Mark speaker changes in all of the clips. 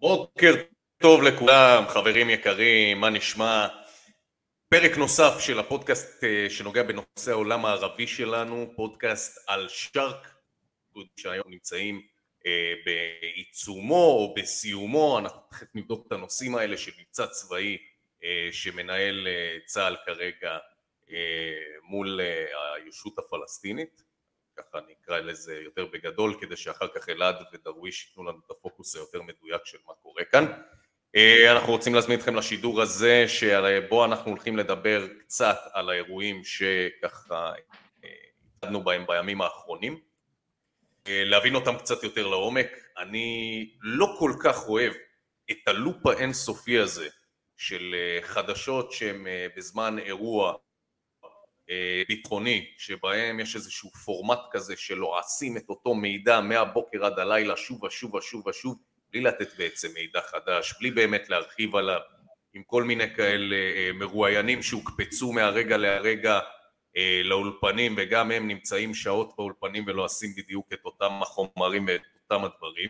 Speaker 1: בוקר טוב לכולם, חברים יקרים, מה נשמע? פרק נוסף של הפודקאסט אה, שנוגע בנושא העולם הערבי שלנו, פודקאסט על שרק, שהיום נמצאים אה, בעיצומו או בסיומו, אנחנו תכף נבדוק את הנושאים האלה של מבצע צבאי אה, שמנהל צה"ל כרגע מול הישות הפלסטינית, ככה נקרא לזה יותר בגדול כדי שאחר כך אלעד ודרוויש ייתנו לנו את הפוקוס היותר מדויק של מה קורה כאן. אה, אנחנו רוצים להזמין אתכם לשידור הזה שבו אנחנו הולכים לדבר קצת על האירועים שככה התקדנו אה, בהם בימים האחרונים. אה, להבין אותם קצת יותר לעומק אני לא כל כך אוהב את הלופ האינסופי הזה של חדשות שהן בזמן אירוע ביטחוני שבהם יש איזשהו פורמט כזה שלועסים את אותו מידע מהבוקר עד הלילה שוב ושוב ושוב ושוב בלי לתת בעצם מידע חדש, בלי באמת להרחיב עליו, עם כל מיני כאלה אה, מרואיינים שהוקפצו מהרגע להרגע אה, לאולפנים וגם הם נמצאים שעות באולפנים ולא עושים בדיוק את אותם החומרים ואת אותם הדברים.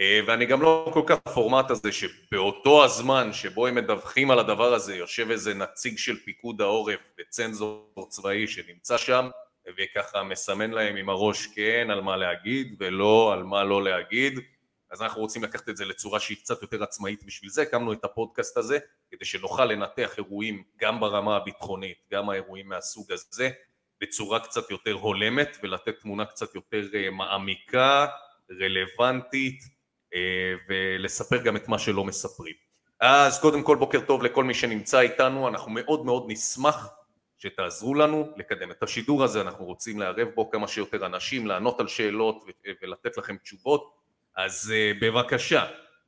Speaker 1: אה, ואני גם לא כל כך בפורמט הזה שבאותו הזמן שבו הם מדווחים על הדבר הזה יושב איזה נציג של פיקוד העורף וצנזור צבאי שנמצא שם וככה מסמן להם עם הראש כן על מה להגיד ולא על מה לא להגיד אז אנחנו רוצים לקחת את זה לצורה שהיא קצת יותר עצמאית בשביל זה, הקמנו את הפודקאסט הזה כדי שנוכל לנתח אירועים גם ברמה הביטחונית, גם האירועים מהסוג הזה בצורה קצת יותר הולמת ולתת תמונה קצת יותר אה, מעמיקה, רלוונטית אה, ולספר גם את מה שלא מספרים. אז קודם כל בוקר טוב לכל מי שנמצא איתנו, אנחנו מאוד מאוד נשמח שתעזרו לנו לקדם את השידור הזה, אנחנו רוצים לערב בו כמה שיותר אנשים, לענות על שאלות ולתת לכם תשובות אז uh, בבקשה,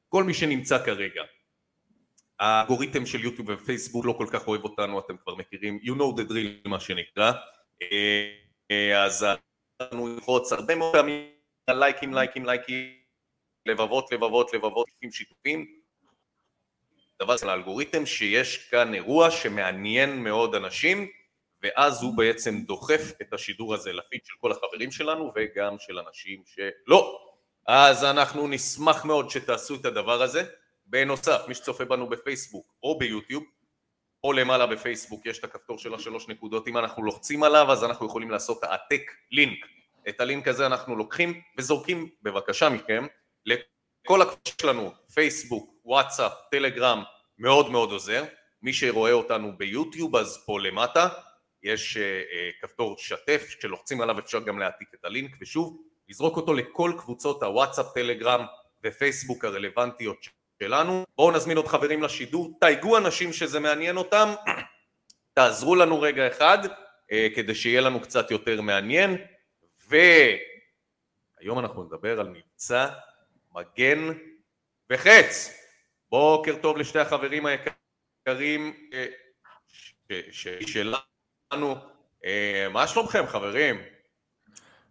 Speaker 1: כל מי שנמצא כרגע, האלגוריתם של יוטיוב ופייסבוק לא כל כך אוהב אותנו, אתם כבר מכירים, you know the drill מה שנקרא, uh, uh, אז אנחנו ללחוץ הרבה מאוד פעמים לייקים, לייקים, לייקים, לבבות, לבבות, לבבות, שיתופים, שיתופים, דבר של האלגוריתם שיש כאן אירוע שמעניין מאוד אנשים ואז הוא בעצם דוחף את השידור הזה לפיד של כל החברים שלנו וגם של אנשים שלא אז אנחנו נשמח מאוד שתעשו את הדבר הזה. בנוסף, מי שצופה בנו בפייסבוק או ביוטיוב, או למעלה בפייסבוק יש את הכפתור של השלוש נקודות, אם אנחנו לוחצים עליו אז אנחנו יכולים לעשות העתק לינק. את הלינק הזה אנחנו לוקחים וזורקים בבקשה מכם לכל הקבוצה שלנו, פייסבוק, וואטסאפ, טלגרם, מאוד מאוד עוזר. מי שרואה אותנו ביוטיוב אז פה למטה יש uh, uh, כפתור שתף, כשלוחצים עליו אפשר גם להעתיק את הלינק ושוב לזרוק אותו לכל קבוצות הוואטסאפ, טלגרם ופייסבוק הרלוונטיות שלנו. בואו נזמין עוד חברים לשידור, תייגו אנשים שזה מעניין אותם, תעזרו לנו רגע אחד אה, כדי שיהיה לנו קצת יותר מעניין, והיום אנחנו נדבר על מבצע מגן וחץ. בוקר טוב לשתי החברים היקרים אה, שלנו, אה, מה שלומכם חברים?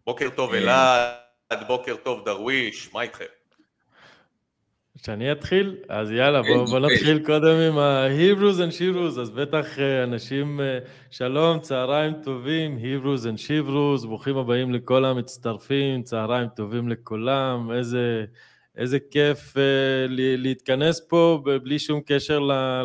Speaker 1: בוקר טוב אלעד, בוקר טוב דרוויש, מה איתכם?
Speaker 2: שאני אתחיל? אז יאללה, בואו בוא נתחיל קודם עם ה-Hebrews and Shivrews, אז בטח אה, אנשים, אה, שלום, צהריים טובים, Hebrews and Shivrews, ברוכים הבאים לכל המצטרפים, צהריים טובים לכולם, איזה, איזה כיף uh, להתכנס פה בלי שום קשר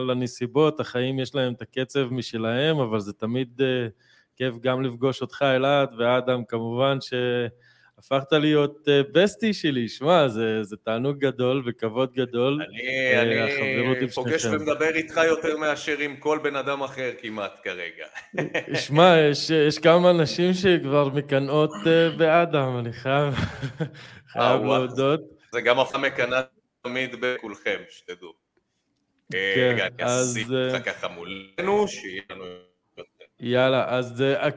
Speaker 2: לנסיבות, החיים יש להם את הקצב משלהם, אבל זה תמיד... Uh, כיף גם לפגוש אותך, אלעד, ואדם, כמובן שהפכת להיות בסטי אה, שלי, שמע, זה, זה תענוג גדול וכבוד גדול.
Speaker 1: אני, uh, אני פוגש ומדבר איתך יותר מאשר עם כל בן אדם אחר כמעט כרגע.
Speaker 2: שמע, יש, יש כמה אנשים שכבר מקנאות uh, באדם, אני חייב, חייב להודות.
Speaker 1: זה גם אף מקנאה תמיד בכולכם, שתדעו.
Speaker 2: כן, אז...
Speaker 1: אני אשים לך ככה מולנו, שיהיה לנו...
Speaker 2: יאללה, אז אה,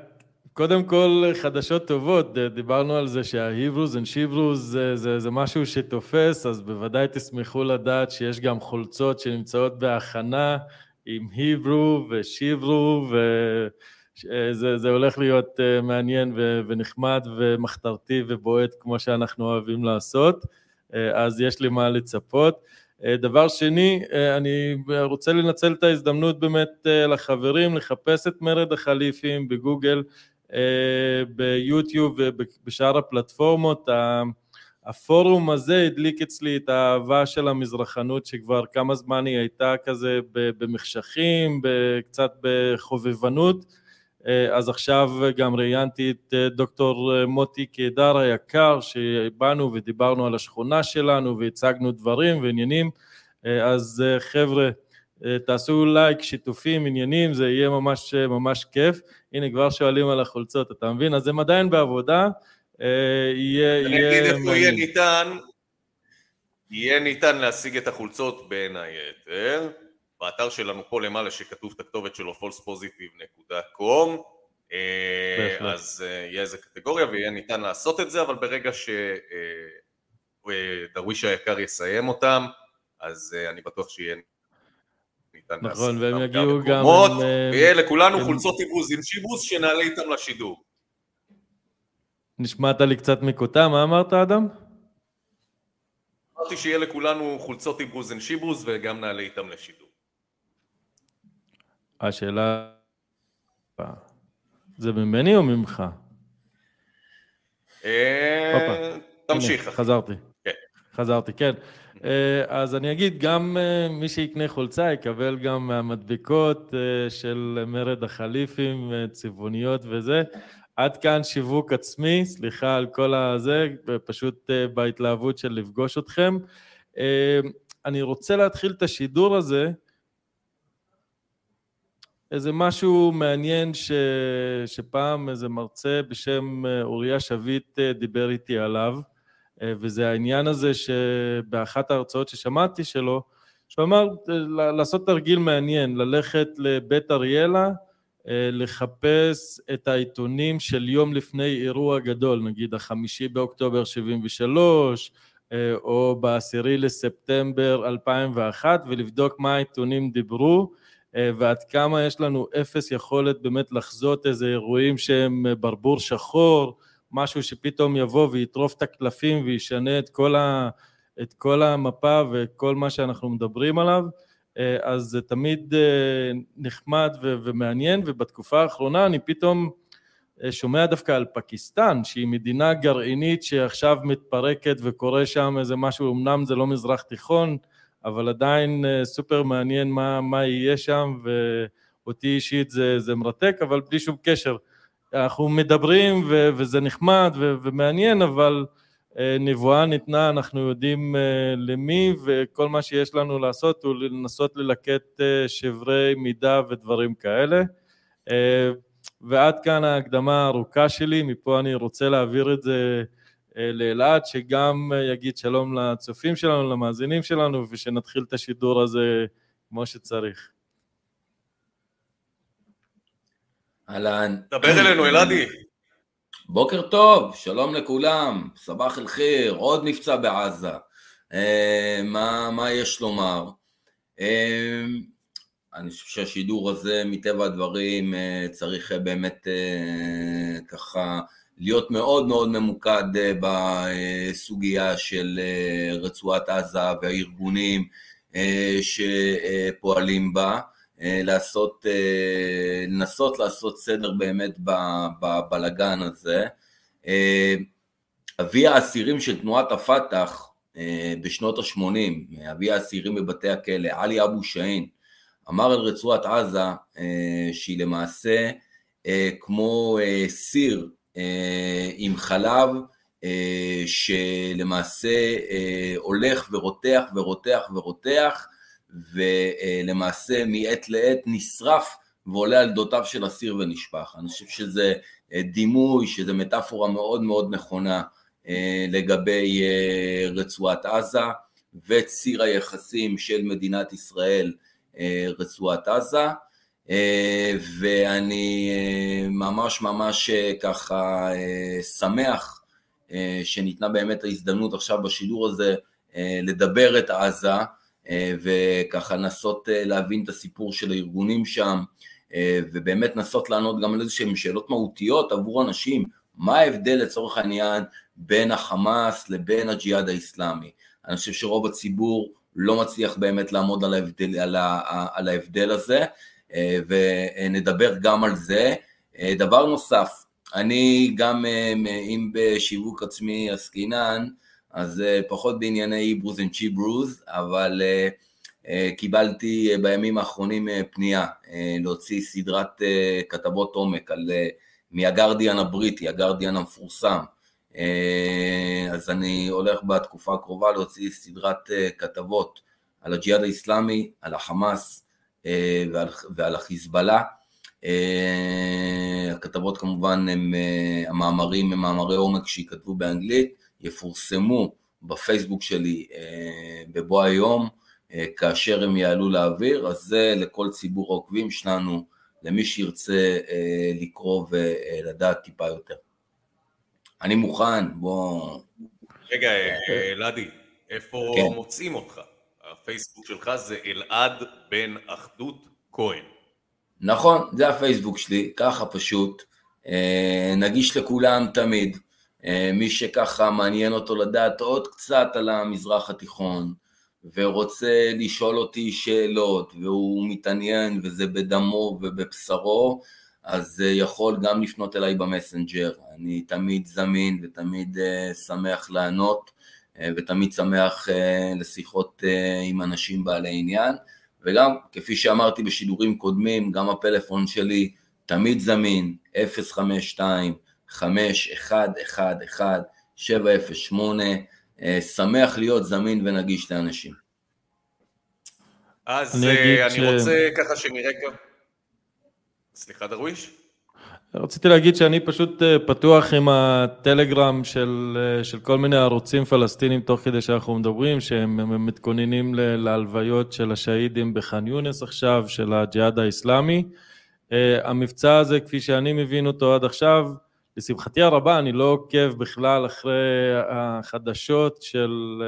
Speaker 2: קודם כל חדשות טובות, דיברנו על זה שההיברוז and שיברוז זה, זה, זה משהו שתופס, אז בוודאי תשמחו לדעת שיש גם חולצות שנמצאות בהכנה עם היברו ושיברו זה, זה הולך להיות מעניין ונחמד ומחתרתי ובועט כמו שאנחנו אוהבים לעשות, אז יש לי מה לצפות. דבר שני, אני רוצה לנצל את ההזדמנות באמת לחברים לחפש את מרד החליפים בגוגל, ביוטיוב ובשאר הפלטפורמות. הפורום הזה הדליק אצלי את האהבה של המזרחנות שכבר כמה זמן היא הייתה כזה במחשכים, קצת בחובבנות, אז עכשיו גם ראיינתי את דוקטור מוטי קידר היקר שבאנו ודיברנו על השכונה שלנו והצגנו דברים ועניינים, אז חבר'ה תעשו לייק, שיתופים, עניינים, זה יהיה ממש ממש כיף, הנה כבר שואלים על החולצות, אתה מבין? אז הם עדיין בעבודה.
Speaker 1: אה, יהיה... אני אגיד איפה יהיה ניתן, יהיה ניתן להשיג את החולצות בין היתר, באתר שלנו פה למעלה שכתוב את הכתובת שלו falsepositive.com אה, אז אה, יהיה איזה קטגוריה ויהיה ניתן לעשות את זה, אבל ברגע שדרוויש היקר יסיים אותם, אז אני בטוח שיהיה
Speaker 2: ניתן נכון, והם יגיעו
Speaker 1: גם... ויהיה לכולנו חולצות עיבוז עם שיבוס שנעלה איתם לשידור.
Speaker 2: נשמעת לי קצת מקוטע, מה אמרת אדם?
Speaker 1: אמרתי שיהיה לכולנו חולצות עם ברוזן שיברוז וגם נעלה איתם לשידור.
Speaker 2: השאלה... זה ממני או ממך?
Speaker 1: אה, תמשיך.
Speaker 2: חזרתי. כן. חזרתי, כן. אה, אז אני אגיד, גם אה, מי שיקנה חולצה יקבל גם מהמדבקות של מרד החליפים, צבעוניות וזה. עד כאן שיווק עצמי, סליחה על כל הזה, פשוט בהתלהבות של לפגוש אתכם. אני רוצה להתחיל את השידור הזה, איזה משהו מעניין ש... שפעם איזה מרצה בשם אה, אוריה שביט דיבר איתי עליו, וזה העניין הזה שבאחת ההרצאות ששמעתי שלו, שהוא אמר לעשות תרגיל מעניין, ללכת לבית אריאלה, אה, לחפש את העיתונים של יום לפני אירוע גדול, נגיד החמישי באוקטובר 73, אה, או בעשירי לספטמבר 2001, ולבדוק מה העיתונים דיברו, אה, ועד כמה יש לנו אפס יכולת באמת לחזות איזה אירועים שהם ברבור שחור, משהו שפתאום יבוא ויטרוף את הקלפים וישנה את כל, ה, את כל המפה וכל מה שאנחנו מדברים עליו. אה, אז זה תמיד אה, נחמד ומעניין, ובתקופה האחרונה אני פתאום אה, שומע דווקא על פקיסטן, שהיא מדינה גרעינית שעכשיו מתפרקת וקורה שם איזה משהו, אמנם זה לא מזרח תיכון, אבל עדיין סופר מעניין מה, מה יהיה שם, ואותי אישית זה, זה מרתק, אבל בלי שום קשר. אנחנו מדברים ו, וזה נחמד ו, ומעניין, אבל אה, נבואה ניתנה, אנחנו יודעים אה, למי, וכל מה שיש לנו לעשות הוא לנסות ללקט אה, שברי מידה ודברים כאלה. ועד כאן ההקדמה הארוכה שלי, מפה אני רוצה להעביר את זה לאלעד, שגם יגיד שלום לצופים שלנו, למאזינים שלנו, ושנתחיל את השידור הזה כמו שצריך.
Speaker 3: אהלן.
Speaker 1: דבר אלינו, אלעדי.
Speaker 3: בוקר טוב, שלום לכולם, סבח אל-חיר, עוד מבצע בעזה. אה, מה, מה יש לומר? אה, אני חושב שהשידור הזה, מטבע הדברים, אה, צריך באמת אה, ככה להיות מאוד מאוד ממוקד אה, בסוגיה של אה, רצועת עזה והארגונים אה, שפועלים בה. לעשות, לנסות לעשות סדר באמת בבלגן הזה. אבי האסירים של תנועת הפת"ח בשנות ה-80, אבי האסירים בבתי הכלא, עלי אבו שאין, אמר על רצועת עזה שהיא למעשה כמו סיר עם חלב שלמעשה הולך ורותח ורותח ורותח ולמעשה מעת לעת נשרף ועולה על דותיו של אסיר ונשפך. אני חושב שזה אה, דימוי, שזה מטאפורה מאוד מאוד נכונה אה, לגבי אה, רצועת עזה וציר היחסים של מדינת ישראל רצועת עזה. ואני ממש ממש ככה שמח שניתנה באמת ההזדמנות עכשיו בשידור הזה לדבר את עזה, אה, וככה לנסות אה, להבין את הסיפור של הארגונים שם, ובאמת לנסות לענות גם על איזה שהן שאלות מהותיות עבור אנשים, מה ההבדל לצורך העניין בין החמאס לבין הג'יהאד האיסלאמי. אני חושב שרוב הציבור לא מצליח באמת לעמוד על ההבדל, על ההבדל הזה, ונדבר גם על זה. דבר נוסף, אני גם, אם בשיווק עצמי עסקינן, אז פחות בענייני היברוז and צ'יברוז, אבל קיבלתי בימים האחרונים פנייה להוציא סדרת כתבות עומק על, מהגרדיאן הבריטי, הגרדיאן המפורסם. אז אני הולך בתקופה הקרובה להוציא סדרת כתבות על הג'יהאד האיסלאמי, על החמאס ועל, ועל החיזבאללה. הכתבות כמובן הם, המאמרים הם מאמרי עומק שייכתבו באנגלית, יפורסמו בפייסבוק שלי בבוא היום, כאשר הם יעלו לאוויר, אז זה לכל ציבור העוקבים שלנו, למי שירצה לקרוא ולדעת טיפה יותר. אני מוכן, בוא...
Speaker 1: רגע, אלעדי, איפה כן. מוצאים אותך? הפייסבוק שלך זה אלעד בן אחדות כהן.
Speaker 3: נכון, זה הפייסבוק שלי, ככה פשוט, נגיש לכולם תמיד, מי שככה מעניין אותו לדעת עוד קצת על המזרח התיכון, ורוצה לשאול אותי שאלות, והוא מתעניין וזה בדמו ובבשרו, אז יכול גם לפנות אליי במסנג'ר, אני תמיד זמין ותמיד שמח לענות, ותמיד שמח לשיחות עם אנשים בעלי עניין. וגם, כפי שאמרתי בשידורים קודמים, גם הפלאפון שלי תמיד זמין, 052-5111-708, שמח להיות זמין ונגיש לאנשים.
Speaker 1: אז אני, אני ש... רוצה ככה שנראה גם... סליחה דרוויש?
Speaker 2: רציתי להגיד שאני פשוט אה, פתוח עם הטלגרם של, אה, של כל מיני ערוצים פלסטינים תוך כדי שאנחנו מדברים, שהם מתכוננים להלוויות של השהידים בח'אן יונס עכשיו, של הג'יהאד האיסלאמי. אה, המבצע הזה, כפי שאני מבין אותו עד עכשיו, לשמחתי הרבה, אני לא עוקב בכלל אחרי החדשות של,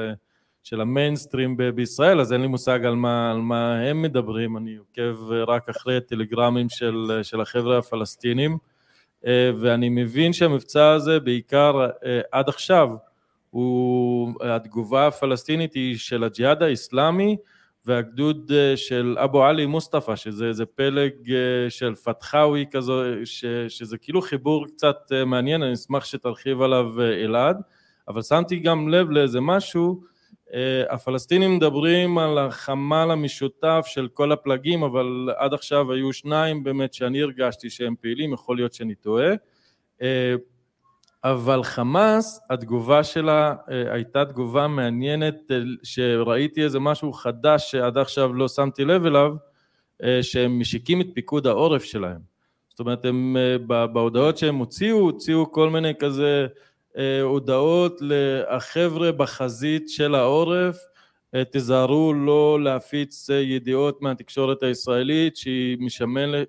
Speaker 2: של המיינסטרים בישראל, אז אין לי מושג על מה, על מה הם מדברים, אני עוקב רק אחרי טלגרמים של, של החבר'ה הפלסטינים. אה, ואני מבין שהמבצע הזה בעיקר אה, עד עכשיו הוא, התגובה הפלסטינית היא של הג'יהאד האיסלאמי והגדוד אה, של אבו עלי מוסטפא, שזה איזה פלג של פתחאווי כזו, ש, שזה כאילו חיבור קצת מעניין, אני אשמח שתרחיב עליו אלעד, אבל שמתי גם לב לאיזה משהו הפלסטינים מדברים על החמ"ל המשותף של כל הפלגים, אבל עד עכשיו היו שניים באמת שאני הרגשתי שהם פעילים, יכול להיות שאני טועה. אה, אבל חמאס, התגובה שלה אה, הייתה תגובה מעניינת, שראיתי איזה משהו חדש שעד עכשיו לא שמתי לב אליו, שהם משיקים את פיקוד העורף שלהם. זאת אומרת, הם בהודעות שהם הוציאו, הוציאו כל מיני כזה אה, הודעות לחבר'ה בחזית של העורף, אה, תיזהרו לא להפיץ אה, ידיעות מהתקשורת הישראלית שהיא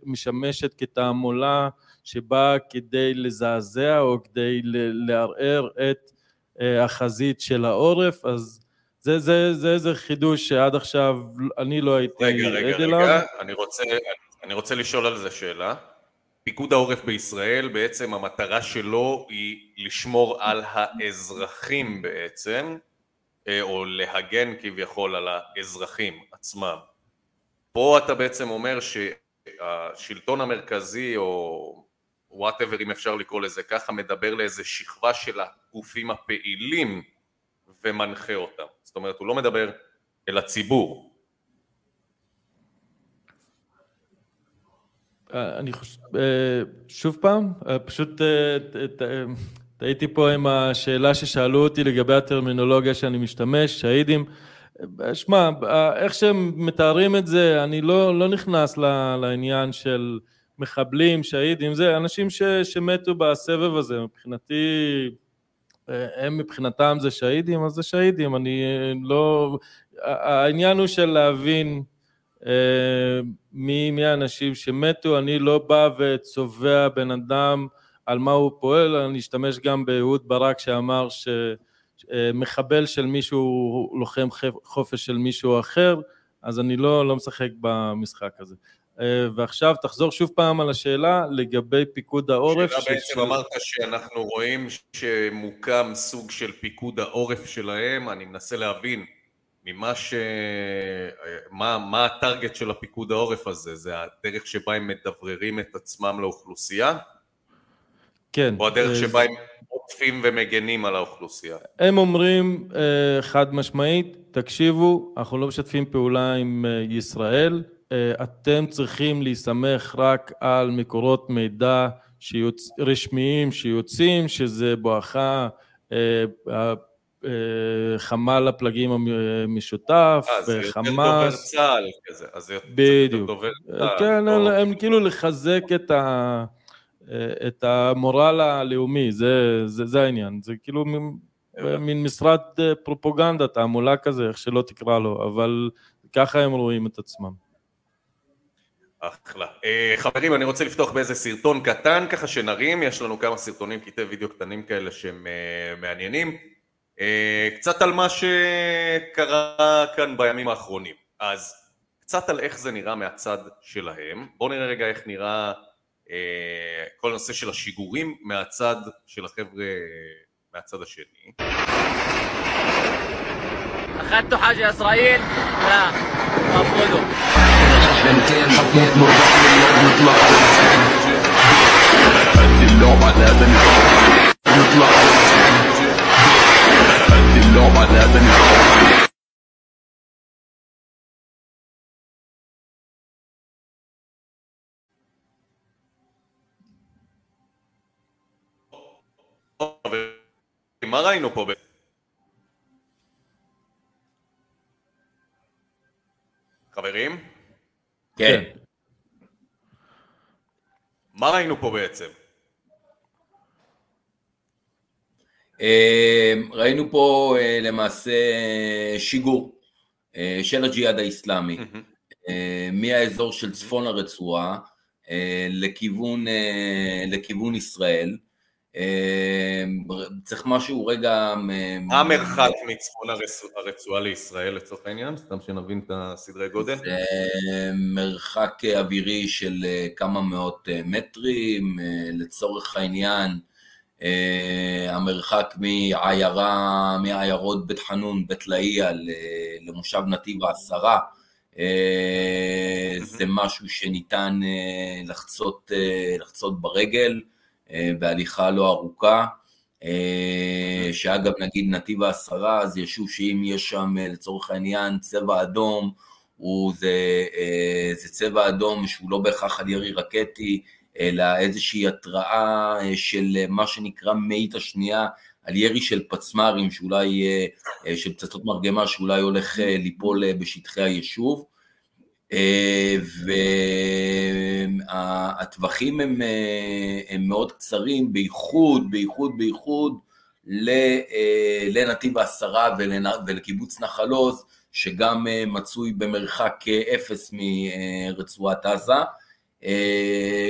Speaker 2: משמשת כתעמולה שבאה כדי לזעזע או כדי לערער את החזית של העורף, אז זה, זה, זה איזה חידוש שעד עכשיו אני לא הייתי
Speaker 1: רגע, עד רגע, אליו. רגע, רגע, אני רוצה, אני רוצה לשאול על זה שאלה. פיקוד העורף בישראל בעצם המטרה שלו היא לשמור על האזרחים בעצם אה, או להגן כביכול על האזרחים עצמם. פה אתה בעצם אומר שהשלטון המרכזי או וואטאבר אם אפשר לקרוא לזה ככה מדבר לאיזה שכבה של הגופים הפעילים ומנחה אותם. זאת אומרת הוא לא מדבר אל הציבור
Speaker 2: אני חושב, אה, שוב פעם, אה, פשוט אה, טעיתי פה עם השאלה ששאלו אותי לגבי הטרמינולוגיה שאני משתמש, שהידים. שמע, איך שהם מתארים את זה, אני לא, לא נכנס לעניין של מחבלים, שהידים, זה אנשים ש, שמתו בסבב הזה, מבחינתי, הם מבחינתם זה שהידים, אז זה שהידים, אני לא... העניין הוא של להבין מי, מי האנשים שמתו, אני לא בא וצובע בן אדם על מה הוא פועל, אני אשתמש גם באהוד ברק שאמר שמחבל של מישהו הוא לוחם חופש של מישהו אחר, אז אני לא, לא משחק במשחק הזה. ועכשיו תחזור שוב פעם על השאלה לגבי פיקוד העורף.
Speaker 1: שאלה בעצם אמרת שאנחנו רואים שמוקם סוג של פיקוד העורף שלהם, אני מנסה להבין ממה ש... מה, מה הטרגט של הפיקוד העורף הזה? זה הדרך שבה הם מדבררים את עצמם לאוכלוסייה?
Speaker 2: כן.
Speaker 1: או הדרך שבה הם עוטפים ומגנים על האוכלוסייה?
Speaker 2: הם אומרים חד משמעית, תקשיבו, אנחנו לא משתפים פעולה עם ישראל, אתם צריכים להסתמך רק על מקורות מידע שיוצ... רשמיים שיוצאים, שזה בואכה חמ"ל הפלגים המשותף,
Speaker 1: חמאס. אה, זה יותר דובר צה"ל כזה, אז זה
Speaker 2: בדיוק. דובר צה"ל. כן, הם כאילו לחזק את, ה, את המורל הלאומי, זה, זה, זה העניין, זה כאילו מין, מין משרד פרופוגנדה, תעמולה כזה, איך שלא תקרא לו, אבל ככה הם רואים את עצמם.
Speaker 1: אחלה. Uh, חברים, אני רוצה לפתוח באיזה סרטון קטן ככה שנרים, יש לנו כמה סרטונים, קטעי וידאו קטנים כאלה שהם uh, מעניינים. Uh, קצת על מה שקרה כאן בימים האחרונים. אז קצת על איך זה נראה מהצד שלהם. בואו נראה רגע איך נראה uh, כל הנושא של השיגורים מהצד של החבר'ה מהצד השני.
Speaker 4: أخذتوا حاجة إسرائيل؟ لا رفضوا
Speaker 5: بنتين حطيت مربع نطلع قد اللعب على بني نطلع Normal lernen ist
Speaker 1: מה ראינו פה? חברים?
Speaker 3: כן.
Speaker 1: מה ראינו פה בעצם?
Speaker 3: ראינו פה אה, למעשה שיגור אה, של הג'יהאד האיסלאמי מהאזור של צפון הרצועה לכיוון, לכיוון ישראל. צריך משהו רגע...
Speaker 1: מה המרחק מצפון הרצועה לישראל לצורך העניין? סתם שנבין את הסדרי גודל.
Speaker 3: זה מרחק אווירי של כמה מאות מטרים, לצורך העניין המרחק מעיירה, מעיירות בית חנון, בית לאיה למושב נתיב העשרה, זה משהו שניתן לחצות, לחצות ברגל. בהליכה לא ארוכה, שאגב נגיד נתיב העשרה זה יישוב שאם יש שם לצורך העניין צבע אדום, הוא זה, זה צבע אדום שהוא לא בהכרח על ירי רקטי, אלא איזושהי התראה של מה שנקרא מאית השנייה, על ירי של פצמ"רים שאולי, של פצצות מרגמה שאולי הולך ליפול בשטחי היישוב. והטווחים הם, הם מאוד קצרים, בייחוד, בייחוד, בייחוד לנתיב העשרה ולקיבוץ נחל עוז, שגם מצוי במרחק אפס מרצועת עזה.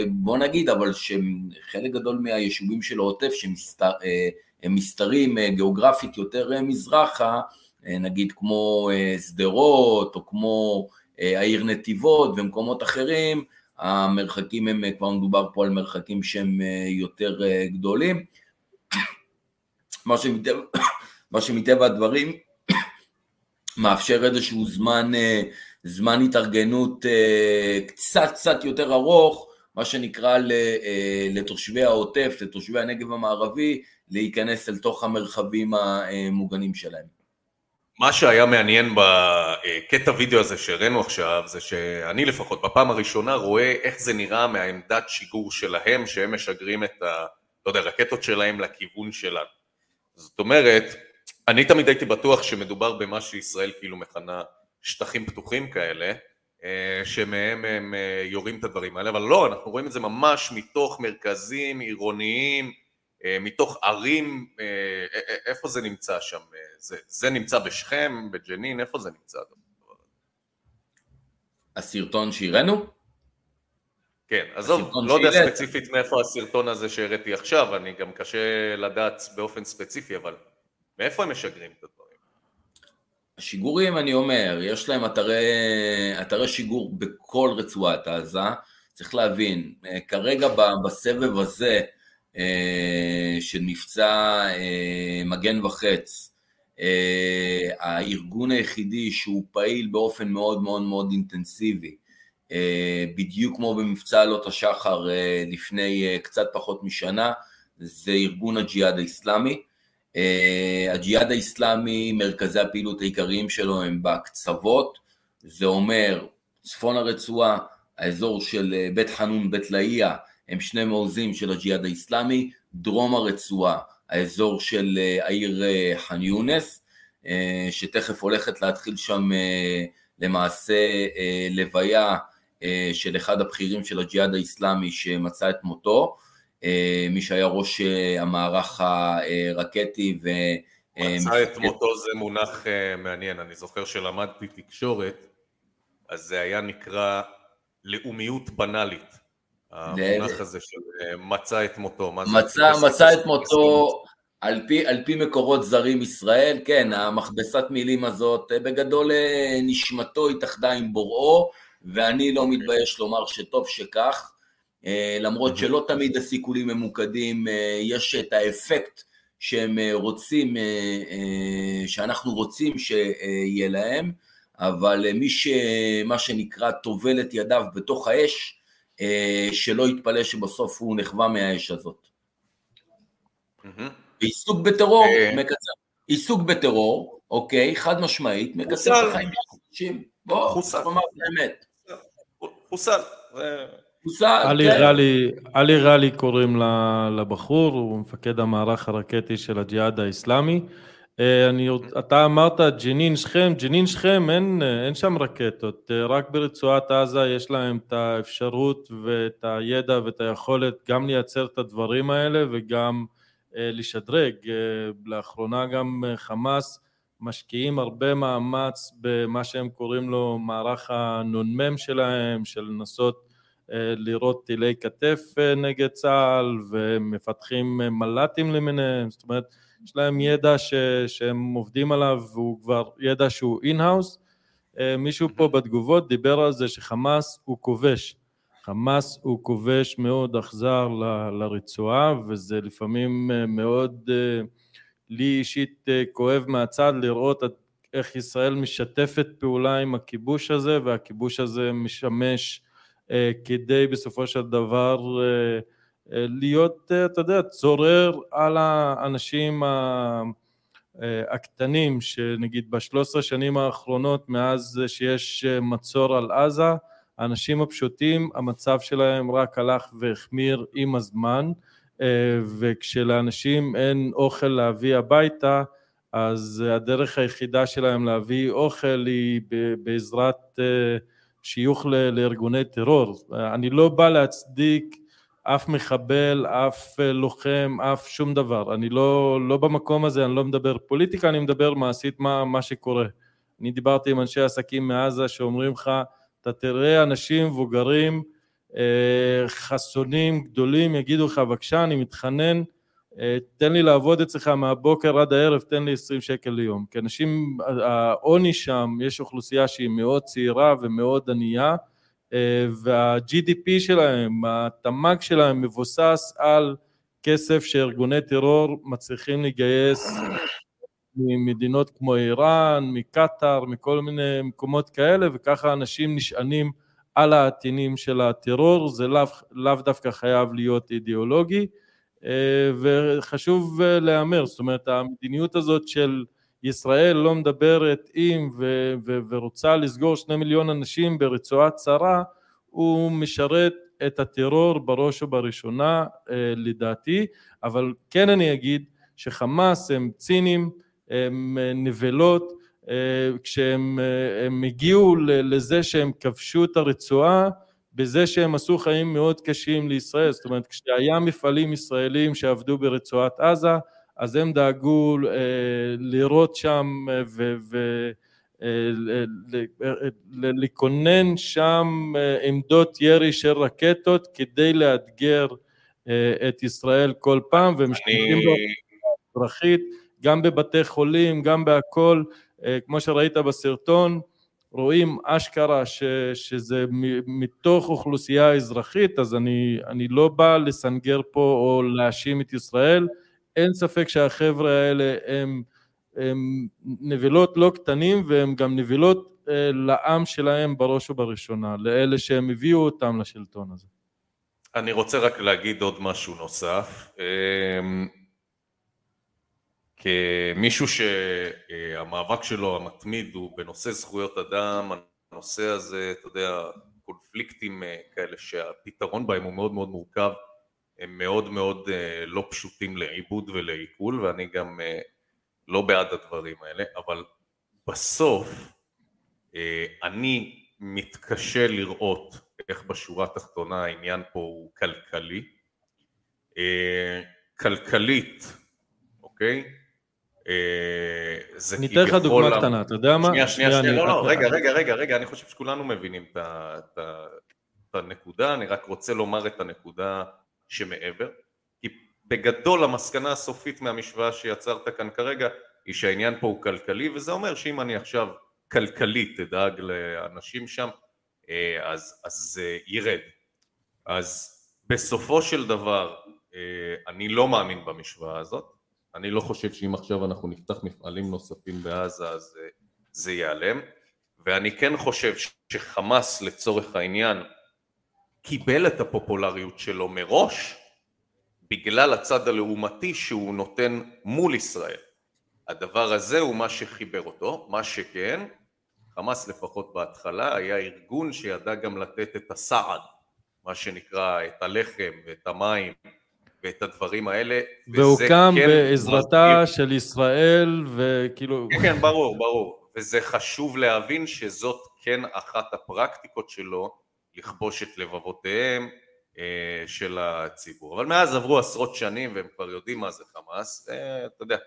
Speaker 3: בוא נגיד אבל שחלק גדול מהיישובים של העוטף שהם מסתרים גיאוגרפית יותר מזרחה, נגיד כמו שדרות או כמו העיר נתיבות ומקומות אחרים, המרחקים הם, כבר מדובר פה על מרחקים שהם יותר גדולים. מה שמטבע, מה שמטבע הדברים מאפשר איזשהו זמן, זמן התארגנות קצת קצת יותר ארוך, מה שנקרא לתושבי העוטף, לתושבי הנגב המערבי, להיכנס אל תוך המרחבים המוגנים שלהם.
Speaker 1: מה שהיה מעניין בקטע וידאו הזה שהראינו עכשיו, זה שאני לפחות בפעם הראשונה רואה איך זה נראה מהעמדת שיגור שלהם, שהם משגרים את ה... לא יודע, רקטות שלהם לכיוון שלנו. זאת אומרת, אני תמיד הייתי בטוח שמדובר במה שישראל כאילו מכנה שטחים פתוחים כאלה, שמהם הם יורים את הדברים האלה, אבל לא, אנחנו רואים את זה ממש מתוך מרכזים עירוניים, מתוך ערים, איפה זה נמצא שם? זה, זה נמצא בשכם, בג'נין, איפה זה נמצא?
Speaker 3: הסרטון שהראינו?
Speaker 1: כן, עזוב, לא יודע ספציפית מאיפה הסרטון הזה שהראיתי עכשיו, אני גם קשה לדעת באופן ספציפי, אבל מאיפה הם משגרים את הדברים?
Speaker 3: השיגורים, אני אומר, יש להם אתרי, אתרי שיגור בכל רצועת עזה. צריך להבין, אה, כרגע בסבב הזה אה, של מבצע אה, מגן וחץ, הארגון היחידי שהוא פעיל באופן מאוד מאוד מאוד אינטנסיבי, בדיוק כמו במבצע עלות השחר לפני קצת פחות משנה, זה ארגון הג'יהאד האיסלאמי. הג'יהאד האיסלאמי, מרכזי הפעילות העיקריים שלו הם בקצוות, זה אומר צפון הרצועה, האזור של אה, בית חנון, בית לאיה, הם שני מעוזים של הג'יהאד האיסלאמי, דרום הרצועה, האזור של אה, העיר אה, ח'אן יונס, שתכף הולכת להתחיל שם למעשה לוויה של אחד הבכירים של הג'יהאד האיסלאמי שמצא את מותו, מי שהיה ראש המערך הרקטי ו...
Speaker 1: מצא את מותו זה מונח מעניין, אני זוכר שלמדתי תקשורת, אז זה היה נקרא לאומיות בנאלית. המונח הזה של אה, מצא את מותו.
Speaker 3: מצא, מצא את מותו על פי, על פי מקורות זרים ישראל, כן, המכבסת מילים הזאת, אה, בגדול אה, נשמתו התאחדה עם בוראו, ואני לא מתבייש לומר שטוב שכך, למרות שלא תמיד הסיכולים ממוקדים, יש את האפקט שהם רוצים, שאנחנו רוצים שיהיה להם, אבל אה, מי שמה שנקרא טובל את ידיו בתוך האש, אה, שלא יתפלא שבסוף הוא נחווה מהאש הזאת. עיסוק בטרור אה. מקצר, עיסוק בטרור, אוקיי, חד משמעית, מקצר את החיים של אנשים. בוא, את האמת.
Speaker 1: חוסל.
Speaker 2: עלי ראלי קוראים לבחור, הוא מפקד המערך הרקטי של הג'יהאד האיסלאמי. אה, אני, אתה אמרת ג'נין שכם, ג'נין שכם אין, אין שם רקטות, אה, רק ברצועת עזה יש להם את האפשרות ואת הידע ואת היכולת גם לייצר את הדברים האלה וגם אה, לשדרג. לאחרונה גם חמאס משקיעים הרבה מאמץ במה שהם קוראים לו מערך הנ"מ שלהם, של לנסות לירות טילי כתף נגד צה"ל ומפתחים מל"טים למיניהם, זאת אומרת יש להם ידע ש, שהם עובדים עליו והוא כבר ידע שהוא in-house. אה, מישהו פה בתגובות דיבר על זה שחמאס הוא כובש. חמאס הוא כובש מאוד אכזר ל, לרצועה וזה לפעמים אה, מאוד אה, לי אישית כואב מהצד לראות איך ישראל משתפת פעולה עם הכיבוש הזה והכיבוש הזה משמש כדי בסופו של דבר להיות, אה, אתה יודע, צורר על האנשים אה, הקטנים, שנגיד בשלוש עשרה שנים האחרונות, מאז שיש אה, מצור על עזה, האנשים הפשוטים, המצב שלהם רק הלך והחמיר עם הזמן, וכשלאנשים אין אוכל להביא הביתה, אז הדרך היחידה שלהם להביא אוכל היא בעזרת שיוך לארגוני טרור. אני לא בא להצדיק אף מחבל, אף אה, לוחם, אף שום דבר. אני לא, לא במקום הזה, אני לא מדבר פוליטיקה, אני מדבר מעשית מה, מה שקורה. אני דיברתי עם אנשי עסקים מעזה שאומרים לך, אתה תראה אנשים מבוגרים, אה, חסונים, גדולים, יגידו לך, בבקשה, אני מתחנן, תן לי לעבוד אצלך מהבוקר עד הערב, תן לי 20 שקל ליום. כי אנשים, העוני שם, יש אוכלוסייה שהיא מאוד צעירה ומאוד ענייה, אה, וה-GDP שלהם, התמ"ג שלהם מבוסס על כסף שארגוני טרור מצליחים לגייס ממדינות כמו איראן, מקטאר, מכל מיני מקומות כאלה, וככה אנשים נשענים על העטינים של הטרור, זה לאו, לאו דווקא חייב להיות אידיאולוגי, אה, וחשוב אה, להיאמר, זאת אומרת המדיניות הזאת של ישראל לא מדברת עם ו- ו- ורוצה לסגור שני מיליון אנשים ברצועה צרה, הוא משרת את הטרור בראש ובראשונה אה, לדעתי, אבל כן אני אגיד שחמאס הם ציניים, הם אה, נבלות, כשהם הגיעו לזה שהם כבשו את הרצועה בזה שהם עשו חיים מאוד קשים לישראל, זאת אומרת כשהיה מפעלים ישראלים שעבדו ברצועת עזה אז הם דאגו אה, לראות שם אה, ולכונן אה, שם עמדות ירי של רקטות כדי לאתגר את ישראל כל פעם ומשתמשים אני... בו אזרחית גם בבתי חולים, גם בהכל, אה, כמו שראית בסרטון, רואים אשכרה ש, שזה מתוך אוכלוסייה אזרחית, אז אני, אני לא בא לסנגר פה או להאשים את ישראל, אין ספק שהחבר'ה האלה הם, הם נבילות לא קטנים והם גם נבילות אה, לעם שלהם בראש ובראשונה, לאלה שהם הביאו אותם לשלטון הזה.
Speaker 1: אני רוצה רק להגיד עוד משהו נוסף. אמ, כמישהו שהמאבק שלו המתמיד הוא בנושא זכויות אדם, הנושא הזה, אתה יודע, קונפליקטים אה, כאלה שהפתרון בהם הוא מאוד מאוד מורכב, הם מאוד מאוד אה, לא פשוטים לעיבוד ולעיכול ואני גם אה, לא בעד הדברים האלה, אבל בסוף אני מתקשה לראות איך בשורה התחתונה העניין פה הוא כלכלי. כלכלית, אוקיי?
Speaker 2: אה, זה אני אתן לך דוגמה קטנה, אתה יודע מה?
Speaker 1: שנייה, שנייה, שנייה, לא, לא, רגע, רגע, רגע, רגע, אני חושב שכולנו מבינים את הנקודה, אני רק רוצה לומר את הנקודה שמעבר, כי בגדול המסקנה הסופית מהמשוואה שיצרת כאן כרגע היא שהעניין פה הוא כלכלי, וזה אומר שאם אני עכשיו כלכלית אדאג לאנשים שם, אה, אז, אז ירד. אז בסופו של דבר אה, אני לא מאמין במשוואה הזאת, אני לא חושב שאם עכשיו אנחנו נפתח מפעלים נוספים בעזה אז אה, זה ייעלם ואני כן חושב שחמאס לצורך העניין קיבל את הפופולריות שלו מראש בגלל הצד הלעומתי שהוא נותן מול ישראל. הדבר הזה הוא מה שחיבר אותו, מה שכן, חמאס לפחות בהתחלה היה ארגון שידע גם לתת את הסעד, מה שנקרא את הלחם ואת המים ואת הדברים האלה.
Speaker 2: והוקם כן בעזרתה מזכיר. של ישראל וכאילו...
Speaker 1: כן, כן, ברור, ברור. וזה חשוב להבין שזאת כן אחת הפרקטיקות שלו לכבוש את לבבותיהם אה, של הציבור. אבל מאז עברו עשרות שנים והם כבר יודעים מה זה חמאס, ואתה יודע,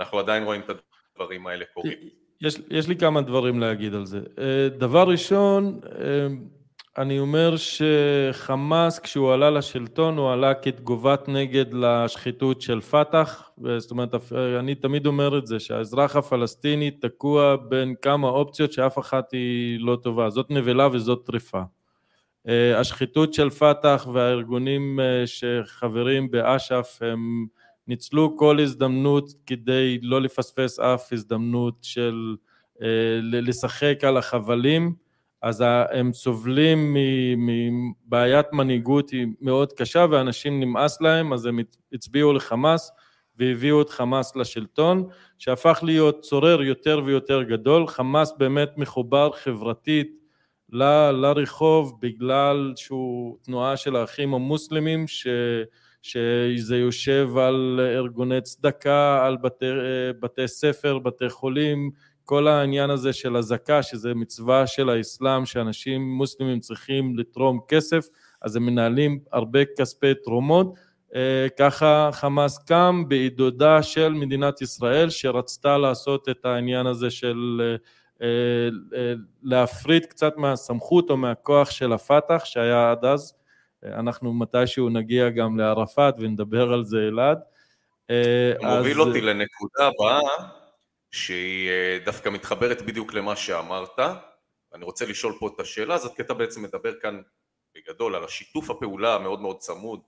Speaker 1: אנחנו עדיין רואים את הדברים האלה קורים.
Speaker 2: יש, יש לי כמה דברים להגיד על זה. אה, דבר ראשון, אה, אני אומר שחמאס כשהוא עלה לשלטון הוא עלה כתגובת נגד לשחיתות של פת"ח זאת אומרת אני תמיד אומר את זה שהאזרח הפלסטיני תקוע בין כמה אופציות שאף אחת היא לא טובה זאת נבלה וזאת טריפה אה, השחיתות של פת"ח והארגונים אה, שחברים באש"ף הם ניצלו כל הזדמנות כדי לא לפספס אף הזדמנות של אה, לשחק על החבלים אז הם סובלים מבעיית מנהיגות היא מאוד קשה ואנשים נמאס להם אז הם הצביעו לחמאס והביאו את חמאס לשלטון שהפך להיות צורר יותר ויותר גדול. חמאס באמת מחובר חברתית ל, לרחוב בגלל שהוא תנועה של האחים המוסלמים ש, שזה יושב על ארגוני צדקה, על בתי, בתי ספר, בתי חולים כל העניין הזה של אזעקה, שזה מצווה של האסלאם, שאנשים מוסלמים צריכים לתרום כסף, אז הם מנהלים הרבה כספי תרומות. אה, ככה חמאס קם בעידודה של מדינת ישראל, שרצתה לעשות את העניין הזה של אה, אה, להפריד קצת מהסמכות או מהכוח של הפת"ח שהיה עד אז. אנחנו מתישהו נגיע גם לערפאת ונדבר על זה אלעד.
Speaker 1: מוביל אז... אותי לנקודה הבאה שהיא אה, דווקא מתחברת בדיוק למה שאמרת. אני רוצה לשאול פה את השאלה הזאת, כי אתה בעצם מדבר כאן בגדול על השיתוף הפעולה המאוד מאוד צמוד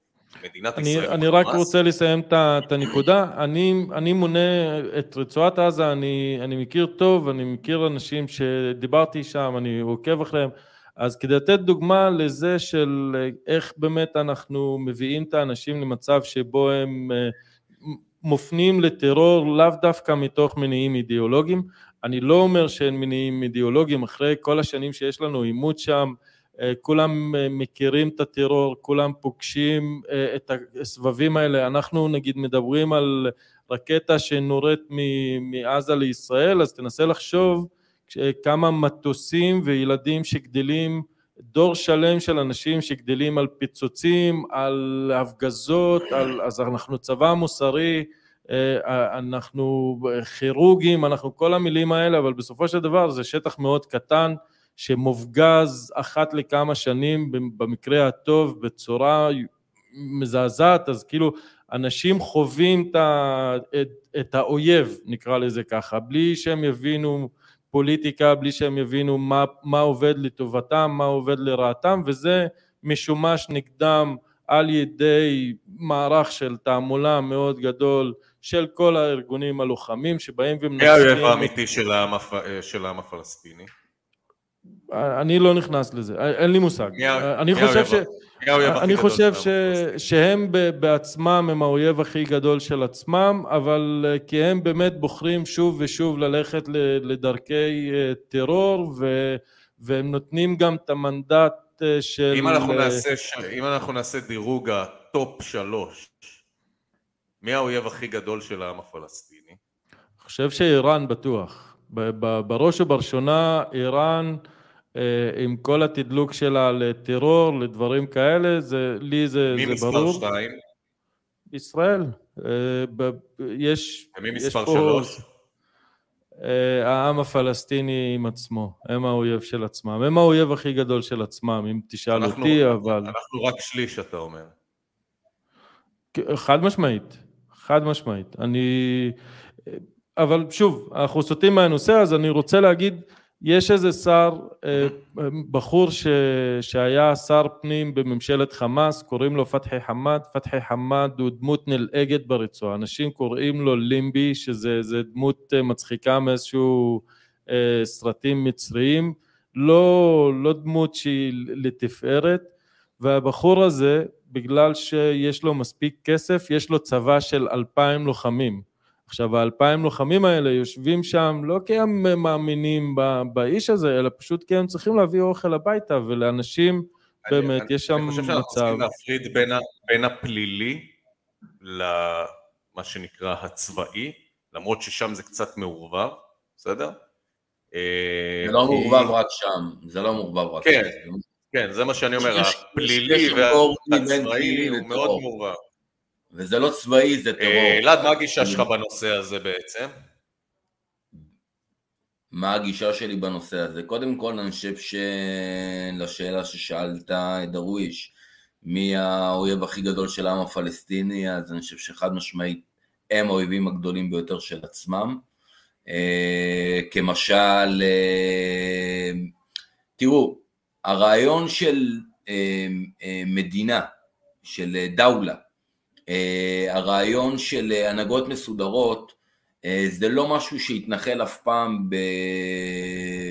Speaker 1: מדינת
Speaker 2: אני,
Speaker 1: ישראל.
Speaker 2: אני רק רוצה לסיים את, את הנקודה. אני, אני מונה את רצועת עזה, אני, אני מכיר טוב, אני מכיר אנשים שדיברתי שם, אני עוקב אחריהם. אז כדי לתת דוגמה לזה של איך באמת אנחנו מביאים את האנשים למצב שבו הם אה, מופנים לטרור לאו דווקא מתוך מניעים אידיאולוגיים, אני לא אומר שאין מניעים אידיאולוגיים, אחרי כל השנים שיש לנו עימות שם, אה, כולם אה, מכירים את הטרור, כולם פוגשים אה, את הסבבים האלה, אנחנו נגיד מדברים על רקטה שנורית מעזה לישראל, אז תנסה לחשוב כמה מטוסים וילדים שגדלים דור שלם של אנשים שגדלים על פיצוצים, על הפגזות, על, אז אנחנו צבא מוסרי, אה, אנחנו כירורגים, אנחנו כל המילים האלה, אבל בסופו של דבר זה שטח מאוד קטן שמופגז אחת לכמה שנים במקרה הטוב בצורה מזעזעת, אז כאילו אנשים חווים את, את, את האויב, נקרא לזה ככה, בלי שהם יבינו פוליטיקה, בלי שהם יבינו מה, מה עובד לטובתם, מה עובד לרעתם, וזה משומש נגדם על ידי מערך של תעמולה מאוד גדול של כל הארגונים הלוחמים שבאים
Speaker 1: מי האויב
Speaker 2: ומנסים...
Speaker 1: האמיתי של העם הפלסטיני?
Speaker 2: אני לא נכנס לזה, אין לי מושג.
Speaker 1: מי ה-
Speaker 2: אני חושב ש...
Speaker 1: ה- מי האויב הכי
Speaker 2: אני חושב ש... שהם בעצמם הם האויב הכי גדול של עצמם, אבל אה, כי הם באמת בוחרים שוב ושוב ללכת לדרכי אה, טרור, ו... והם נותנים גם את המנדט אה, של...
Speaker 1: אם אנחנו
Speaker 2: אה,
Speaker 1: נעשה אם אנחנו נעשה דירוג ה top שלוש, מי האויב הכי גדול של העם הפלסטיני?
Speaker 2: אני חושב שאיראן בטוח. בראש ובראשונה איראן אה, עם כל התדלוק שלה לטרור, לדברים כאלה, זה, לי זה,
Speaker 1: מי
Speaker 2: זה
Speaker 1: מספר
Speaker 2: ברור.
Speaker 1: שתיים?
Speaker 2: ישראל. אה, יש...
Speaker 1: ומי מספר שלוש?
Speaker 2: אה, העם הפלסטיני עם עצמו, הם האויב של עצמם, הם האויב הכי גדול של עצמם, אם תשאל
Speaker 1: אנחנו-
Speaker 2: אותי, אבל...
Speaker 1: אנחנו רק שליש, אתה אומר.
Speaker 2: חד משמעית, חד משמעית. אני... אבל שוב, אנחנו סוטים מהנושא, אז אני רוצה להגיד, יש איזה שר, אה, בחור ש... שהיה שר פנים בממשלת חמאס, קוראים לו פתחי חמד, פתחי חמד הוא דמות נלעגת ברצועה, אנשים קוראים לו לימבי, שזה זה דמות אה, מצחיקה מאיזשהו אה, סרטים מצריים, לא, לא דמות שהיא לתפארת, והבחור הזה, בגלל שיש לו מספיק כסף, יש לו צבא של אלפיים לוחמים. עכשיו האלפיים לוחמים האלה יושבים שם לא כי הם מאמינים ב- באיש הזה, אלא פשוט כי הם צריכים להביא אוכל הביתה, ולאנשים באמת
Speaker 1: אני-
Speaker 2: יש שם
Speaker 1: אני חושב שאנחנו
Speaker 2: מצב.
Speaker 1: צריכים להפריד בין, ה, בין הפלילי למה שנקרא הצבאי, למרות ששם זה קצת מעורבב, בסדר? אה,
Speaker 3: זה לא
Speaker 1: כי-
Speaker 3: מעורבב רק שם, זה לא מעורבב רק
Speaker 1: כן.
Speaker 3: שם.
Speaker 1: כן, זה מה שאני אומר, הפלילי והצבאי
Speaker 3: פלילי
Speaker 1: הוא. מאוד מעורבב.
Speaker 3: וזה לא צבאי, זה
Speaker 1: אה,
Speaker 3: טרור.
Speaker 1: אלעד, מה הגישה שלך בנושא הזה בעצם?
Speaker 3: מה הגישה שלי בנושא הזה? קודם כל, אני חושב שלשאלה ששאלת, דרוויש, מי האויב הכי גדול של העם הפלסטיני, אז אני חושב שחד משמעית הם האויבים הגדולים ביותר של עצמם. אה, כמשל, אה, תראו, הרעיון של מדינה, של דאולה, הרעיון של אה, הנהגות מסודרות, אה, זה לא משהו שהתנחל אף פעם ב...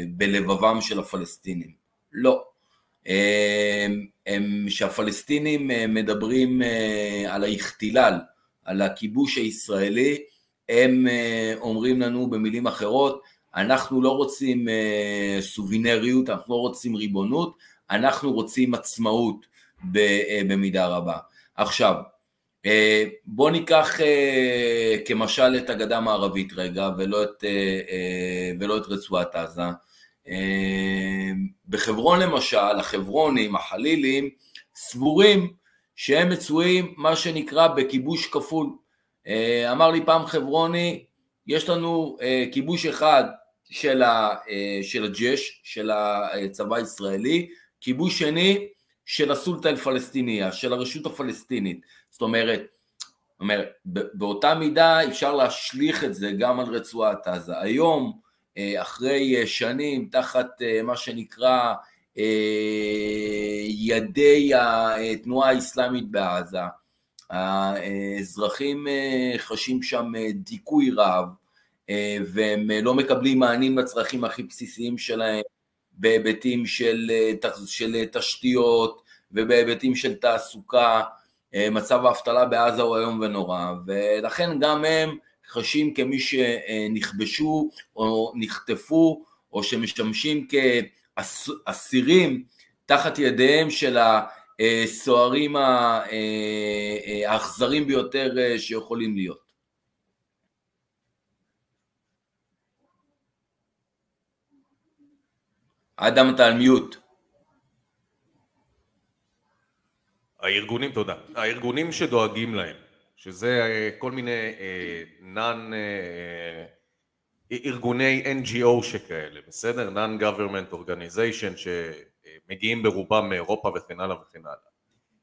Speaker 3: בלבבם של הפלסטינים, לא. אה, הם, שהפלסטינים מדברים אה, על האיכתילל, על הכיבוש הישראלי, הם אה, אומרים לנו במילים אחרות, אנחנו לא רוצים אה, סובינריות, אנחנו לא רוצים ריבונות, אנחנו רוצים עצמאות במידה רבה. עכשיו, אה, בוא ניקח אה, כמשל את הגדה המערבית רגע, ולא את, אה, ולא את רצועת עזה. בחברון למשל, החברונים, החלילים, סבורים שהם מצויים מה שנקרא בכיבוש כפול. אמר לי פעם חברוני, יש לנו כיבוש אחד של הג'ש, של הצבא הישראלי, כיבוש שני של הסולטה אל-פלסטיניה, של הרשות הפלסטינית. זאת אומרת, אומר, באותה מידה אפשר להשליך את זה גם על רצועת עזה. היום, אחרי שנים, תחת מה שנקרא ידי התנועה האסלאמית בעזה, האזרחים חשים שם דיכוי רב, והם לא מקבלים מענים לצרכים הכי בסיסיים שלהם, בהיבטים של, של תשתיות ובהיבטים של תעסוקה, מצב האבטלה בעזה הוא איום ונורא, ולכן גם הם חשים כמי שנכבשו או נחטפו או שמשמשים כאסירים תחת ידיהם של הסוהרים האכזרים ביותר שיכולים להיות. אדם אתה על מיוט.
Speaker 1: הארגונים, תודה, הארגונים שדואגים להם, שזה כל מיני נאן, ארגוני NGO שכאלה, בסדר? Non-Government Organization שמגיעים ברובם מאירופה וכן הלאה וכן הלאה.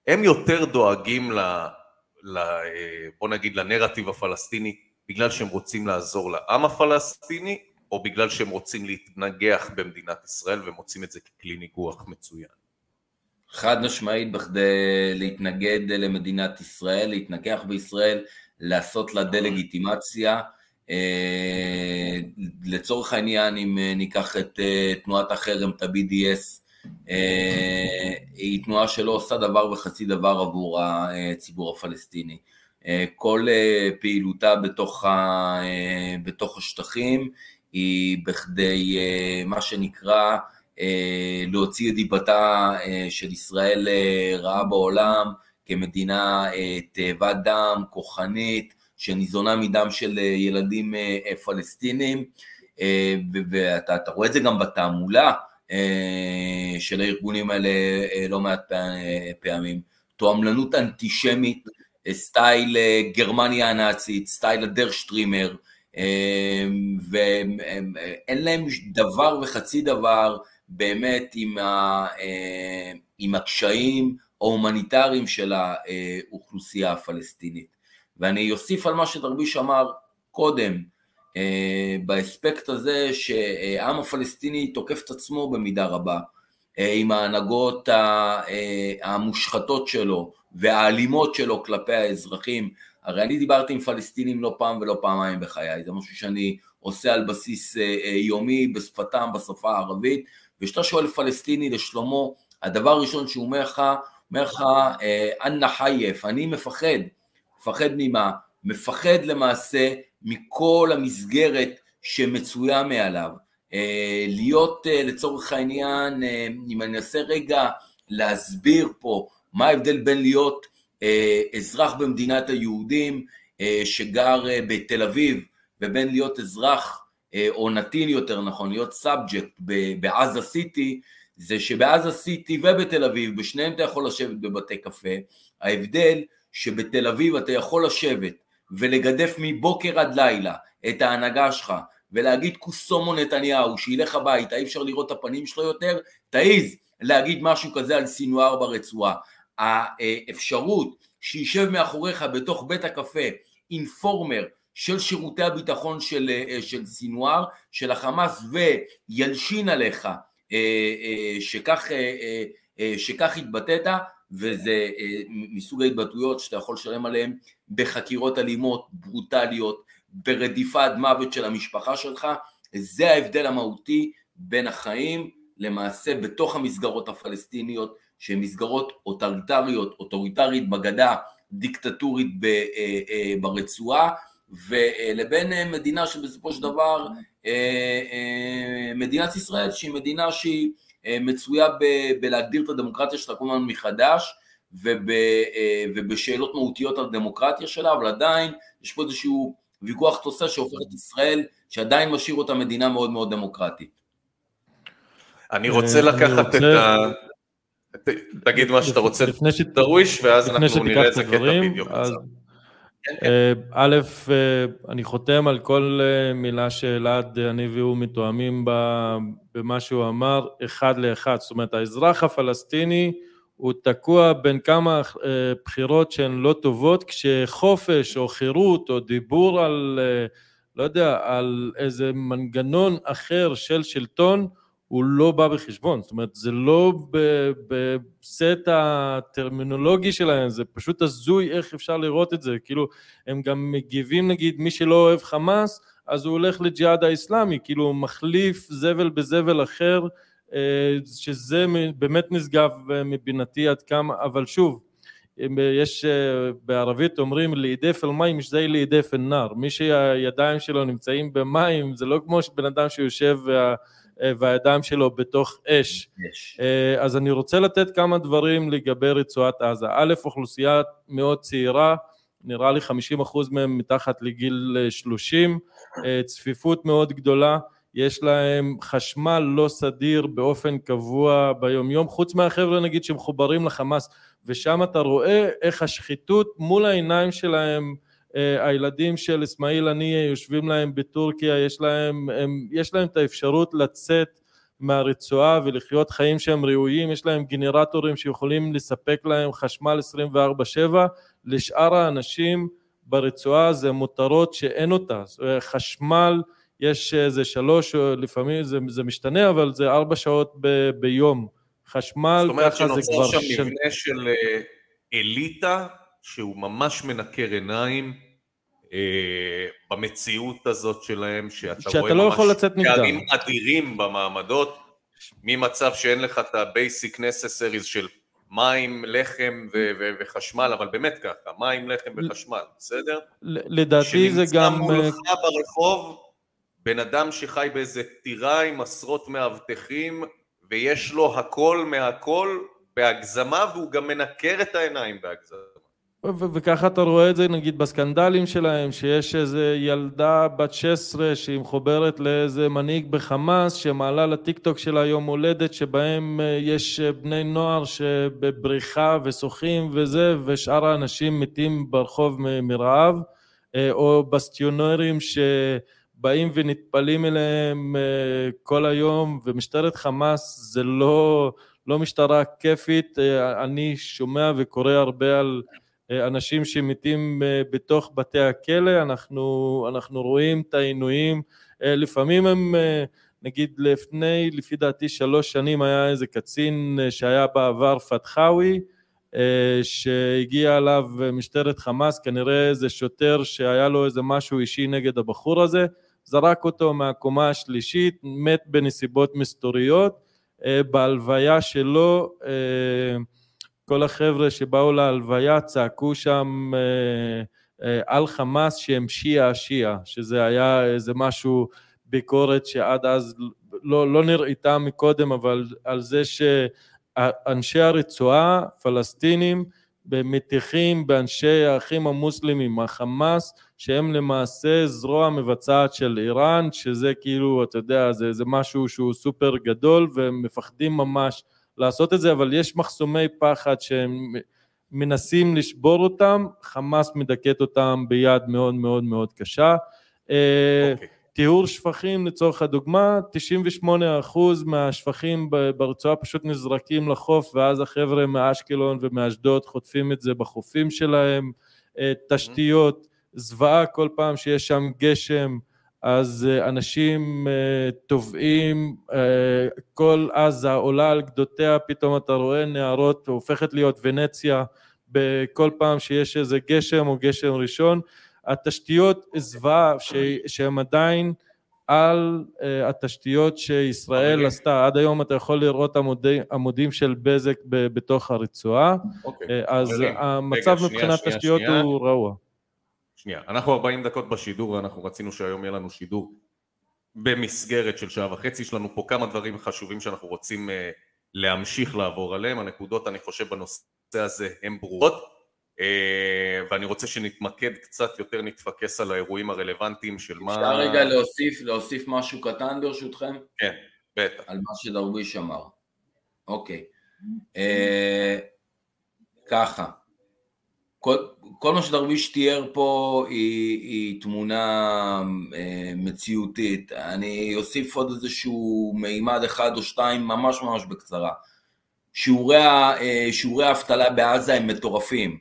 Speaker 1: הם יותר דואגים ל, אה, בוא נגיד לנרטיב הפלסטיני בגלל שהם רוצים לעזור לעם הפלסטיני או בגלל שהם רוצים להתנגח במדינת ישראל ומוצאים את זה ככלי ניגוח מצוין.
Speaker 3: חד משמעית בכדי להתנגד למדינת ישראל, להתנגח בישראל, לעשות לה דה-לגיטימציה. אה, לצורך העניין, אם ניקח את אה, תנועת החרם, את ה-BDS, אה, היא תנועה שלא עושה דבר וחצי דבר עבור הציבור הפלסטיני. כל פעילותה בתוך, ה, בתוך השטחים היא בכדי מה שנקרא להוציא את דיבתה של ישראל רעה בעולם כמדינה תאבת דם, כוחנית, שניזונה מדם של ילדים פלסטינים, ואתה רואה את זה גם בתעמולה של הארגונים האלה לא מעט פעמים. תועמלנות אנטישמית, סטייל גרמניה הנאצית, סטייל הדרשטרימר, ואין להם דבר וחצי דבר באמת עם, ה, עם הקשיים ההומניטריים של האוכלוסייה הפלסטינית. ואני אוסיף על מה שדרביש אמר קודם, באספקט הזה שהעם הפלסטיני תוקף את עצמו במידה רבה, עם ההנהגות המושחתות שלו והאלימות שלו כלפי האזרחים. הרי אני דיברתי עם פלסטינים לא פעם ולא פעמיים בחיי, זה משהו שאני עושה על בסיס יומי בשפתם, בשפה הערבית, וכשאתה שואל פלסטיני לשלומו, הדבר הראשון שהוא אומר לך, אומר לך, אנא חייף, אני מפחד. מפחד ממה? מפחד למעשה מכל המסגרת שמצויה מעליו. להיות לצורך העניין, אם אני אנסה רגע להסביר פה מה ההבדל בין להיות אזרח במדינת היהודים שגר בתל אביב ובין להיות אזרח או נתין יותר נכון, להיות subject בעזה city, זה שבעזה city ובתל אביב, בשניהם אתה יכול לשבת בבתי קפה, ההבדל שבתל אביב אתה יכול לשבת ולגדף מבוקר עד לילה את ההנהגה שלך ולהגיד קוסומו נתניהו שילך הביתה, אי אפשר לראות את הפנים שלו יותר, תעיז להגיד משהו כזה על סינואר ברצועה. האפשרות שישב מאחוריך בתוך בית הקפה אינפורמר של שירותי הביטחון של, של סינואר, של החמאס וילשין עליך אה, אה, שכך, אה, שכך התבטאת, וזה מסוג ההתבטאויות שאתה יכול לשלם עליהן בחקירות אלימות, ברוטליות, ברדיפה עד מוות של המשפחה שלך, זה ההבדל המהותי בין החיים למעשה בתוך המסגרות הפלסטיניות שהן מסגרות אוטוריטריות, אוטוריטרית בגדה, דיקטטורית ברצועה, ולבין מדינה שבסופו של דבר, מדינת ישראל שהיא מדינה שהיא מצויה בלהגדיר את הדמוקרטיה שלה כל הזמן מחדש ובשאלות מהותיות על הדמוקרטיה שלה, אבל עדיין יש פה איזשהו ויכוח תוסע שהופך את ישראל, שעדיין משאיר אותה מדינה מאוד מאוד דמוקרטית.
Speaker 1: אני רוצה לקחת את ה... תגיד מה שאתה רוצה, דרוויש, ואז אנחנו נראה קטע וידאו קצר.
Speaker 2: כן, כן. א', אני חותם על כל מילה שאלעד, אני והוא מתואמים במה שהוא אמר, אחד לאחד. זאת אומרת, האזרח הפלסטיני הוא תקוע בין כמה בחירות שהן לא טובות, כשחופש או חירות או דיבור על, לא יודע, על איזה מנגנון אחר של שלטון, הוא לא בא בחשבון, זאת אומרת זה לא בסט הטרמינולוגי שלהם, זה פשוט הזוי איך אפשר לראות את זה, כאילו הם גם מגיבים נגיד מי שלא אוהב חמאס אז הוא הולך לג'יהאד האיסלאמי, כאילו הוא מחליף זבל בזבל אחר שזה באמת נשגב מבינתי עד כמה, אבל שוב יש בערבית אומרים לידף אל מים זי לידף אל נר, מי שהידיים שלו נמצאים במים זה לא כמו בן אדם שיושב וה והידיים שלו בתוך אש. יש. אז אני רוצה לתת כמה דברים לגבי רצועת עזה. א', אוכלוסייה מאוד צעירה, נראה לי 50% מהם מתחת לגיל 30, צפיפות מאוד גדולה, יש להם חשמל לא סדיר באופן קבוע ביומיום, חוץ מהחבר'ה נגיד שמחוברים לחמאס, ושם אתה רואה איך השחיתות מול העיניים שלהם הילדים של אסמאעיל הנייה יושבים להם בטורקיה, יש להם, הם, יש להם את האפשרות לצאת מהרצועה ולחיות חיים שהם ראויים, יש להם גנרטורים שיכולים לספק להם חשמל 24/7, לשאר האנשים ברצועה זה מותרות שאין אותה, חשמל יש איזה שלוש, לפעמים זה, זה משתנה, אבל זה ארבע שעות ב, ביום. חשמל, ככה זה כבר...
Speaker 1: זאת אומרת שנוצר שם מבנה של אה, אליטה, שהוא ממש מנקר עיניים אה, במציאות הזאת שלהם, שאתה,
Speaker 2: שאתה רואה לא ממש
Speaker 1: פערים אדירים במעמדות, ממצב שאין לך את ה-basic necessaries של מים, לחם ו- ו- וחשמל, אבל באמת ככה, מים, לחם וחשמל, בסדר?
Speaker 2: לדעתי זה גם...
Speaker 1: שנמצא מולך ברחוב בן אדם שחי באיזה טירה עם עשרות מאבטחים ויש לו הכל מהכל בהגזמה והוא גם מנקר את העיניים בהגזמה.
Speaker 2: וככה אתה רואה את זה נגיד בסקנדלים שלהם שיש איזה ילדה בת 16 שהיא מחוברת לאיזה מנהיג בחמאס שמעלה לטיק טוק שלה יום הולדת שבהם אה, יש אה, בני נוער שבבריחה ושוחים וזה ושאר האנשים מתים ברחוב מרעב אה, או בסטיונרים ש... באים ונטפלים אליהם כל היום, ומשטרת חמאס זה לא, לא משטרה כיפית, אני שומע וקורא הרבה על אנשים שמתים בתוך בתי הכלא, אנחנו, אנחנו רואים את העינויים, לפעמים הם, נגיד לפני, לפי דעתי שלוש שנים היה איזה קצין שהיה בעבר פתחאווי, שהגיע אליו משטרת חמאס, כנראה איזה שוטר שהיה לו איזה משהו אישי נגד הבחור הזה, זרק אותו מהקומה השלישית, מת בנסיבות מסתוריות, אה, בהלוויה שלו אה, כל החבר'ה שבאו להלוויה צעקו שם אה, על חמאס שהם שיעה שיעה, שזה היה איזה משהו, ביקורת שעד אז לא, לא נראיתה מקודם, אבל על זה שאנשי הרצועה, פלסטינים, מטיחים באנשי האחים המוסלמים, החמאס, שהם למעשה זרוע מבצעת של איראן, שזה כאילו, אתה יודע, זה, זה משהו שהוא סופר גדול והם מפחדים ממש לעשות את זה, אבל יש מחסומי פחד שהם מנסים לשבור אותם, חמאס מדכאת אותם ביד מאוד מאוד מאוד קשה. Okay. אה, אוקיי. טיהור שפכים לצורך הדוגמה, 98% מהשפכים ברצועה פשוט נזרקים לחוף ואז החבר'ה מאשקלון ומאשדוד חוטפים את זה בחופים שלהם, אה, תשתיות, זוועה כל פעם שיש שם גשם אז אה, אנשים אה, טובעים, כל עזה עולה על גדותיה, פתאום אתה רואה נהרות, הופכת להיות ונציה בכל פעם שיש איזה גשם או גשם ראשון התשתיות זוועה שהן עדיין על התשתיות שישראל okay. עשתה, עד היום אתה יכול לראות עמודי, עמודים של בזק בתוך הרצועה, okay. אוקיי. אז okay. המצב רגע, מבחינת שנייה, תשתיות שנייה. הוא רעוע.
Speaker 1: שנייה, אנחנו 40 דקות בשידור ואנחנו רצינו שהיום יהיה לנו שידור במסגרת של שעה וחצי, יש לנו פה כמה דברים חשובים שאנחנו רוצים uh, להמשיך לעבור עליהם, הנקודות אני חושב בנושא הזה הן ברורות אה, ואני רוצה שנתמקד קצת יותר, נתפקס על האירועים הרלוונטיים של מה...
Speaker 3: אפשר רגע להוסיף, להוסיף משהו קטן ברשותכם?
Speaker 1: כן, בטח.
Speaker 3: על מה שדרוויש אמר. אוקיי. אה, ככה, כל, כל מה שדרוויש תיאר פה היא, היא תמונה אה, מציאותית. אני אוסיף עוד איזשהו מימד אחד או שתיים ממש ממש בקצרה. שיעורי, שיעורי האבטלה בעזה הם מטורפים.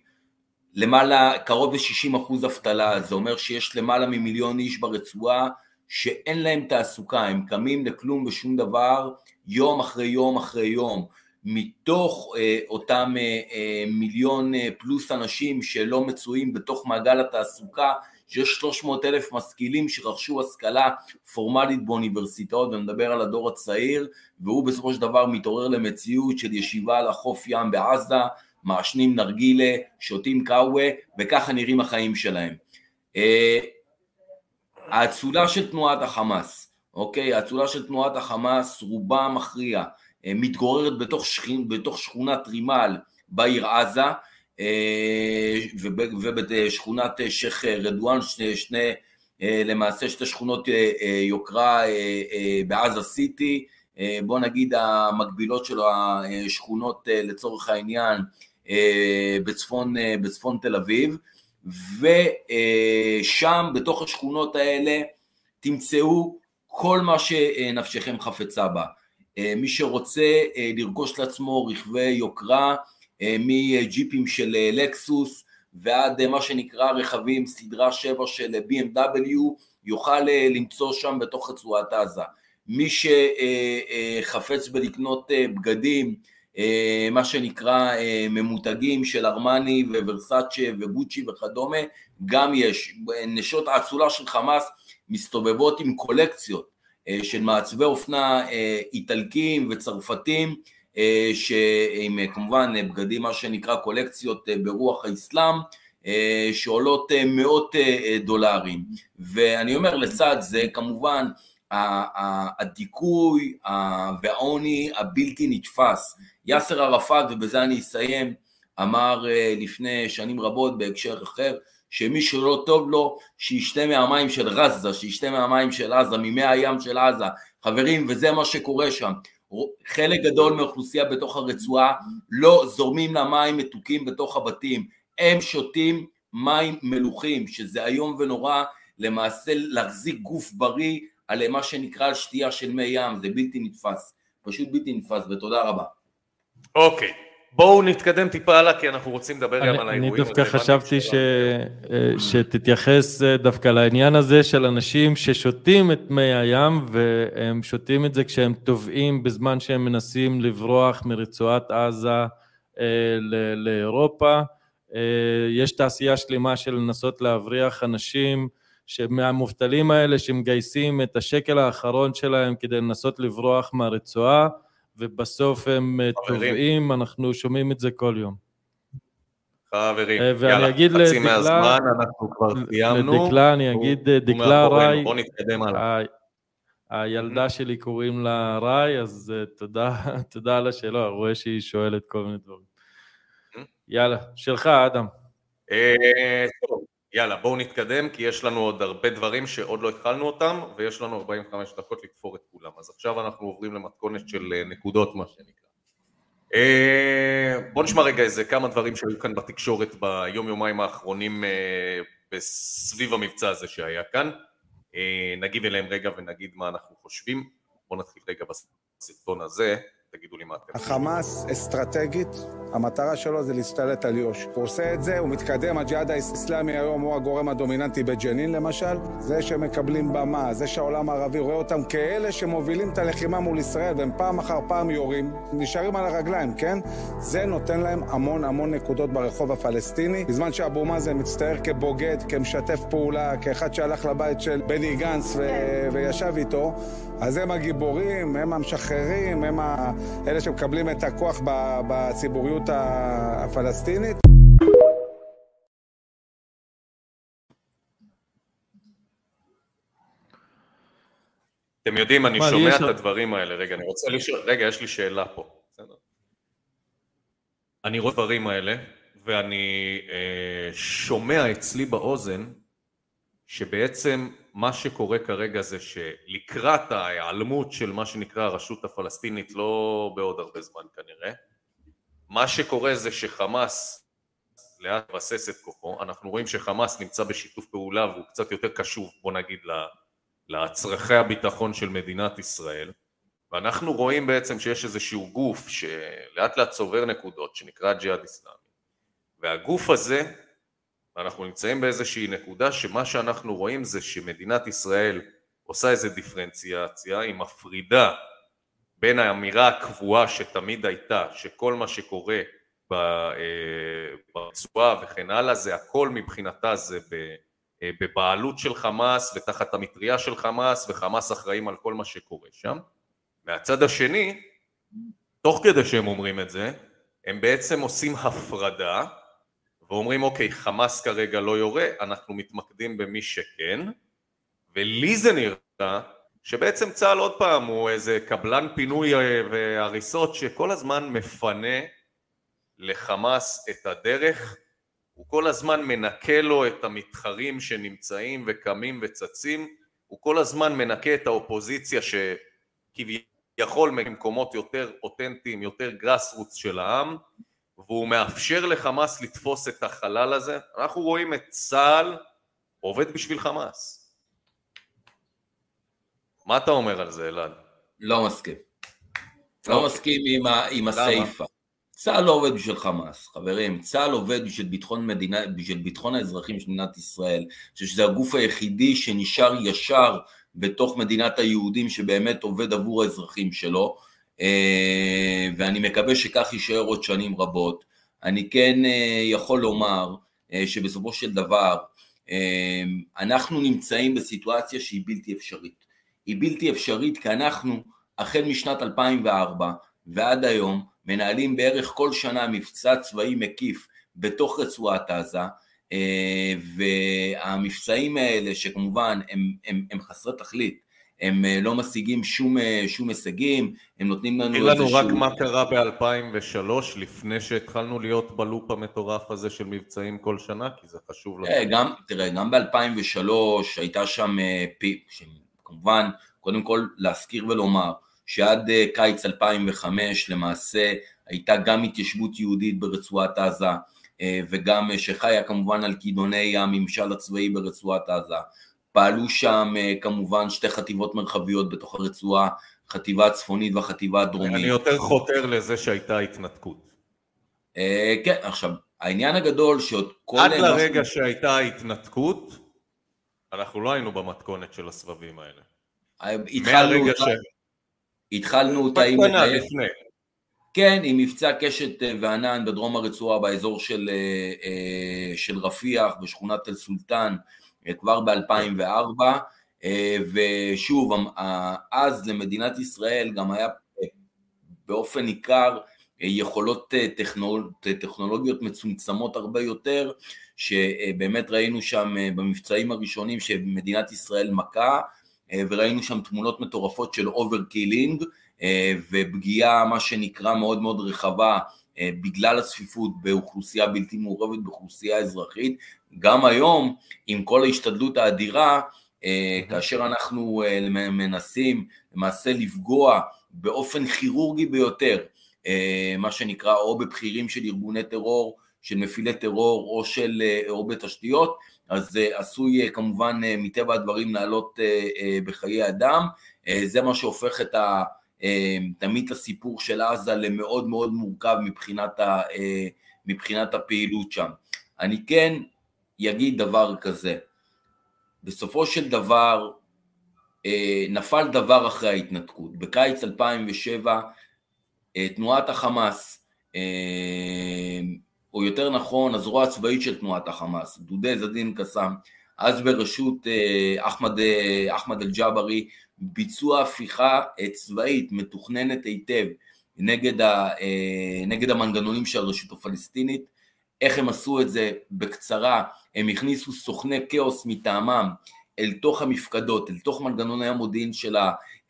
Speaker 3: למעלה, קרוב ל-60 אחוז אבטלה, זה אומר שיש למעלה ממיליון איש ברצועה שאין להם תעסוקה, הם קמים לכלום ושום דבר יום אחרי יום אחרי יום. מתוך אה, אותם אה, אה, מיליון אה, פלוס אנשים שלא מצויים בתוך מעגל התעסוקה, שיש 300 אלף משכילים שרכשו השכלה פורמלית באוניברסיטאות, ומדבר על הדור הצעיר, והוא בסופו של דבר מתעורר למציאות של ישיבה על החוף ים בעזה, מעשנים נרגילה, שותים קאווה, וככה נראים החיים שלהם. אה, האצולה של תנועת החמאס, אוקיי? האצולה של תנועת החמאס, רובה המכריע, מתגוררת בתוך, שכין, בתוך שכונת רימל בעיר עזה, אה, ובשכונת שייח' רדואן, שני, שני, למעשה שתי שכונות יוקרה בעזה סיטי, בוא נגיד המקבילות של השכונות לצורך העניין אה, בצפון, אה, בצפון תל אביב, ושם בתוך השכונות האלה תמצאו כל מה שנפשכם חפצה בה. אה, מי שרוצה אה, לרכוש לעצמו רכבי יוקרה אה, מג'יפים של לקסוס ועד מה שנקרא רכבים סדרה 7 של BMW יוכל למצוא שם בתוך רצועת עזה. מי שחפץ בלקנות בגדים, מה שנקרא ממותגים של ארמני וורסאצ'ה וגוצ'י וכדומה, גם יש. נשות האצולה של חמאס מסתובבות עם קולקציות של מעצבי אופנה אה, איטלקים וצרפתים, אה, שעם אה, כמובן אה, בגדים מה שנקרא קולקציות אה, ברוח האסלאם, אה, שעולות אה, מאות אה, אה, דולרים. ואני אומר לצד זה כמובן הדיכוי והעוני הבלתי נתפס. יאסר ערפאת, ובזה אני אסיים, אמר אה, לפני שנים רבות בהקשר אחר, שמי שלא טוב לו, שישתה מהמים של רזה, שישתה מהמים של עזה, ממי הים של עזה. חברים, וזה מה שקורה שם. חלק גדול מהאוכלוסייה בתוך הרצועה לא זורמים לה מים מתוקים בתוך הבתים, הם שותים מים מלוכים, שזה איום ונורא למעשה להחזיק גוף בריא על מה שנקרא שתייה של מי ים, זה בלתי נתפס, פשוט בלתי נתפס, ותודה רבה.
Speaker 1: אוקיי, בואו נתקדם טיפה הלאה, כי אנחנו רוצים לדבר גם על
Speaker 2: אני
Speaker 1: האירועים.
Speaker 2: דווקא
Speaker 1: הרלוונטיים
Speaker 2: חשבתי ש-
Speaker 1: שלנו.
Speaker 2: אה, שתתייחס אה, דווקא לעניין הזה של אנשים ששותים את מי הים והם שותים את זה כשהם טובעים בזמן שהם מנסים לברוח מרצועת עזה אה, ל- לאירופה. יש תעשייה שלמה של לנסות להבריח אנשים מהמובטלים האלה שמגייסים את השקל האחרון שלהם כדי לנסות לברוח מהרצועה ובסוף הם אה. טובעים, אנחנו שומעים את זה כל יום.
Speaker 1: חברים,
Speaker 2: אה, ואני
Speaker 1: יאללה,
Speaker 2: אגיד
Speaker 1: חצי
Speaker 2: לדקלה-
Speaker 1: מהזמן אנחנו כבר סיימנו.
Speaker 2: לדקלה אני
Speaker 1: הוא-
Speaker 2: אגיד,
Speaker 1: הוא
Speaker 2: דקלה
Speaker 1: מאחורינו,
Speaker 2: ראי,
Speaker 1: בואו נתקדם הלאה.
Speaker 2: הילדה שלי קוראים לה ראי, אז אה, תודה, תודה על השאלה, אני רואה שהיא שואלת כל מיני דברים. יאללה, שלך, אדם.
Speaker 1: טוב, יאללה, בואו נתקדם, כי יש לנו עוד הרבה דברים שעוד לא התחלנו אותם, ויש לנו 45 דקות לתפור את כולם. אז עכשיו אנחנו עוברים למתכונת של אה, נקודות, מה שנקרא. אה, בואו נשמע רגע איזה כמה דברים שהיו כאן בתקשורת ביום-יומיים האחרונים אה, סביב המבצע הזה שהיה כאן. נגיב אליהם רגע ונגיד מה אנחנו חושבים. בואו נתחיל רגע בסרטון הזה, תגידו לי מה אתם.
Speaker 6: החמאס אסטרטגית, המטרה שלו זה להשתלט על יו"ש. הוא עושה את זה, הוא מתקדם, הג'יהאד האסלאמי היום הוא הגורם הדומיננטי בג'נין למשל. זה שמקבלים במה, זה שהעולם הערבי רואה אותם כאלה שמובילים את הלחימה מול ישראל, והם פעם אחר פעם יורים, נשארים על הרגליים, כן? זה נותן להם המון המון נקודות ברחוב הפלסטיני, בזמן שאבו מאזן מצטייר כבוגד, כמשתף פעולה, כאחד שהלך לבית של בני גנץ ו- וישב איתו, אז הם הגיבורים, הם המשחררים, הם ה- אלה שמקבלים את הכוח ב- בציבוריות הפלסטינית.
Speaker 1: אתם יודעים, אני שומע
Speaker 2: יש-
Speaker 1: את הדברים האלה, רגע, אני רוצה לשאול, רגע, יש לי שאלה פה? אני רואה את הדברים האלה, ואני אה, שומע אצלי באוזן, שבעצם מה שקורה כרגע זה שלקראת ההיעלמות של מה שנקרא הרשות הפלסטינית, לא בעוד הרבה זמן כנראה, מה שקורה זה שחמאס לאט מבסס את כוחו, אנחנו רואים שחמאס נמצא בשיתוף פעולה והוא קצת יותר קשוב, בוא נגיד. לצרכי הביטחון של מדינת ישראל ואנחנו רואים בעצם שיש איזשהו גוף שלאט לאט צובר נקודות שנקרא ג'יהאד איסלאמי והגוף הזה אנחנו נמצאים באיזושהי נקודה שמה שאנחנו רואים זה שמדינת ישראל עושה איזו דיפרנציאציה, היא מפרידה בין האמירה הקבועה שתמיד הייתה שכל מה שקורה אה, ברצועה וכן הלאה זה הכל מבחינתה זה. אה, בבעלות של חמאס ותחת המטריה של חמאס וחמאס אחראים על כל מה שקורה שם. מהצד השני, תוך כדי שהם אומרים את זה, הם בעצם עושים הפרדה ואומרים אוקיי חמאס כרגע לא יורה, אנחנו מתמקדים במי שכן. ולי זה נראה שבעצם צה"ל עוד פעם הוא איזה קבלן פינוי אה, והריסות שכל הזמן מפנה לחמאס את הדרך. הוא כל הזמן מנקה לו את המתחרים שנמצאים וקמים וצצים, הוא כל הזמן מנקה את האופוזיציה שכביכול ממקומות יותר אותנטיים, יותר גראס רוץ של העם, והוא מאפשר לחמאס לתפוס את החלל הזה. אנחנו רואים את צה"ל עובד בשביל חמאס. מה אתה אומר על זה, אלעד?
Speaker 3: לא מסכים. לא
Speaker 1: אוקיי.
Speaker 3: מסכים עם, ה, עם הסיפה. צה"ל לא עובד בשביל חמאס, חברים, צה"ל עובד בשביל ביטחון, מדינה, בשביל ביטחון האזרחים של מדינת ישראל. אני חושב שזה הגוף היחידי שנשאר ישר בתוך מדינת היהודים שבאמת עובד עבור האזרחים שלו, ואני מקווה שכך יישאר עוד שנים רבות. אני כן אה, יכול לומר אה, שבסופו של דבר אנחנו נמצאים בסיטואציה שהיא בלתי אפשרית. היא בלתי אפשרית כי אנחנו החל משנת 2004 ועד היום מנהלים בערך כל שנה מבצע צבאי מקיף בתוך רצועת עזה, אה, והמבצעים האלה שכמובן הם, הם, הם חסרי תכלית, הם אה, לא משיגים שום, אה, שום הישגים, הם נותנים לנו
Speaker 1: איזשהו... תגיד לנו רק מה קרה ב-2003 לפני שהתחלנו להיות בלופ המטורף הזה של מבצעים כל שנה, כי זה חשוב
Speaker 3: לנו. גם, תראה, גם ב-2003 הייתה שם, כמובן, קודם כל להזכיר ולומר, שעד אה, קיץ 2005 למעשה הייתה גם התיישבות יהודית ברצועת עזה אה, וגם אה, שחיה כמובן על כידוני הממשל הצבאי ברצועת עזה. פעלו שם כמובן שתי חטיבות מרחביות בתוך הרצועה, חטיבה הצפונית והחטיבה הדרומית.
Speaker 1: אני יותר חותר לזה שהייתה התנתקות.
Speaker 3: כן, עכשיו, העניין הגדול שעוד
Speaker 1: כל... עד לרגע. שהייתה התנתקות, אנחנו לא היינו במתכונת של הסבבים האלה.
Speaker 3: התחלנו... מהרגע ש... התחלנו אותה עם... כן, עם מבצע קשת אה, וענן בדרום הרצועה באזור של, אה, אה, של רפיח בשכונת אל סולטן כבר ב-2004 ושוב, אז למדינת ישראל גם היה באופן ניכר יכולות טכנול, טכנולוגיות מצומצמות הרבה יותר, שבאמת ראינו שם במבצעים הראשונים שמדינת ישראל מכה, אה, וראינו שם תמונות מטורפות של overkilling אה, ופגיעה מה שנקרא מאוד מאוד רחבה אה, בגלל הצפיפות באוכלוסייה בלתי מעורבת, באוכלוסייה אזרחית. גם היום, עם כל ההשתדלות האדירה, כאשר אנחנו מנסים למעשה לפגוע באופן כירורגי ביותר, מה שנקרא או בבכירים של ארגוני טרור, של מפעילי טרור או, של, או בתשתיות, אז אה, עשוי אה, כמובן אה, מטבע הדברים לעלות בחיי אדם, זה מה שהופך את ה... תמיד הסיפור של עזה למאוד מאוד מורכב מבחינת, ה, מבחינת הפעילות שם. אני כן אגיד דבר כזה, בסופו של דבר נפל דבר אחרי ההתנתקות. בקיץ 2007 תנועת החמאס או יותר נכון הזרוע הצבאית של תנועת החמאס, דודי זדין קסאם, אז בראשות אה, אחמד, אה, אחמד אל-ג'אברי, ביצוע הפיכה אה, צבאית מתוכננת היטב נגד, ה, נגד המנגנונים של הרשות הפלסטינית. איך הם עשו את זה? בקצרה, הם הכניסו סוכני כאוס מטעמם אל תוך המפקדות, אל תוך מנגנוני המודיעין של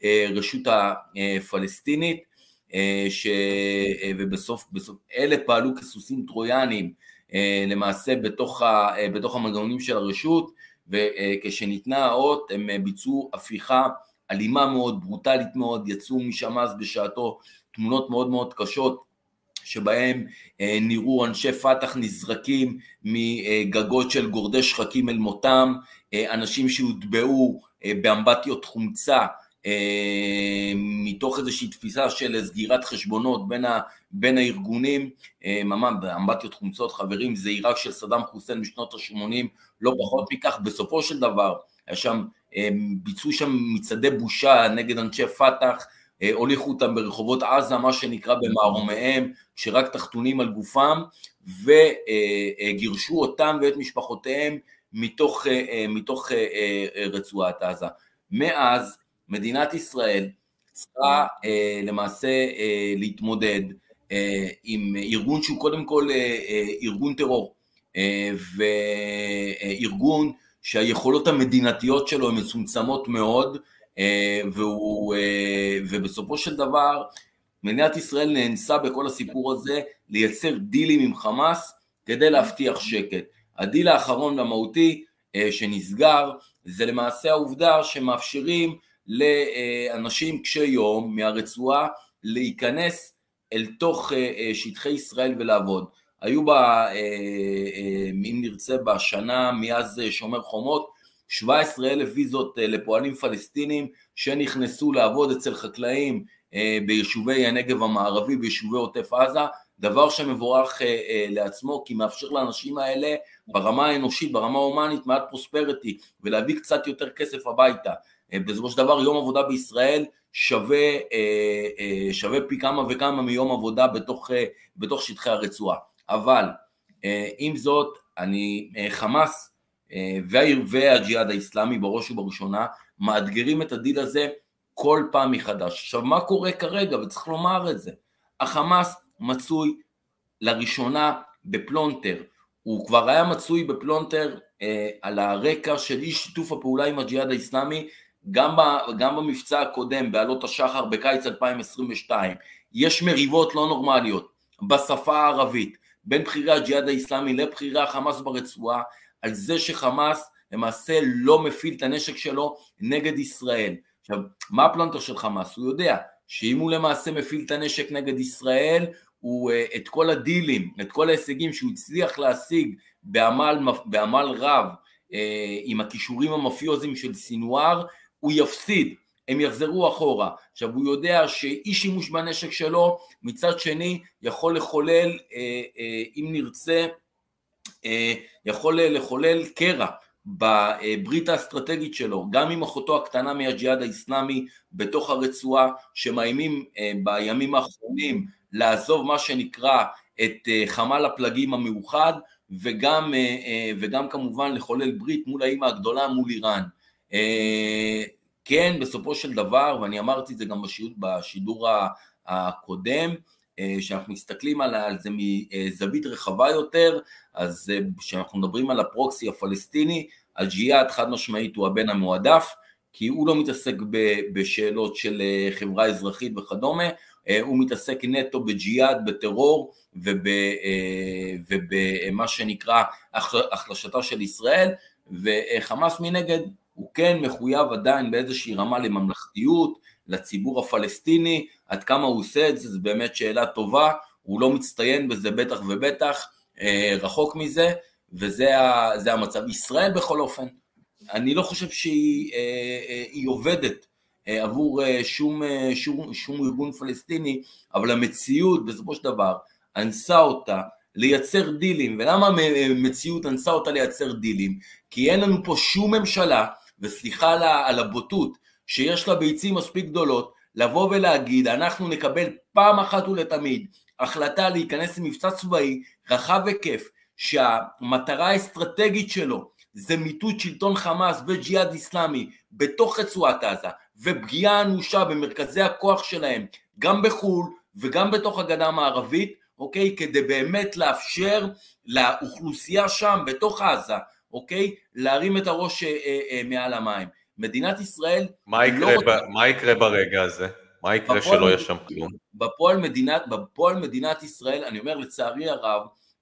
Speaker 3: הרשות הפלסטינית, אה, ש... אה, ובסוף, בסוף, אלה פעלו כסוסים טרויאנים אה, למעשה בתוך, ה... בתוך המנגנונים של הרשות וכשניתנה האות הם ביצעו הפיכה אלימה מאוד, ברוטלית מאוד, יצאו משם אז בשעתו תמונות מאוד מאוד קשות שבהם נראו אנשי פת"ח נזרקים מגגות של גורדי שחקים אל מותם, אנשים שהוטבעו באמבטיות חומצה אה, מתוך איזושהי תפיסה של סגירת חשבונות בין, ה, בין הארגונים, אה, ממש באמבטיות חומצות. חברים, זה עיראק של סדאם חוסיין בשנות ה-80, לא פחות מכך, בסופו של דבר, היה שם, אה, ביצעו שם מצעדי בושה נגד אנשי פת"ח, הוליכו אותם ברחובות עזה, מה שנקרא במערומיהם, שרק תחתונים על גופם, וגירשו אותם ואת משפחותיהם מתוך, מתוך רצועת עזה. מאז מדינת ישראל צריכה אה, למעשה אה, להתמודד אה, עם ארגון שהוא קודם כל אה, אה, ארגון טרור, אה, וארגון שהיכולות המדינתיות שלו הן מצומצמות מאוד, אה, והוא, אה, ובסופו של דבר מדינת ישראל נאנסה בכל הסיפור הזה לייצר דילים עם חמאס כדי להבטיח שקט. הדיל האחרון והמהותי אה, שנסגר זה למעשה העובדה שמאפשרים לאנשים קשי יום מהרצועה להיכנס אל תוך אה, אה, שטחי ישראל ולעבוד. היו בה, אה, אם נרצה, בשנה מאז שומר חומות, 17 אלף ויזות אה, לפועלים פלסטינים שנכנסו לעבוד אצל חקלאים אה, ביישובי הנגב המערבי, ביישובי עוטף עזה, דבר שמבורך לעצמו כי מאפשר לאנשים האלה ברמה האנושית, ברמה ההומנית, מעט פרוספריטי ולהביא קצת יותר כסף הביתה. בסופו של דבר יום עבודה בישראל שווה, שווה פי כמה וכמה מיום עבודה בתוך, בתוך שטחי הרצועה. אבל עם זאת, אני, חמאס והג'יהאד האיסלאמי בראש ובראשונה מאתגרים את הדיל הזה כל פעם מחדש. עכשיו מה קורה כרגע? וצריך לומר את זה, החמאס מצוי לראשונה בפלונטר, הוא כבר היה מצוי בפלונטר אה, על הרקע של אי שיתוף הפעולה עם הג'יהאד האיסלאמי גם, ב, גם במבצע הקודם בעלות השחר בקיץ 2022 יש מריבות לא נורמליות בשפה הערבית בין בכירי הג'יהאד האיסלאמי לבכירי החמאס ברצועה על זה שחמאס למעשה לא מפעיל את הנשק שלו נגד ישראל. עכשיו, מה הפלונטר של חמאס? הוא יודע שאם הוא למעשה מפעיל את הנשק נגד ישראל, הוא אה, את כל הדילים, את כל ההישגים שהוא הצליח להשיג בעמל, בעמל רב אה, עם הכישורים המאפיוזיים של סינואר, הוא יפסיד, הם יחזרו אחורה. עכשיו הוא יודע שאי שימוש בנשק שלו מצד שני יכול לחולל, אה, אם נרצה, יכול לחולל קרע בברית האסטרטגית שלו, גם עם אחותו הקטנה מהג'יהאד האיסלאמי בתוך הרצועה, שמאיימים אה, בימים האחרונים לעזוב מה שנקרא את אה, חמ"ל הפלגים המאוחד, וגם, וגם כמובן לחולל ברית מול האימא הגדולה, מול איראן. כן, בסופו של דבר, ואני אמרתי את זה גם בשידור הקודם, כשאנחנו מסתכלים על זה מזווית רחבה יותר, אז אה, כשאנחנו מדברים על הפרוקסי הפלסטיני, הג'יהאד חד משמעית הוא הבן המועדף, כי הוא לא מתעסק בשאלות של אה, חברה אזרחית וכדומה, אה, הוא מתעסק נטו בג'יהאד, בטרור ובמה שנקרא החלשתה של ישראל, וחמאס מנגד הוא כן מחויב עדיין באיזושהי רמה לממלכתיות, לציבור הפלסטיני, עד כמה הוא עושה את זה, זו באמת שאלה טובה, הוא לא מצטיין בזה בטח ובטח, אה, רחוק מזה, וזה המצב. ישראל בכל אופן, אני לא חושב שהיא אה, אה, עובדת עבור שום, שום, שום ארגון פלסטיני, אבל המציאות בסופו של דבר אנסה אותה לייצר דילים, ולמה המציאות אנסה אותה לייצר דילים? כי אין לנו פה שום ממשלה, וסליחה על הבוטות, שיש לה ביצים מספיק גדולות, לבוא ולהגיד, אנחנו נקבל פעם אחת ולתמיד החלטה להיכנס למבצע צבאי רחב היקף, שהמטרה האסטרטגית שלו זה מיטוט שלטון חמאס וג'יהאד איסלאמי בתוך רצועת עזה ופגיעה אנושה במרכזי הכוח שלהם גם בחו"ל וגם בתוך הגדה המערבית, אוקיי? כדי באמת לאפשר לאוכלוסייה שם בתוך עזה, אוקיי? להרים את הראש אה, אה, אה מעל המים. מדינת ישראל...
Speaker 1: מה יקרה, לא ב... מה יקרה ברגע הזה? מה יקרה שלא יהיה שם כלום?
Speaker 3: בפועל מדינת, בפועל מדינת ישראל, אני אומר לצערי הרב,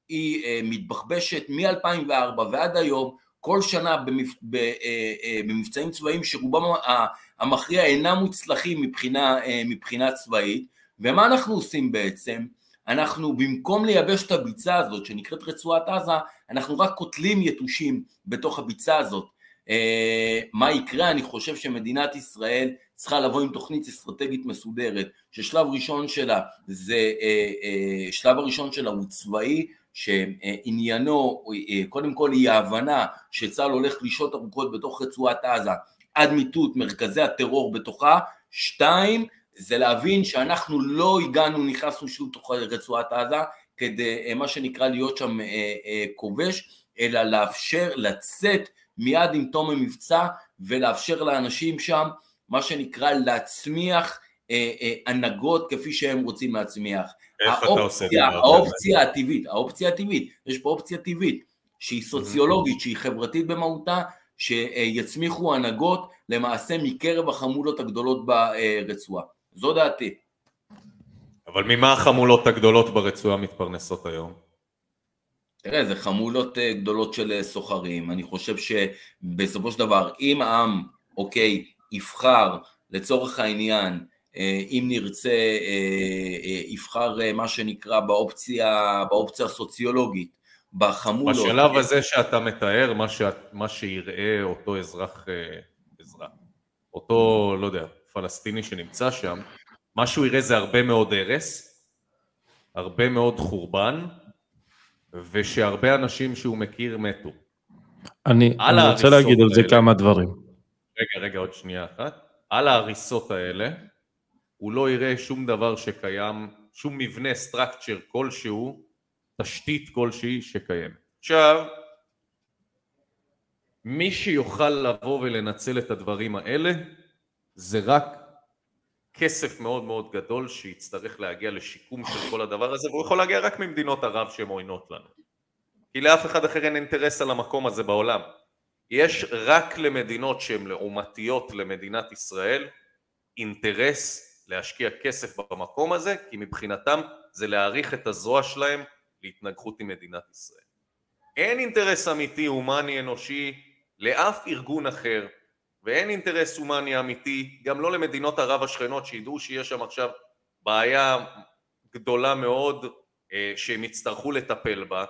Speaker 3: היא אה, מתבחבשת מ-2004 ועד היום, כל שנה במפ... ב, אה, אה, במבצעים צבאיים שרובם המכריע אינם מוצלחים מבחינה, אה, מבחינה צבאית, ומה אנחנו עושים בעצם? אנחנו במקום לייבש את הביצה הזאת שנקראת רצועת עזה, אנחנו רק קוטלים יתושים בתוך הביצה הזאת. אה, מה יקרה? אני חושב שמדינת ישראל צריכה לבוא עם תוכנית אסטרטגית מסודרת, ששלב ראשון שלה זה, אה, אה, שלב הראשון שלה הוא צבאי, שעניינו קודם כל היא ההבנה שצה"ל הולך לשהות ארוכות בתוך רצועת עזה עד מיטוט מרכזי הטרור בתוכה, שתיים זה להבין שאנחנו לא הגענו, נכנסנו שוב לתוך רצועת עזה כדי מה שנקרא להיות שם כובש, אלא לאפשר לצאת מיד עם תום המבצע ולאפשר לאנשים שם מה שנקרא להצמיח אה, אה, הנהגות כפי שהם רוצים להצמיח.
Speaker 1: איך האופציה, אתה עושה את זה?
Speaker 3: האופציה הטבעית, האופציה הטבעית, יש פה אופציה טבעית שהיא סוציולוגית, שהיא חברתית במהותה, שיצמיחו הנהגות למעשה מקרב החמולות הגדולות ברצועה. זו דעתי.
Speaker 1: אבל ממה החמולות הגדולות ברצועה מתפרנסות היום?
Speaker 3: תראה, זה חמולות אה, גדולות של אה, סוחרים, אני חושב שבסופו של דבר, אם העם, אוקיי, יבחר לצורך העניין, אה, אם נרצה, יבחר מה שנקרא באופציה, באופציה הסוציולוגית, בחמולות.
Speaker 1: בשלב הזה שאתה מתאר, מה, ש... מה שיראה אותו אזרח, אזרח, אותו, לא יודע, פלסטיני שנמצא שם, מה שהוא יראה זה הרבה מאוד הרס, הרבה מאוד חורבן, ושהרבה אנשים שהוא מכיר מתו.
Speaker 2: אני, אני רוצה להגיד על זה
Speaker 1: האלה.
Speaker 2: כמה דברים.
Speaker 1: רגע, רגע, עוד שנייה אחת. על ההריסות האלה, הוא לא יראה שום דבר שקיים, שום מבנה, structure כלשהו, תשתית כלשהי שקיימת. עכשיו, מי שיוכל לבוא ולנצל את הדברים האלה, זה רק כסף מאוד מאוד גדול שיצטרך להגיע לשיקום של כל הדבר הזה, והוא יכול להגיע רק ממדינות ערב שהן עוינות לנו. כי לאף אחד אחר אין אינטרס על המקום הזה בעולם. יש רק למדינות שהן לעומתיות למדינת ישראל אינטרס להשקיע כסף במקום הזה, כי מבחינתם זה להעריך את הזרוע שלהם להתנגחות עם מדינת ישראל. אין אינטרס אמיתי, הומני, אנושי, לאף ארגון אחר, ואין אינטרס הומני אמיתי, גם לא למדינות ערב השכנות שידעו שיש שם עכשיו בעיה גדולה מאוד אה, שהם יצטרכו לטפל בה,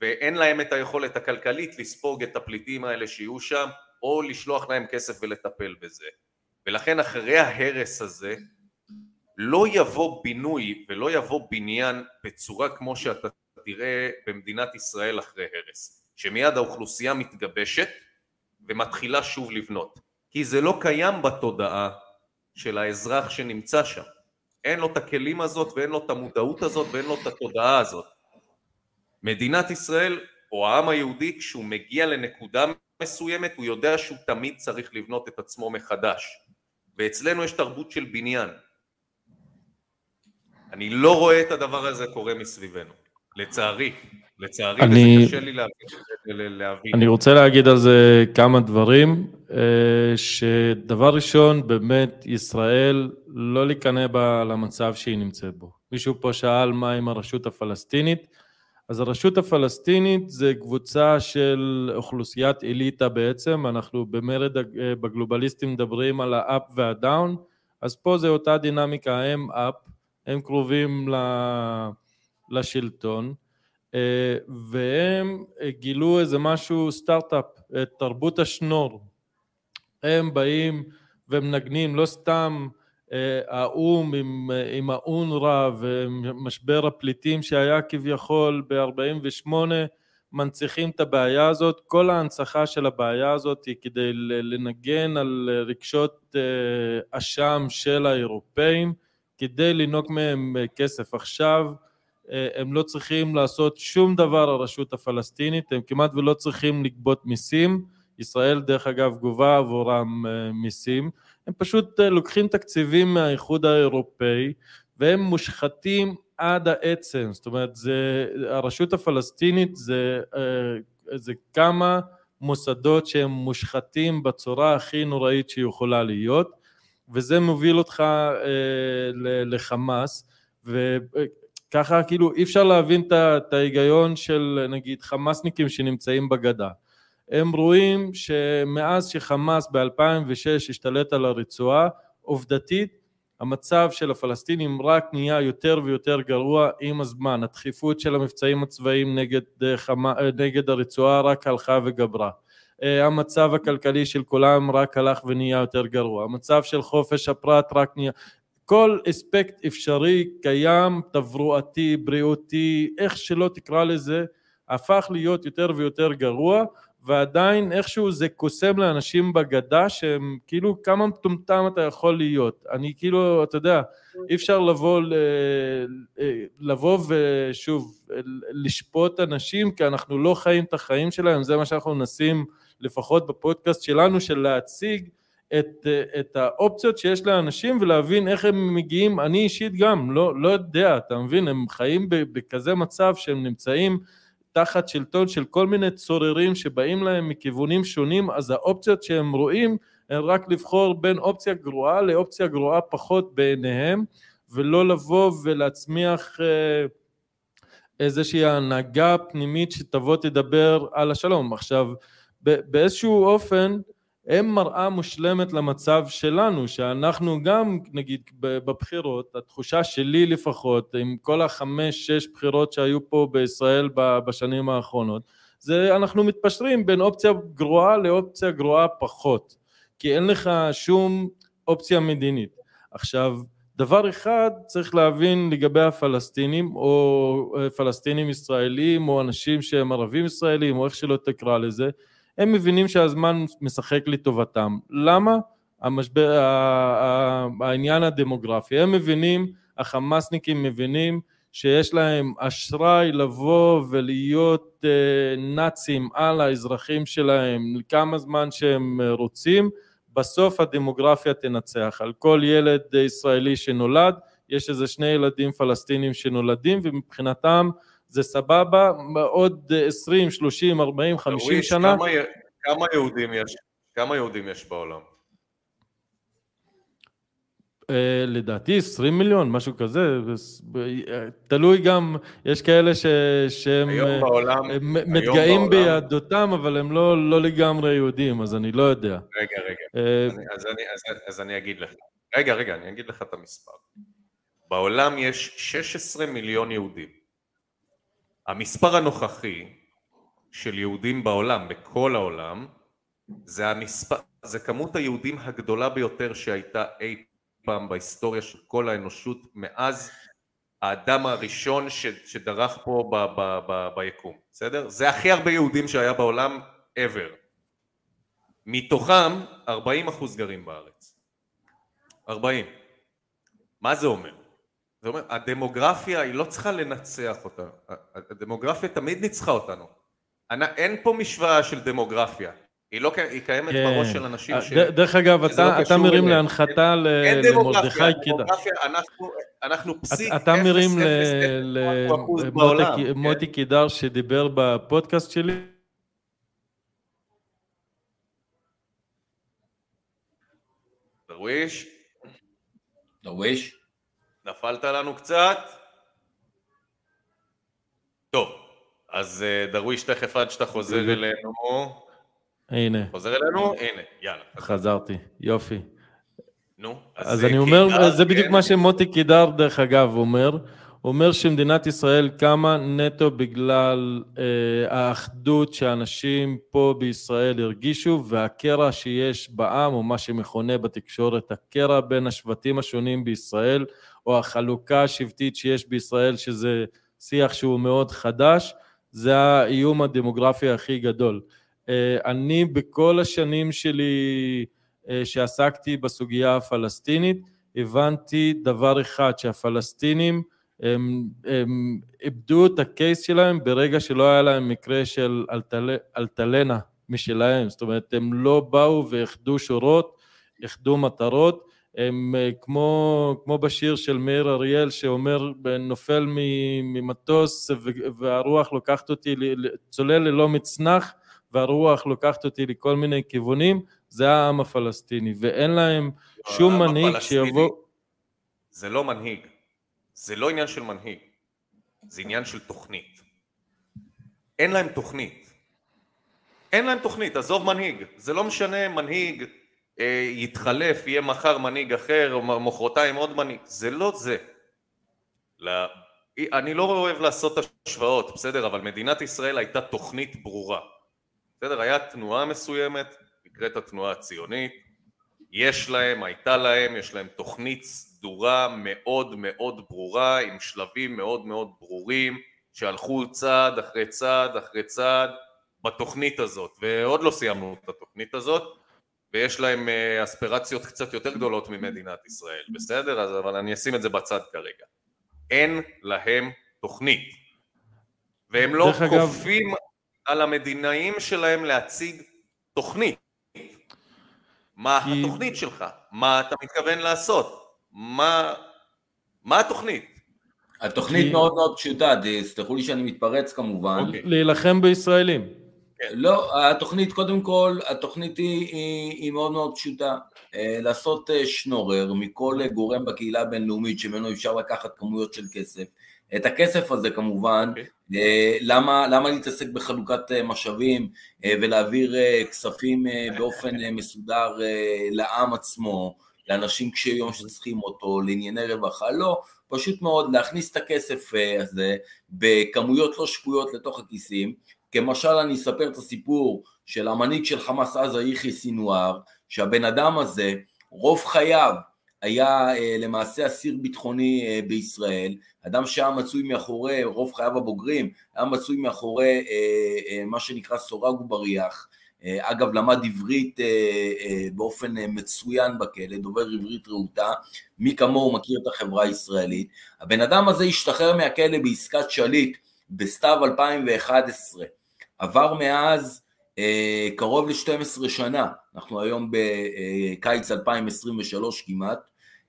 Speaker 1: ואין להם את היכולת הכלכלית לספוג את הפליטים האלה שיהיו שם, או לשלוח להם כסף ולטפל בזה. ולכן אחרי ההרס הזה, לא יבוא בינוי ולא יבוא בניין בצורה כמו שאתה תראה במדינת ישראל אחרי הרס, שמיד האוכלוסייה מתגבשת ומתחילה שוב לבנות, כי זה לא קיים בתודעה של האזרח שנמצא שם. אין לו את הכלים הזאת ואין לו את המודעות הזאת ואין לו את התודעה הזאת. מדינת ישראל או העם היהודי כשהוא מגיע לנקודה מסוימת הוא יודע שהוא תמיד צריך לבנות את עצמו מחדש. ואצלנו יש תרבות של בניין. אני לא רואה את הדבר הזה קורה מסביבנו. לצערי, לצערי
Speaker 2: אני-
Speaker 1: וזה קשה לי להבין, להבין.
Speaker 2: אני רוצה להגיד על זה כמה דברים, אה, שדבר ראשון, באמת ישראל לא להיכנע בה למצב שהיא נמצאת בו. מישהו פה שאל מה עם הרשות הפלסטינית, אז הרשות הפלסטינית זה קבוצה של אוכלוסיית אליטה בעצם, אנחנו במרד אה, בגלובליסטים מדברים על האפ והדאון, אז פה זה אותה דינמיקה, הם אפ, הם קרובים ל- לשלטון, והם אה, גילו איזה משהו סטארט-אפ, את תרבות השנור. הם באים ומנגנים, לא סתם אה, האו"ם עם, אה, עם האונר"א ומשבר הפליטים שהיה כביכול ב-48, מנציחים את הבעיה הזאת. כל ההנצחה של הבעיה הזאת היא כדי לנגן על אה, רגשות אה, אשם של האירופאים, כדי לנהוג מהם אה, כסף. עכשיו אה, הם לא צריכים לעשות שום דבר הרשות הפלסטינית, הם כמעט ולא צריכים לגבות מיסים, ישראל דרך אגב גובה עבורם אה, מיסים, הם פשוט אה, לוקחים תקציבים מהאיחוד האירופאי והם מושחתים עד העצם, זאת אומרת זה, הרשות הפלסטינית זה, אה, זה כמה מוסדות שהם מושחתים בצורה הכי נוראית שיכולה להיות וזה מוביל אותך אה, לחמאס. ככה כאילו אי אפשר להבין את ההיגיון של נגיד חמאסניקים שנמצאים בגדה. הם רואים שמאז שחמאס ב-2006 השתלט על הרצועה, עובדתית המצב של הפלסטינים רק נהיה יותר ויותר גרוע עם הזמן. הדחיפות של המבצעים הצבאיים נגד, אה, חמה, אה, נגד הרצועה רק הלכה וגברה. אה, המצב הכלכלי של כולם רק הלך ונהיה יותר גרוע. המצב של חופש הפרט רק נהיה... כל אספקט אפשרי קיים, תברואתי, בריאותי, איך שלא תקרא לזה, הפך להיות יותר ויותר גרוע, ועדיין איכשהו זה קוסם לאנשים בגדה שהם כאילו כמה מטומטם אתה יכול להיות. אני כאילו, אתה יודע, אי אפשר לבוא, ל... לבוא ושוב, לשפוט אנשים כי אנחנו לא חיים את החיים שלהם, זה מה שאנחנו מנסים לפחות בפודקאסט שלנו, של להציג את, את האופציות שיש לאנשים ולהבין איך הם מגיעים, אני אישית גם לא, לא יודע, אתה מבין, הם חיים בכזה מצב שהם נמצאים תחת שלטון של כל מיני צוררים שבאים להם מכיוונים שונים, אז האופציות שהם רואים הן רק לבחור בין אופציה גרועה לאופציה גרועה פחות בעיניהם, ולא לבוא ולהצמיח אה, איזושהי הנהגה פנימית שתבוא תדבר על השלום. עכשיו, באיזשהו אופן, הם מראה מושלמת למצב שלנו, שאנחנו גם, נגיד, בבחירות, התחושה שלי לפחות, עם כל החמש, שש בחירות שהיו פה בישראל בשנים האחרונות, זה אנחנו מתפשרים בין אופציה גרועה לאופציה גרועה פחות, כי אין לך שום אופציה מדינית. עכשיו, דבר אחד צריך להבין לגבי הפלסטינים או אה, פלסטינים ישראלים או אנשים שהם ערבים ישראלים או איך שלא תקרא לזה הם מבינים שהזמן משחק לטובתם למה? המשבר, העניין הדמוגרפי הם מבינים החמאסניקים מבינים שיש להם אשראי לבוא ולהיות אה, נאצים על האזרחים שלהם לכמה זמן שהם רוצים בסוף הדמוגרפיה תנצח. על כל ילד ישראלי שנולד, יש איזה שני ילדים פלסטינים שנולדים, ומבחינתם זה סבבה, עוד 20, 30, 40, 50 שנה.
Speaker 1: כמה, כמה יהודים יש? כמה יהודים יש בעולם?
Speaker 2: Uh, לדעתי 20 מיליון, משהו כזה, תלוי גם, יש כאלה ש, שהם
Speaker 1: היום בעולם,
Speaker 2: מתגאים ביהדותם, אבל הם לא, לא לגמרי יהודים, אז אני לא יודע.
Speaker 1: רגע, רגע, uh, אני, אז, אני, אז, אז אני אגיד לך. רגע, רגע, אני אגיד לך את המספר. בעולם יש 16 מיליון יהודים. המספר הנוכחי של יהודים בעולם, בכל העולם, זה, המספר, זה כמות היהודים הגדולה ביותר שהייתה אי פעם בהיסטוריה של כל האנושות מאז האדם הראשון ש, שדרך פה ב, ב, ב, ביקום, בסדר? זה הכי הרבה יהודים שהיה בעולם ever. מתוכם 40 אחוז גרים בארץ. 40. מה זה אומר? זה אומר, הדמוגרפיה היא לא צריכה לנצח אותה, הדמוגרפיה תמיד ניצחה אותנו. אין פה משוואה של דמוגרפיה. היא לא היא קיימת כן. בראש של אנשים ש...
Speaker 2: דרך אגב, אתה, לא אתה מרים להנחתה למרדכי קידר.
Speaker 1: אנחנו, אנחנו פסיק
Speaker 2: אתה מרים למוטי כן? קידר שדיבר בפודקאסט שלי?
Speaker 1: דרוויש?
Speaker 3: דרוויש?
Speaker 1: נפלת לנו קצת? טוב, אז אה, דרוויש תכף עד שאתה חוזר אלינו
Speaker 2: הנה.
Speaker 1: חוזר אלינו? הנה, יאללה.
Speaker 2: חזרתי, יופי.
Speaker 1: נו,
Speaker 2: אז, אז אני אומר, קידר, זה בדיוק כן. מה שמוטי קידר דרך אגב אומר, הוא אומר שמדינת ישראל קמה נטו בגלל אה, האחדות שאנשים פה בישראל הרגישו והקרע שיש בעם, או מה שמכונה בתקשורת הקרע בין השבטים השונים בישראל, או החלוקה השבטית שיש בישראל, שזה שיח שהוא מאוד חדש, זה האיום הדמוגרפי הכי גדול. אה, אני בכל השנים שלי אה, שעסקתי בסוגיה הפלסטינית, הבנתי דבר אחד, שהפלסטינים הם, הם איבדו את הקייס שלהם ברגע שלא היה להם מקרה של אלטל, אלטלנה משלהם, זאת אומרת הם לא באו ואיחדו שורות, איחדו מטרות, הם אה, כמו, כמו בשיר של מאיר אריאל שאומר נופל ממטוס והרוח לוקחת אותי, צולל ללא מצנח והרוח לוקחת אותי לכל מיני כיוונים, זה העם הפלסטיני, ואין להם שום מנהיג שיבוא...
Speaker 1: זה לא מנהיג, זה לא עניין של מנהיג, זה עניין של תוכנית. אין להם תוכנית. אין להם תוכנית, עזוב מנהיג, זה לא משנה מנהיג יתחלף, יהיה מחר מנהיג אחר, או מחרתיים עוד מנהיג, זה לא זה. לה... אני לא אוהב לעשות השוואות, בסדר, אבל מדינת ישראל הייתה תוכנית ברורה. בסדר? היה תנועה מסוימת, נקראת התנועה הציונית, יש להם, הייתה להם, יש להם תוכנית סדורה מאוד מאוד ברורה, עם שלבים מאוד מאוד ברורים, שהלכו צעד אחרי צעד אחרי צעד בתוכנית הזאת, ועוד לא סיימנו את התוכנית הזאת, ויש להם אה, אספירציות קצת יותר גדולות ממדינת ישראל, בסדר? אז, אבל אני אשים את זה בצד כרגע. אין להם תוכנית, והם לא כופים אגב... על המדינאים שלהם להציג תוכנית. מה כי... התוכנית שלך? מה אתה מתכוון לעשות? מה, מה התוכנית?
Speaker 3: התוכנית כי... מאוד מאוד פשוטה, תסלחו לי שאני מתפרץ כמובן.
Speaker 2: להילחם בישראלים.
Speaker 3: לא, התוכנית, קודם כל, התוכנית היא, היא, היא מאוד מאוד פשוטה. אה, לעשות אה, שנורר מכל גורם בקהילה הבינלאומית שממנו אפשר לקחת כמויות של כסף. את הכסף הזה כמובן, okay. אוקיי. למה, למה להתעסק בחלוקת משאבים ולהעביר כספים באופן מסודר לעם עצמו, לאנשים קשי יום שצריכים אותו, לענייני רווחה, לא, פשוט מאוד להכניס את הכסף הזה בכמויות לא שפויות לתוך הכיסים, כמשל אני אספר את הסיפור של המנהיג של חמאס עזה יחיא סינואר, שהבן אדם הזה רוב חייו היה אה, למעשה אסיר ביטחוני אה, בישראל, אדם שהיה מצוי מאחורי, רוב חייו הבוגרים, היה מצוי מאחורי אה, מה שנקרא סורג ובריח, אגב למד עברית באופן מצוין בכלא, דובר עברית רהוטה, מי כמוהו מכיר את החברה הישראלית, הבן אדם הזה השתחרר מהכלא בעסקת שליט בסתיו 2011, עבר מאז אה, קרוב ל-12 שנה, אנחנו היום בקיץ 2023 כמעט,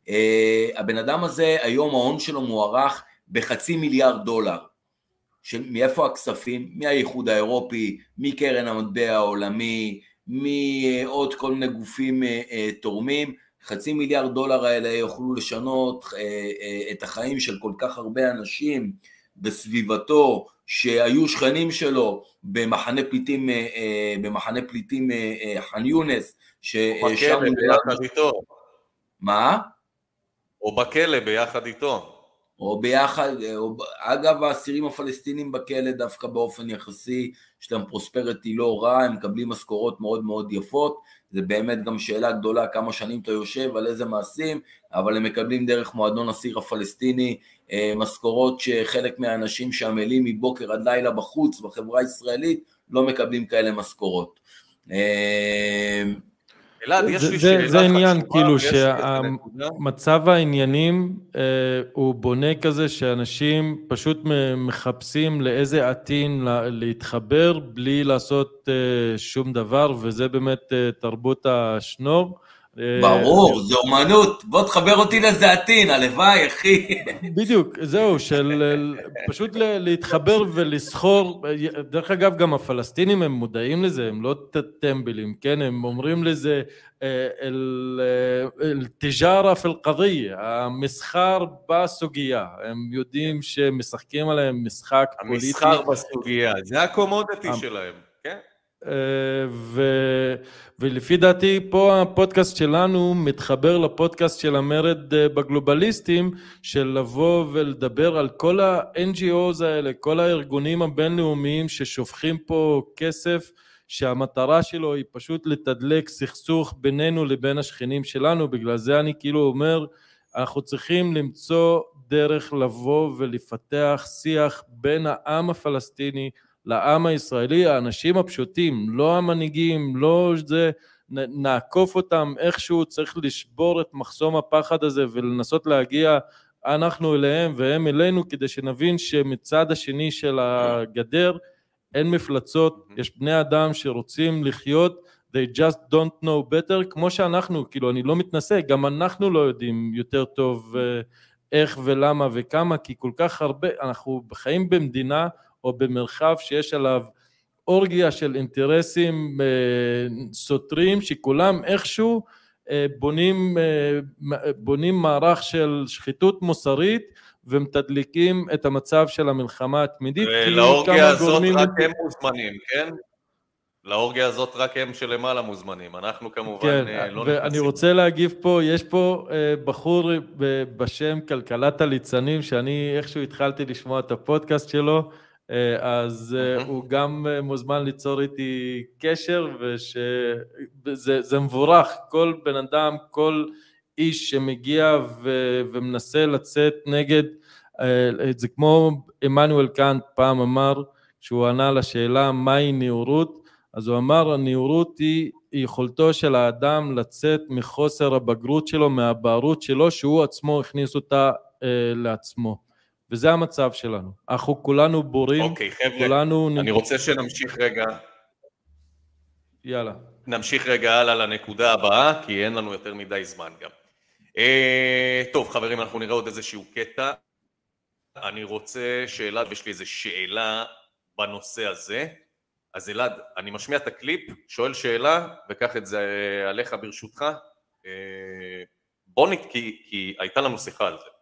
Speaker 3: אה, הבן אדם הזה היום ההון שלו מוערך בחצי מיליארד דולר. של מאיפה הכספים? מהאיחוד האירופי, מקרן המטבע העולמי, מעוד כל מיני גופים אה, אה, תורמים, חצי מיליארד דולר האלה יוכלו לשנות אה, אה, את החיים של כל כך הרבה אנשים בסביבתו, שהיו שכנים שלו במחנה פליטים, אה, אה, במחנה פליטים אה, ח'אן יונס,
Speaker 1: ששם הוא ביחד איתו.
Speaker 3: מה?
Speaker 1: או בכלא ביחד איתו.
Speaker 3: או ביחד, או, אגב האסירים הפלסטינים בכלא דווקא באופן יחסי, יש להם פרוספרטי לא רע, הם מקבלים משכורות מאוד מאוד יפות, זה באמת גם שאלה גדולה כמה שנים אתה יושב, על איזה מעשים, אבל הם מקבלים דרך מועדון אסיר הפלסטיני אה, משכורות שחלק מהאנשים שעמלים מבוקר עד לילה בחוץ בחברה הישראלית לא מקבלים כאלה משכורות.
Speaker 2: אלעד, יש לי שאלה זה עניין, כאילו, שמצב העניינים אה, הוא בונה כזה שאנשים פשוט מחפשים לאיזה עתין להתחבר בלי לעשות אה, שום דבר, וזה באמת אה, תרבות השנור.
Speaker 3: ברור, זו אומנות, בוא תחבר אותי לזה עתין, הלוואי, אחי.
Speaker 2: בדיוק, זהו, של פשוט להתחבר ולסחור, דרך אגב, גם הפלסטינים הם מודעים לזה, הם לא טמבלים, כן? הם אומרים לזה אל-תיג'ארה פי אל-קדיה, המסחר בסוגיה, הם יודעים שמשחקים עליהם משחק
Speaker 1: פוליטי. המסחר בסוגיה, זה הקומודיטי שלהם.
Speaker 2: ו... ולפי דעתי פה הפודקאסט שלנו מתחבר לפודקאסט של המרד אה, בגלובליסטים של לבוא ולדבר על כל ה-NGOs האלה, כל הארגונים הבינלאומיים ששופכים פה כסף שהמטרה שלו היא פשוט לתדלק סכסוך בינינו לבין השכנים שלנו, בגלל זה אני כאילו אומר אנחנו צריכים למצוא דרך לבוא ולפתח שיח בין העם הפלסטיני לעם הישראלי, האנשים הפשוטים, לא המנהיגים, לא זה, נעקוף אותם איכשהו, צריך לשבור את מחסום הפחד הזה ולנסות להגיע אנחנו אליהם והם אלינו כדי שנבין שמצד השני של הגדר אין מפלצות, יש בני אדם שרוצים לחיות, they just don't know better, כמו שאנחנו, כאילו אני לא מתנשא, גם אנחנו לא יודעים יותר טוב אה, איך ולמה וכמה, כי כל כך הרבה, אנחנו חיים במדינה או במרחב שיש עליו אורגיה של אינטרסים אה, סותרים שכולם איכשהו אה, בונים, אה, בונים מערך של שחיתות מוסרית ומתדליקים את המצב של המלחמה התמידית.
Speaker 1: ולאורגיה הזאת גורמים... רק הם מוזמנים, כן? לאורגיה הזאת רק הם שלמעלה מוזמנים, אנחנו כמובן כן, לא נכנסים.
Speaker 2: ואני רוצה להגיב פה, יש פה בחור בשם כלכלת הליצנים, שאני איכשהו התחלתי לשמוע את הפודקאסט שלו, אז uh, הוא גם uh, מוזמן ליצור איתי קשר, וזה מבורך, כל בן אדם, כל איש שמגיע ו, ומנסה לצאת נגד, זה כמו עמנואל קאנט פעם אמר, כשהוא ענה לשאלה מהי נאורות, אז הוא אמר הנאורות היא יכולתו של האדם לצאת מחוסר הבגרות שלו, מהבערות שלו, שהוא עצמו הכניס אותה לעצמו. וזה המצב שלנו. אנחנו כולנו בורים,
Speaker 1: אוקיי, חבר'ה, כולנו... אני רוצה שנמשיך רגע.
Speaker 2: יאללה.
Speaker 1: נמשיך רגע הלאה לנקודה הבאה, כי אין לנו יותר מדי זמן גם. אה, טוב, חברים, אנחנו נראה עוד איזשהו קטע. אני רוצה שאלה, ויש לי איזו שאלה בנושא הזה. אז אלעד, אני משמיע את הקליפ, שואל שאלה, וקח את זה עליך ברשותך. אה, בוא נת... כי, כי הייתה לנו שיחה על זה.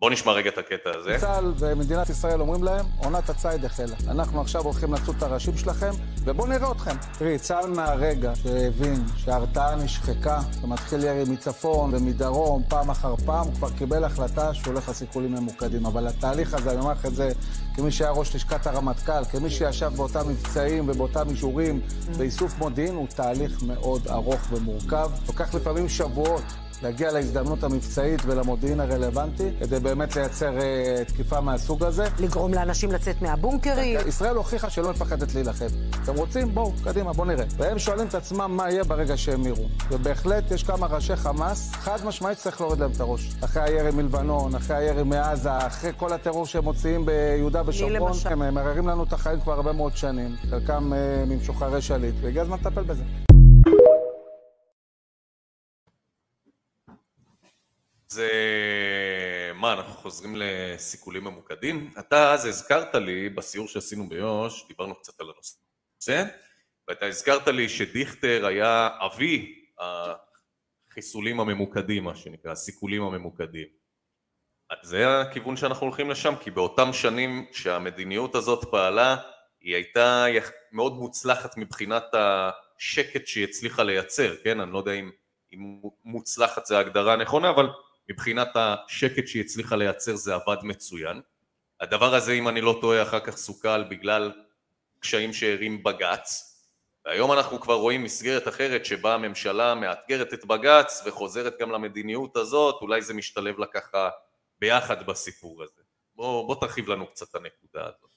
Speaker 1: בוא נשמע רגע את הקטע הזה.
Speaker 6: צה"ל ומדינת ישראל אומרים להם, עונת הציד החלה. אנחנו עכשיו הולכים לצוד את הראשים שלכם, ובואו נראה אתכם. תראי, צה"ל מהרגע שהבין שההרתעה נשחקה, ומתחיל ירי מצפון ומדרום, פעם אחר פעם, הוא כבר קיבל החלטה שהוא הולך לסיכולים ממוקדים. אבל התהליך הזה, אני אומר לך את זה כמי שהיה ראש לשכת הרמטכ"ל, כמי שישב באותם מבצעים ובאותם אישורים באיסוף מודיעין, הוא תהליך מאוד ארוך ומורכב. לוקח לפעמים שבועות. להגיע להזדמנות המבצעית ולמודיעין הרלוונטי, כדי באמת לייצר אה, תקיפה מהסוג הזה.
Speaker 7: לגרום לאנשים לצאת מהבונקרים.
Speaker 6: ישראל הוכיחה שלא מפחדת להילחם. אתם רוצים? בואו, קדימה, בואו נראה. והם שואלים את עצמם מה יהיה ברגע שהם יראו. ובהחלט יש כמה ראשי חמאס, חד משמעית צריך להוריד להם את הראש. אחרי הירי מלבנון, אחרי הירי מעזה, אחרי כל הטרור שהם מוציאים ביהודה ושומרון? הם מררים לנו את החיים כבר הרבה מאוד שנים. חלקם אה, ממשוחררי שליט, והגיע הזמן לטפל בזה.
Speaker 1: זה... מה, אנחנו חוזרים לסיכולים ממוקדים? אתה אז הזכרת לי, בסיור שעשינו ביו"ש, דיברנו קצת על הנושא, ואתה הזכרת לי שדיכטר היה אבי החיסולים הממוקדים, מה שנקרא, הסיכולים הממוקדים. זה הכיוון שאנחנו הולכים לשם, כי באותם שנים שהמדיניות הזאת פעלה, היא הייתה מאוד מוצלחת מבחינת השקט שהיא הצליחה לייצר, כן? אני לא יודע אם, אם מוצלחת זה ההגדרה הנכונה, אבל מבחינת השקט שהיא הצליחה לייצר זה עבד מצוין. הדבר הזה, אם אני לא טועה, אחר כך סוכל בגלל קשיים שהרים בג"ץ. והיום אנחנו כבר רואים מסגרת אחרת שבה הממשלה מאתגרת את בג"ץ וחוזרת גם למדיניות הזאת, אולי זה משתלב לה ככה ביחד בסיפור הזה. בוא, בוא תרחיב לנו קצת את הנקודה הזאת.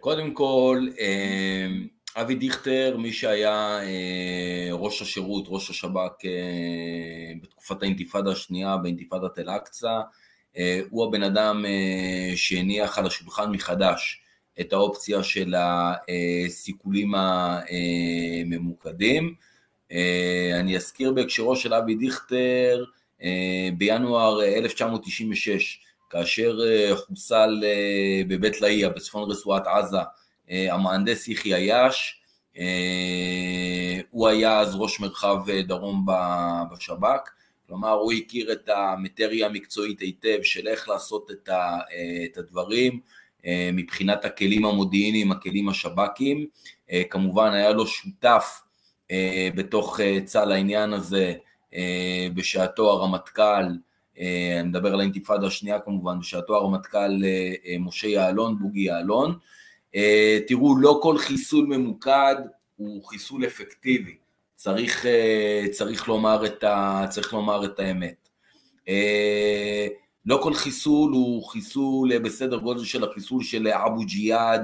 Speaker 3: קודם כל, אה, אבי דיכטר, מי שהיה אה, ראש השירות, ראש השב"כ אה, בתקופת האינתיפאדה השנייה, באינתיפאדת אל-אקצא, אה, הוא הבן אדם שהניח על השולחן מחדש את האופציה של הסיכולים הממוקדים. אני אזכיר בהקשרו של אבי דיכטר, בינואר 1996, כאשר חוסל בבית לאיה, בצפון רצועת עזה, המהנדס יחיא יאש, אה, הוא היה אז ראש מרחב אה, דרום בשב"כ, כלומר הוא הכיר את המטריה המקצועית היטב של איך לעשות את, אה, הדברים אה, מבחינת הכלים המודיעיניים, הכלים השב"כיים, אה, כמובן היה לו שותף אה, בתוך אה, צה"ל העניין הזה, אה, בשעתו הרמטכ"ל, אה, אני מדבר על האינתיפאדה השנייה כמובן, בשעתו הרמטכ"ל אה, אה, משה יעלון, בוגי יעלון. אה, תראו, לא כל חיסול ממוקד הוא חיסול אפקטיבי, צריך, אה, צריך, לומר, את ה, צריך לומר את האמת. אה, לא כל חיסול הוא חיסול בסדר גודל של החיסול של אבו ג'יהאד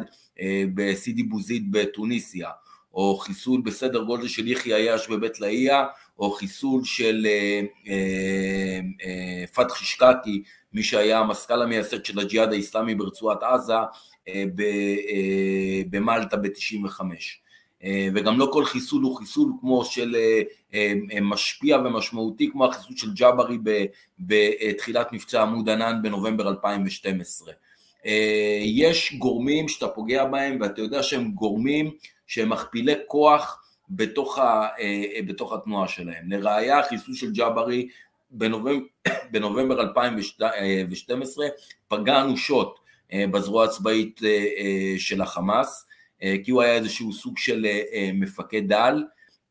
Speaker 3: בסידי בוזיד בתוניסיה, או חיסול בסדר גודל של יחיא עיאש בבית לאהיה, או חיסול של אה, אה, אה, פתחי שקקי, מי שהיה המזכ"ל המייסד של הג'יהאד האיסלאמי ברצועת עזה, במלטה ב-95. אה, וגם לא כל חיסול הוא חיסול כמו של אה, אה, משפיע ומשמעותי כמו החיסול של ג'אברי בתחילת מבצע עמוד ענן בנובמבר 2012. אה, יש גורמים שאתה פוגע בהם ואתה יודע שהם גורמים שהם מכפילי כוח בתוך, ה, אה, בתוך התנועה שלהם. לראיה החיסול של ג'אברי בנובמבר, בנובמבר 2012 פגע אנושות אה, בזרוע הצבאית אה, אה, של החמאס, אה, כי הוא היה איזשהו סוג של אה, אה, מפקד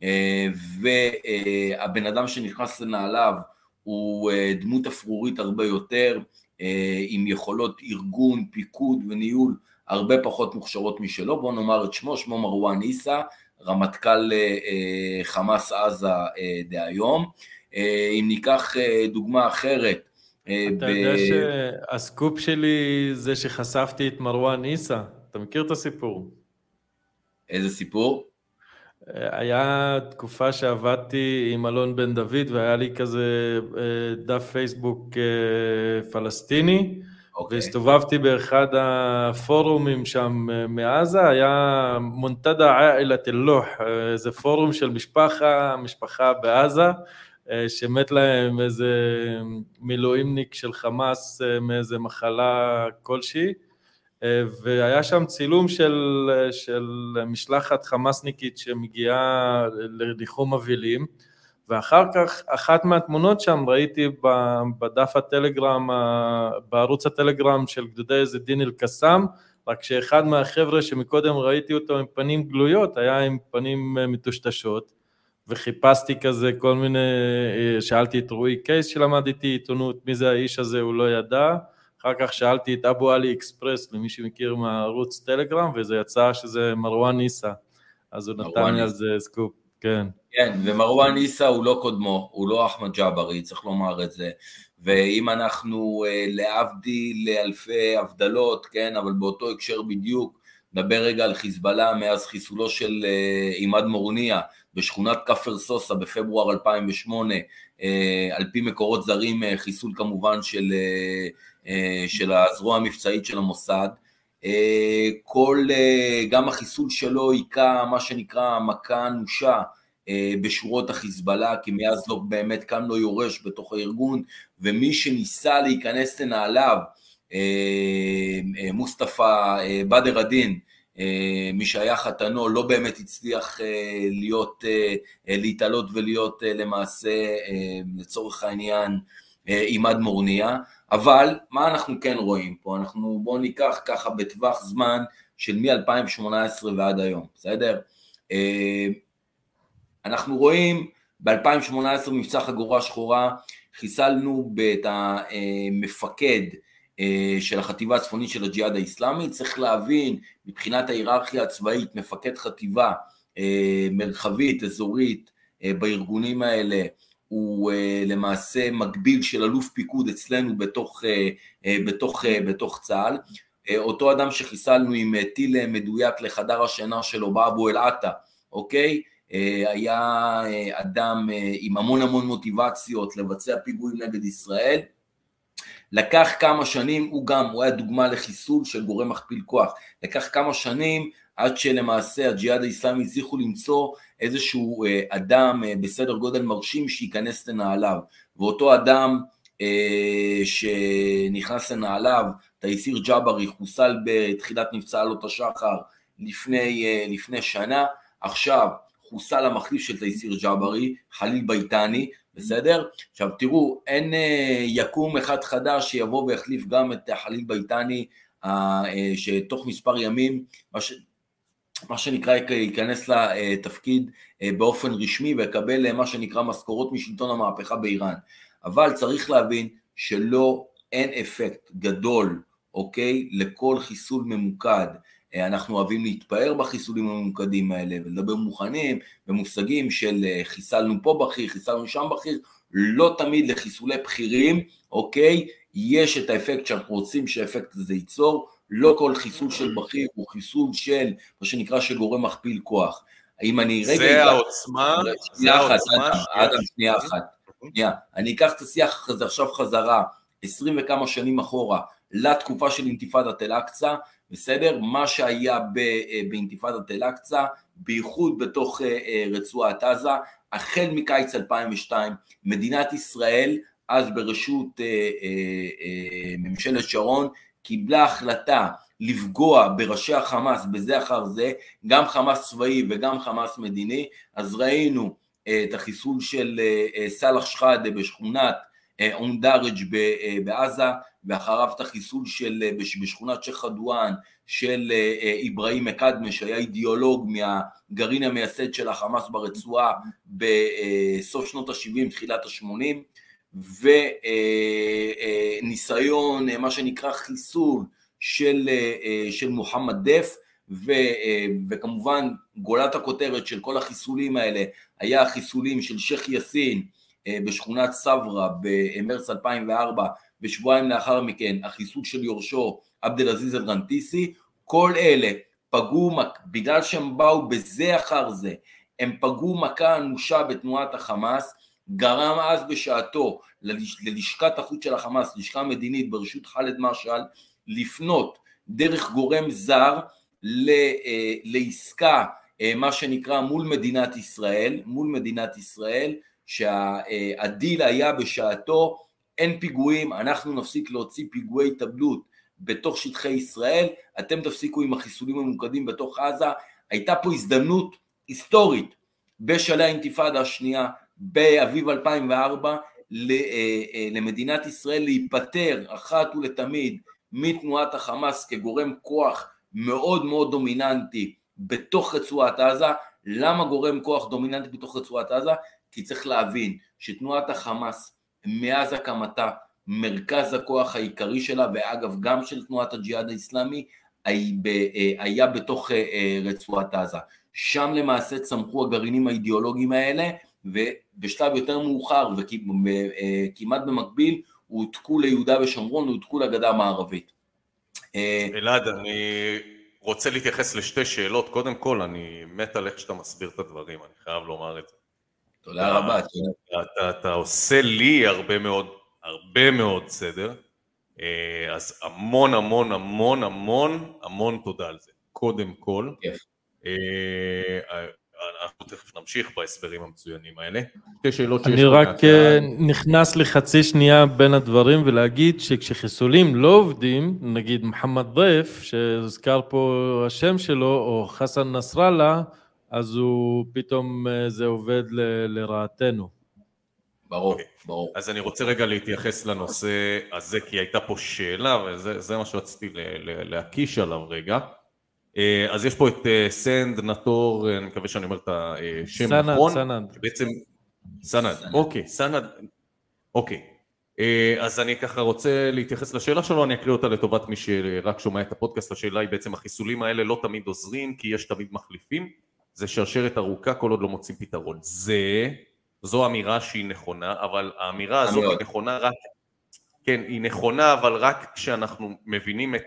Speaker 3: אה, והבן אדם שנכנס לנעליו הוא אה, דמות אפרורית הרבה יותר, אה, עם יכולות ארגון, פיקוד וניהול הרבה פחות מוכשרות משלו, בואו נאמר את שמו, שמו מרואן עיסא, רמטכ"ל אה, אה, חמאס עזה אה, דהיום. אה, אם ניקח אה, דוגמה אחרת, אה,
Speaker 2: אתה
Speaker 3: ב-
Speaker 2: יודע שהסקופ שלי זה שחשפתי את מרואן עיסא, אתה מכיר את הסיפור?
Speaker 3: איזה סיפור?
Speaker 2: היה תקופה שעבדתי עם אלון בן דוד והיה לי כזה אה, דף פייסבוק אה, פלסטיני
Speaker 3: אוקיי.
Speaker 2: והסתובבתי באחד הפורומים שם אה, מעזה, היה מונתדה עאילת אל-לוח, אה, איזה פורום של משפחה, משפחה בעזה, אה, שמת להם איזה מילואימניק של חמאס אה, מאיזה מחלה כלשהי. אה, והיה שם צילום של, של משלחת חמאסניקית שמגיעה לניחום אבלים, ואחר כך אחת מהתמונות שם ראיתי בדף הטלגרם, בערוץ הטלגרם של גדודי עז א-דין אל-קסאם, רק שאחד מהחבר'ה שמקודם ראיתי אותו עם פנים גלויות היה עם פנים מטושטשות וחיפשתי כזה כל מיני, שאלתי את רועי קייס שלמד איתי עיתונות, מי זה האיש הזה הוא לא ידע, אחר כך שאלתי את אבו עלי אקספרס למי שמכיר מהערוץ טלגרם וזה יצא שזה מרואן עיסא, אז הוא נתן לי על זה סקופ, כן.
Speaker 3: כן, ומרואן עיסא הוא לא קודמו, הוא לא אחמד ג'אברי, צריך לומר את זה. ואם אנחנו אה, להבדיל לאלפי הבדלות, כן, אבל באותו הקשר בדיוק, נדבר רגע על חיזבאללה מאז חיסולו של אה, עימאד מורניה בשכונת כפר סוסה בפברואר 2008, אה, על פי מקורות זרים חיסול כמובן של, של הזרוע המבצעית של המוסד. כל, גם החיסול שלו היכה מה שנקרא מכה אנושה אה, בשורות החיזבאללה, כי מאז לא באמת קם לו יורש בתוך הארגון, ומי שניסה להיכנס לנעליו, אה, אה, מוסטפא בדר א-דין, מי שהיה חתנו, לא באמת הצליח להיות, להתעלות ולהיות למעשה, לצורך העניין, עימאד מורניה, אבל מה אנחנו כן רואים פה? אנחנו בואו ניקח ככה בטווח זמן של מ-2018 ועד היום, בסדר? אנחנו רואים ב-2018 מבצע חגורה שחורה, חיסלנו את המפקד אה, של החטיבה הצפונית של הג'יהאד האיסלאמי, צריך להבין מבחינת ההיררכיה הצבאית, מפקד חטיבה אה, מרחבית, אזורית, אה, בארגונים האלה, הוא למעשה מקביל של אלוף פיקוד אצלנו בתוך, בתוך, בתוך צה"ל. אותו אדם שחיסלנו עם טיל מדויק לחדר השינה שלו באבו אל-עטה, אוקיי? אה, היה אה, אדם אה, עם המון המון מוטיבציות לבצע פיגועים נגד ישראל. לקח כמה שנים, הוא גם, הוא היה דוגמה לחיסול של גורם מכפיל כוח. לקח כמה שנים עד שלמעשה הג'יהאד האיסלאמי הצליחו למצוא איזשהו אדם בסדר גודל מרשים שייכנס לנעליו. ואותו אדם שנכנס לנעליו, תייסיר ג'אברי, חוסל בתחילת מבצע עלות השחר לפני, לפני שנה. עכשיו, חוסל המחליף של תייסיר ג'אברי, חליל ביתני, בסדר? עכשיו תראו, אין אה, יקום אחד חדש שיבוא ויחליף גם את חליל ביתני, אה, שתוך מספר ימים, מה, ש... מה שנקרא ייכנס לתפקיד אה, באופן רשמי ויקבל מה שנקרא משכורות משלטון המהפכה באיראן. אבל צריך להבין שלא, אין אפקט גדול, אוקיי, לכל חיסול ממוקד אנחנו אוהבים להתפאר בחיסולים הממוקדים האלה ולדבר מוכנים במושגים של אה, חיסלנו פה בכיר, חיסלנו שם בכיר, לא תמיד לחיסולי בכירים, אוקיי? יש את האפקט שאנחנו רוצים שהאפקט הזה ייצור, לא כל חיסול של בכיר הוא חיסול של מה שנקרא שגורם מכפיל כוח. האם אני
Speaker 1: רגע... זה העוצמה,
Speaker 3: זה העוצמה. אדם, שנייה אחת. שנייה, אני אקח את השיח הזה עכשיו חזרה, עשרים וכמה שנים אחורה, לתקופה של אינתיפאדת אל-אקצא, בסדר? מה שהיה אה, באינתיפאדת אל-אקצא, בייחוד בתוך אה, אה, רצועת עזה, החל מקיץ 2002, מדינת ישראל, אז בראשות ממשלת שרון, קיבלה החלטה לפגוע בראשי החמאס בזה אחר זה, גם חמאס צבאי וגם חמאס מדיני, אז ראינו את החיסול של סאלח שחאדה בשכונת אום דארג' בעזה, ואחריו את החיסול של, בשכונת שייח' חדואן של אברהים מקדמה שהיה אידיאולוג מהגרעין המייסד של החמאס ברצועה בסוף שנות ה-70, תחילת ה-80 וניסיון, מה שנקרא חיסול של, של מוחמד דף ו, וכמובן גולת הכותרת של כל החיסולים האלה היה החיסולים של שייח' יאסין בשכונת סברה במרץ 2004 ושבועיים לאחר מכן החיסול של יורשו עבד אל עזיז אל-רנטיסי, כל אלה פגעו, בגלל שהם באו בזה אחר זה, הם פגעו מכה אנושה בתנועת החמאס, גרם אז בשעתו ללשכת החוץ של החמאס, לשכה מדינית בראשות ח'אלד משעל, לפנות דרך גורם זר אה, לעסקה, אה, מה שנקרא מול מדינת ישראל, מול מדינת ישראל, שהדיל היה בשעתו אין פיגועים, אנחנו נפסיק להוציא פיגועי התאבדות בתוך שטחי ישראל, אתם תפסיקו עם החיסולים הממוקדים בתוך עזה, הייתה פה הזדמנות היסטורית בשלהי האינתיפאדה השנייה באביב 2004 למדינת ישראל להיפטר אחת ולתמיד מתנועת החמאס כגורם כוח מאוד מאוד דומיננטי בתוך רצועת עזה. למה גורם כוח דומיננטי בתוך רצועת עזה? כי צריך להבין שתנועת החמאס מאז הקמתה מרכז הכוח העיקרי שלה ואגב גם של תנועת הג'יהאד האיסלאמי היה בתוך רצועת עזה. שם למעשה צמחו הגרעינים האידיאולוגיים האלה ובשלב יותר מאוחר וכמעט במקביל הועתקו ליהודה ושומרון, הועתקו לגדה המערבית.
Speaker 1: אלעד, אני רוצה להתייחס לשתי שאלות. קודם כל, אני מת על איך שאתה מסביר את הדברים, אני חייב לומר את זה.
Speaker 3: תודה רבה.
Speaker 1: אתה, אתה, אתה עושה לי הרבה מאוד, הרבה מאוד סדר, אז המון המון המון המון המון תודה על זה. קודם כל,
Speaker 3: כיף.
Speaker 1: אנחנו תכף נמשיך בהסברים המצוינים האלה. שתי שאלות שיש
Speaker 2: אני רק. אה, נכנס לחצי שנייה בין הדברים ולהגיד שכשחיסולים לא עובדים, נגיד מוחמד דייף, שהוזכר פה השם שלו, או חסן נסראללה, אז הוא פתאום אה, זה עובד ל- לרעתנו.
Speaker 3: ברור,
Speaker 1: אוקיי.
Speaker 3: ברור.
Speaker 1: אז אני רוצה רגע להתייחס לנושא הזה, כי הייתה פה שאלה, וזה זה מה שרציתי ל- ל- להקיש עליו רגע. אה, אז יש פה את אה, סנד נטור, אני מקווה שאני אומר את השם
Speaker 2: סנד,
Speaker 1: נכון.
Speaker 2: סנד.
Speaker 1: בעצם, סנד, אוקיי, סנד, אוקיי. אז אני ככה רוצה להתייחס לשאלה שלו, אני אקריא אותה לטובת מי שרק שומע את הפודקאסט, השאלה היא בעצם החיסולים האלה לא תמיד עוזרים, כי יש תמיד מחליפים, זה שרשרת ארוכה כל עוד לא מוצאים פתרון. זה, זו אמירה שהיא נכונה, אבל האמירה הזאת. היא נכונה רק, כן, היא נכונה, אבל רק כשאנחנו מבינים את,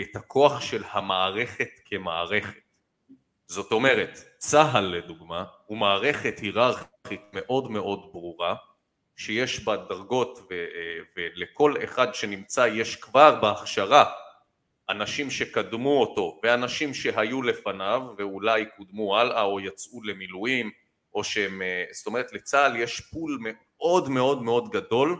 Speaker 1: את הכוח של המערכת כמערכת. זאת אומרת, צה"ל לדוגמה הוא מערכת היררכית מאוד מאוד ברורה שיש בה דרגות ו- אה, ולכל אחד שנמצא יש כבר בהכשרה אנשים שקדמו אותו ואנשים שהיו לפניו ואולי קודמו הלאה או יצאו למילואים או שהם, אה, זאת אומרת לצה"ל יש פול מאוד מאוד מאוד גדול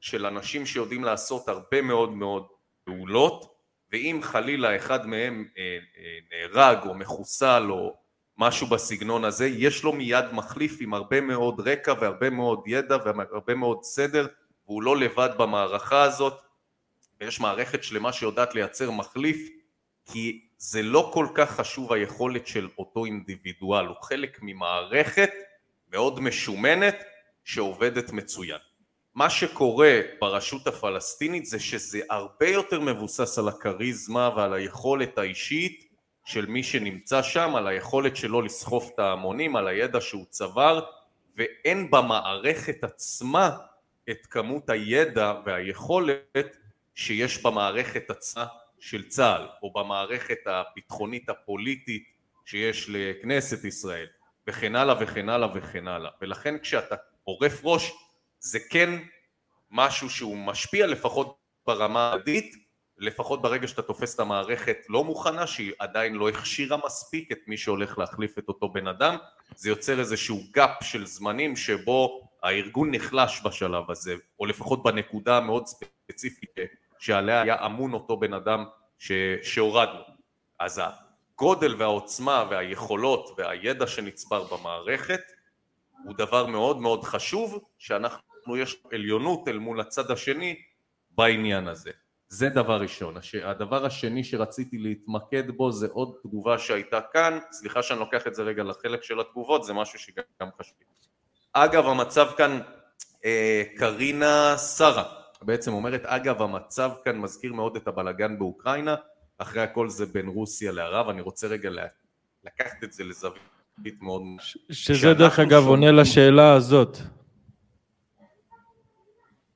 Speaker 1: של אנשים שיודעים לעשות הרבה מאוד מאוד פעולות ואם חלילה אחד מהם אה, אה, נהרג או מחוסל או משהו בסגנון הזה, יש לו מיד מחליף עם הרבה מאוד רקע והרבה מאוד ידע והרבה מאוד סדר והוא לא לבד במערכה הזאת ויש מערכת שלמה שיודעת לייצר מחליף כי זה לא כל כך חשוב היכולת של אותו אינדיבידואל, הוא חלק ממערכת מאוד משומנת שעובדת מצוין. מה שקורה ברשות הפלסטינית זה שזה הרבה יותר מבוסס על הכריזמה ועל היכולת האישית של מי שנמצא שם, על היכולת שלו לסחוף את ההמונים, על הידע שהוא צבר, ואין במערכת עצמה את כמות הידע והיכולת שיש במערכת עצמה של צה"ל, או במערכת הביטחונית הפוליטית שיש לכנסת ישראל, וכן הלאה וכן הלאה וכן הלאה. ולכן כשאתה עורף ראש זה כן משהו שהוא משפיע לפחות ברמה הדית, לפחות ברגע שאתה תופס את המערכת לא מוכנה, שהיא עדיין לא הכשירה מספיק את מי שהולך להחליף את אותו בן אדם, זה יוצר איזשהו גאפ של זמנים שבו הארגון נחלש בשלב הזה, או לפחות בנקודה המאוד ספציפית שעליה היה אמון אותו בן אדם ש... שהורדנו. אז הגודל והעוצמה והיכולות והידע שנצבר במערכת הוא דבר מאוד מאוד חשוב, שאנחנו יש עליונות אל מול הצד השני בעניין הזה. זה דבר ראשון. הדבר השני שרציתי להתמקד בו זה עוד תגובה שהייתה כאן, סליחה שאני לוקח את זה רגע לחלק של התגובות, זה משהו שגם חשוב. אגב, המצב כאן, אה, קרינה שרה. בעצם אומרת, אגב, המצב כאן מזכיר מאוד את הבלגן באוקראינה, אחרי הכל זה בין רוסיה לערב, אני רוצה רגע לקחת את זה לזווית מאוד...
Speaker 2: שזה דרך אגב עונה לשאלה הזאת.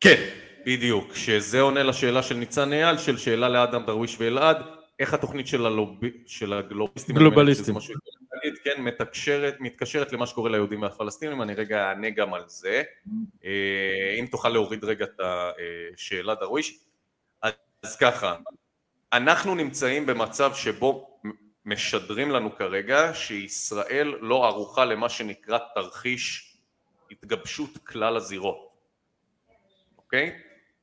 Speaker 1: כן, בדיוק, שזה עונה לשאלה של ניצן אייל, של שאלה לאדם דרוויש ואלעד, איך התוכנית של, הלוב... של הגלובליסטים,
Speaker 2: גלובליסטים,
Speaker 1: להגיד, כן, מתקשרת, מתקשרת למה שקורה ליהודים והפלסטינים, אני רגע אענה גם על זה, אם תוכל להוריד רגע את השאלה דרוויש, אז ככה, אנחנו נמצאים במצב שבו משדרים לנו כרגע שישראל לא ערוכה למה שנקרא תרחיש התגבשות כלל הזירות, אוקיי?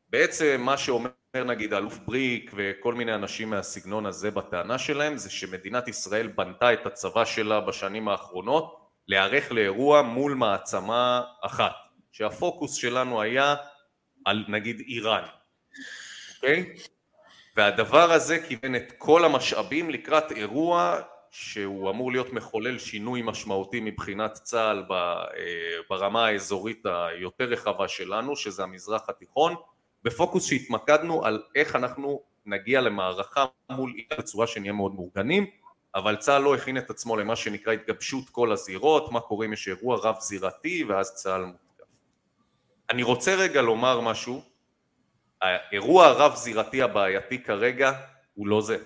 Speaker 1: בעצם מה שאומר נגיד האלוף בריק וכל מיני אנשים מהסגנון הזה בטענה שלהם זה שמדינת ישראל בנתה את הצבא שלה בשנים האחרונות להיערך לאירוע מול מעצמה אחת שהפוקוס שלנו היה על נגיד איראן, אוקיי? והדבר הזה כיוון את כל המשאבים לקראת אירוע שהוא אמור להיות מחולל שינוי משמעותי מבחינת צה"ל אה, ברמה האזורית היותר רחבה שלנו שזה המזרח התיכון בפוקוס שהתמקדנו על איך אנחנו נגיע למערכה מול איראן בצורה שנהיה מאוד מאורגנים אבל צה"ל לא הכין את עצמו למה שנקרא התגבשות כל הזירות, מה קורה אם יש אירוע רב זירתי ואז צה"ל מותקף. אני רוצה רגע לומר משהו, האירוע הרב זירתי הבעייתי כרגע הוא לא זה.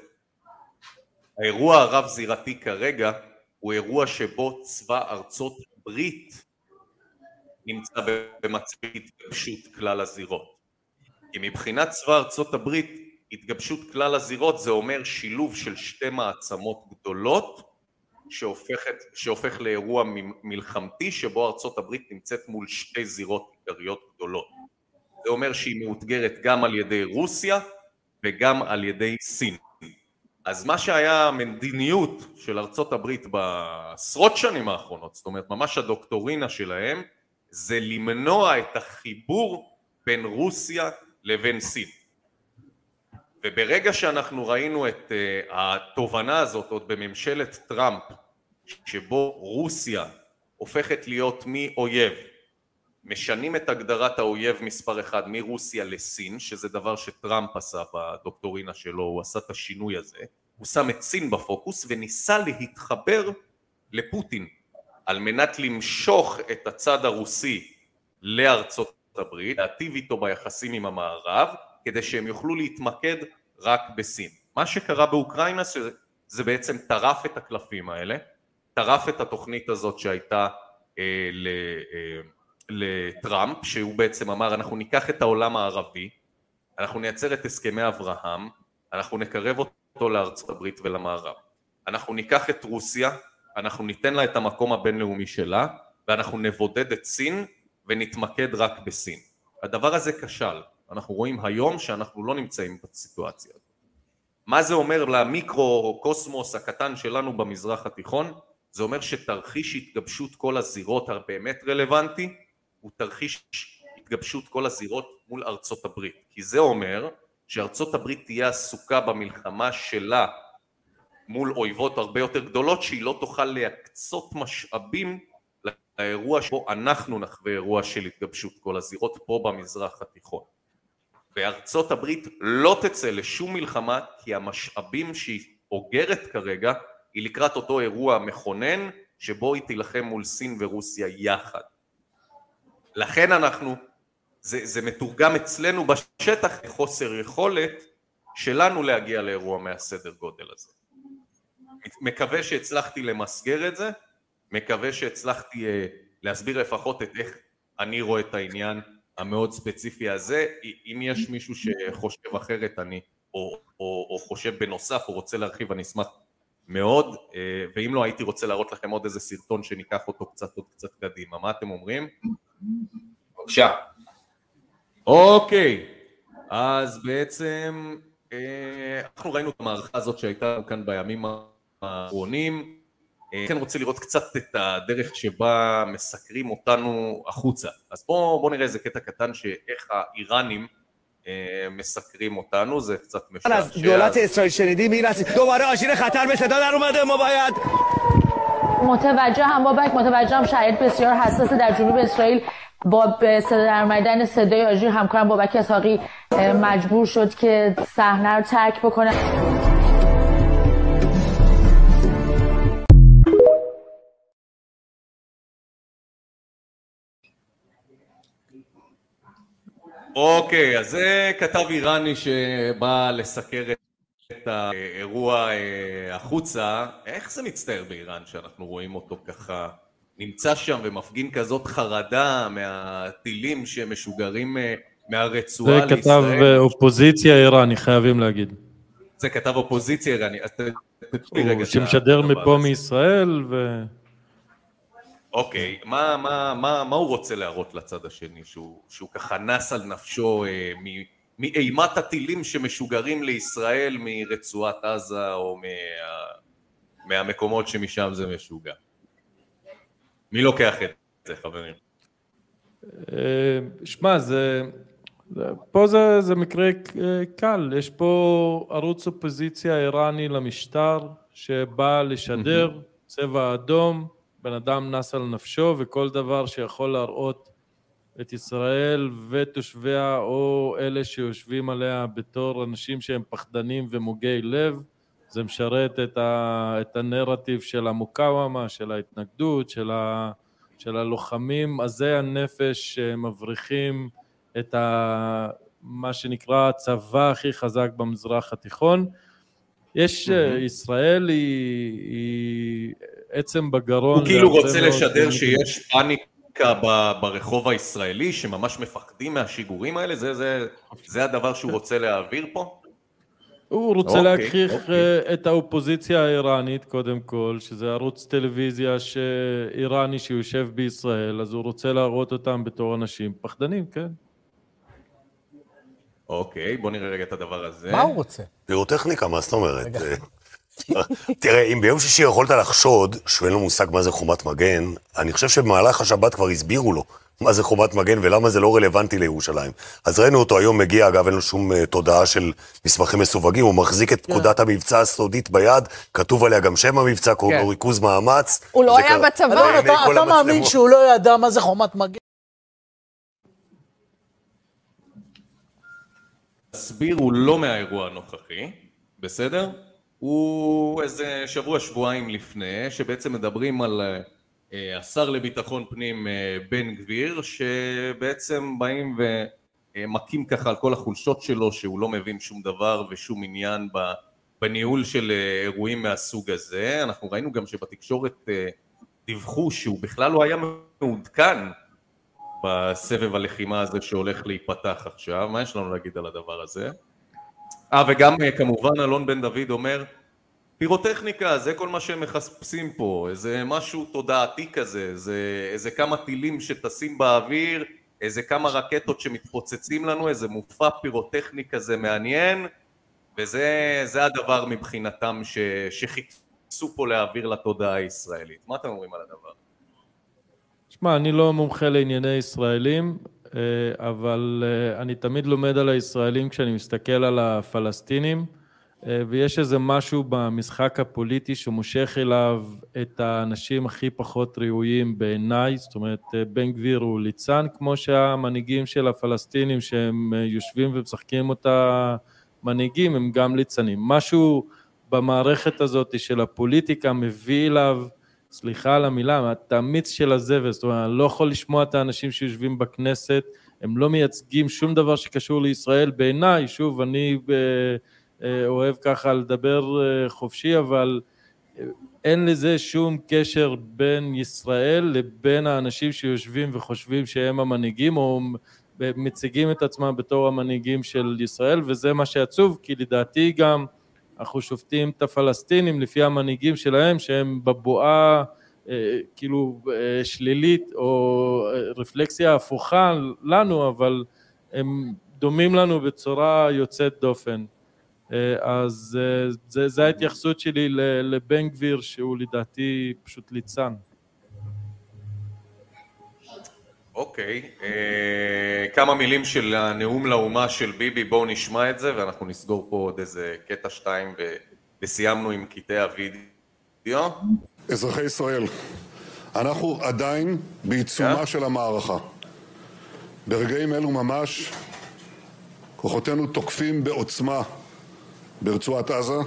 Speaker 1: האירוע הרב זירתי כרגע הוא אירוע שבו צבא ארצות הברית נמצא במצב התגבשות כלל הזירות. כי מבחינת צבא ארצות הברית התגבשות כלל הזירות זה אומר שילוב של שתי מעצמות גדולות שהופכת, שהופך לאירוע מלחמתי שבו ארצות הברית נמצאת מול שתי זירות עיקריות גדולות. זה אומר שהיא מאותגרת גם על ידי רוסיה וגם על ידי סין. אז מה שהיה המדיניות של ארצות הברית בעשרות שנים האחרונות, זאת אומרת ממש הדוקטורינה שלהם, זה למנוע את החיבור בין רוסיה לבין סין. וברגע שאנחנו ראינו את uh, התובנה הזאת עוד בממשלת טראמפ שבו רוסיה הופכת להיות מאויב משנים את הגדרת האויב מספר אחד מרוסיה לסין שזה דבר שטראמפ עשה בדוקטורינה שלו הוא עשה את השינוי הזה הוא שם את סין בפוקוס וניסה להתחבר לפוטין על מנת למשוך את הצד הרוסי לארצות הברית להטיב איתו ביחסים עם המערב כדי שהם יוכלו להתמקד רק בסין. מה שקרה באוקראינה זה בעצם טרף את הקלפים האלה, טרף את התוכנית הזאת שהייתה אה, ל, אה, לטראמפ, שהוא בעצם אמר אנחנו ניקח את העולם הערבי, אנחנו נייצר את הסכמי אברהם, אנחנו נקרב אותו לארצות הברית ולמערב. אנחנו ניקח את רוסיה, אנחנו ניתן לה את המקום הבינלאומי שלה, ואנחנו נבודד את סין ונתמקד רק בסין. הדבר הזה כשל. אנחנו רואים היום שאנחנו לא נמצאים בסיטואציה הזאת. מה זה אומר למיקרו קוסמוס הקטן שלנו במזרח התיכון? זה אומר שתרחיש התגבשות כל הזירות הבאמת רלוונטי הוא תרחיש התגבשות כל הזירות מול ארצות הברית כי זה אומר שארצות הברית תהיה עסוקה במלחמה שלה מול אויבות הרבה יותר גדולות שהיא לא תוכל להקצות משאבים לאירוע שבו אנחנו נחווה אירוע של התגבשות כל הזירות פה במזרח התיכון וארצות הברית לא תצא לשום מלחמה כי המשאבים שהיא אוגרת כרגע היא לקראת אותו אירוע מכונן שבו היא תילחם מול סין ורוסיה יחד. לכן אנחנו, זה, זה מתורגם אצלנו בשטח כחוסר יכולת שלנו להגיע לאירוע מהסדר גודל הזה. מקווה שהצלחתי למסגר את זה, מקווה שהצלחתי uh, להסביר לפחות את איך אני רואה את העניין המאוד ספציפי הזה, אם יש מישהו שחושב אחרת אני, או, או, או חושב בנוסף או רוצה להרחיב אני אשמח מאוד, אה, ואם לא הייתי רוצה להראות לכם עוד איזה סרטון שניקח אותו קצת עוד קצת קדימה, מה אתם אומרים?
Speaker 3: בבקשה.
Speaker 1: אוקיי, אז בעצם אה, אנחנו ראינו את המערכה הזאת שהייתה כאן בימים האחרונים, כן רוצה לראות קצת את הדרך שבה מסקרים אותנו החוצה. אז בואו בוא נראה איזה קטע קטן שאיך האיראנים אה, מסקרים אותנו, זה קצת משעשע.
Speaker 8: از دولت اسرائیل شنیدیم این است دوباره آژیر خطر به صدا در اومده ما باید
Speaker 9: متوجه هم بابک متوجه هم شرایط بسیار حساس در جنوب اسرائیل با به صدا در اومدن صدای آژیر همکارم بابک اسحاقی مجبور شد که صحنه رو ترک بکنه
Speaker 1: אוקיי, אז זה כתב איראני שבא לסקר את האירוע אה, החוצה. איך זה מצטער באיראן שאנחנו רואים אותו ככה נמצא שם ומפגין כזאת חרדה מהטילים שמשוגרים אה, מהרצועה לישראל?
Speaker 2: זה כתב אה, אופוזיציה איראני, חייבים להגיד.
Speaker 1: זה כתב אופוזיציה איראני, אז תתנו לי רגע.
Speaker 2: שמשדר מפה מישראל ו...
Speaker 1: אוקיי, מה, מה, מה, מה הוא רוצה להראות לצד השני? שהוא, שהוא ככה נס על נפשו אה, מאימת הטילים שמשוגרים לישראל מרצועת עזה או מה, מהמקומות שמשם זה משוגע. מי לוקח את זה חברים?
Speaker 2: אה, שמע, זה... פה זה, זה מקרה קל, יש פה ערוץ אופוזיציה איראני למשטר שבא לשדר צבע אדום, בן אדם נס על נפשו וכל דבר שיכול להראות את ישראל ותושביה או אלה שיושבים עליה בתור אנשים שהם פחדנים ומוגי לב, זה משרת את, ה, את הנרטיב של המוקאוומה, של ההתנגדות, של, ה, של הלוחמים עזי הנפש שמבריחים את ה, מה שנקרא הצבא הכי חזק במזרח התיכון. יש, mm-hmm. ישראל היא, היא עצם בגרון.
Speaker 1: הוא כאילו רוצה לשדר שיש פאניקה ברחוב הישראלי, שממש מפחדים מהשיגורים האלה? זה, זה, זה הדבר שהוא רוצה להעביר פה?
Speaker 2: הוא רוצה אוקיי, להכריח אוקיי. את האופוזיציה האיראנית קודם כל, שזה ערוץ טלוויזיה איראני שיושב בישראל, אז הוא רוצה להראות אותם בתור אנשים פחדנים, כן.
Speaker 1: אוקיי, בוא נראה רגע את הדבר הזה.
Speaker 10: מה הוא רוצה?
Speaker 11: פירוטכניקה, מה זאת אומרת? תראה, אם ביום שישי יכולת לחשוד שהוא אין לו מושג מה זה חומת מגן, אני חושב שבמהלך השבת כבר הסבירו לו מה זה חומת מגן ולמה זה לא רלוונטי לירושלים. אז ראינו אותו היום מגיע, אגב, אין לו שום uh, תודעה של מסמכים מסווגים, הוא מחזיק את כן. פקודת המבצע הסודית ביד, כתוב עליה גם שם המבצע, קוראים לו כן. ריכוז מאמץ.
Speaker 10: הוא לא היה בצבא. אתה מאמין שהוא לא ידע מה זה חומת מגן?
Speaker 1: הסביר הוא לא מהאירוע הנוכחי, בסדר? הוא איזה שבוע שבועיים לפני שבעצם מדברים על אה, השר לביטחון פנים אה, בן גביר שבעצם באים ומכים ככה על כל החולשות שלו שהוא לא מבין שום דבר ושום עניין בניהול של אה, אירועים מהסוג הזה אנחנו ראינו גם שבתקשורת דיווחו שהוא בכלל לא היה מעודכן בסבב הלחימה הזה שהולך להיפתח עכשיו, מה יש לנו להגיד על הדבר הזה? אה וגם כמובן אלון בן דוד אומר פירוטכניקה זה כל מה שהם מחפשים פה, איזה משהו תודעתי כזה, זה איזה כמה טילים שטסים באוויר, איזה כמה רקטות שמתפוצצים לנו, איזה מופע פירוטכני כזה מעניין וזה הדבר מבחינתם ש, שחיפשו פה להעביר לתודעה הישראלית. מה אתם אומרים על הדבר?
Speaker 2: שמע, אני לא מומחה לענייני ישראלים, אה, אבל אה, אני תמיד לומד על הישראלים כשאני מסתכל על הפלסטינים, אה, ויש איזה משהו במשחק הפוליטי שמושך אליו את האנשים הכי פחות ראויים בעיניי, זאת אומרת, בן גביר הוא ליצן, כמו שהמנהיגים של הפלסטינים שהם יושבים ומשחקים אותה מנהיגים, הם גם ליצנים. משהו במערכת הזאת של הפוליטיקה מביא אליו סליחה על המילה, התאמיץ של הזבל, זאת אומרת, אני לא יכול לשמוע את האנשים שיושבים בכנסת, הם לא מייצגים שום דבר שקשור לישראל. בעיניי, שוב, אני אה, אה, אוהב ככה לדבר אה, חופשי, אבל אין לזה שום קשר בין ישראל לבין האנשים שיושבים וחושבים שהם המנהיגים, או מציגים את עצמם בתור המנהיגים של ישראל, וזה מה שעצוב, כי לדעתי גם אנחנו שופטים את הפלסטינים לפי המנהיגים שלהם שהם בבועה אה, כאילו אה, שלילית או אה, רפלקסיה הפוכה לנו אבל הם דומים לנו בצורה יוצאת דופן. אז זה, זה ההתייחסות שלי לבן גביר שהוא לדעתי פשוט ליצן
Speaker 1: אוקיי, אה, כמה מילים של הנאום לאומה של ביבי, בואו נשמע את זה ואנחנו נסגור פה עוד איזה קטע שתיים ו... וסיימנו עם קטעי הוידאו.
Speaker 12: אזרחי ישראל, אנחנו עדיין בעיצומה yeah. של המערכה. ברגעים אלו ממש כוחותינו תוקפים בעוצמה ברצועת עזה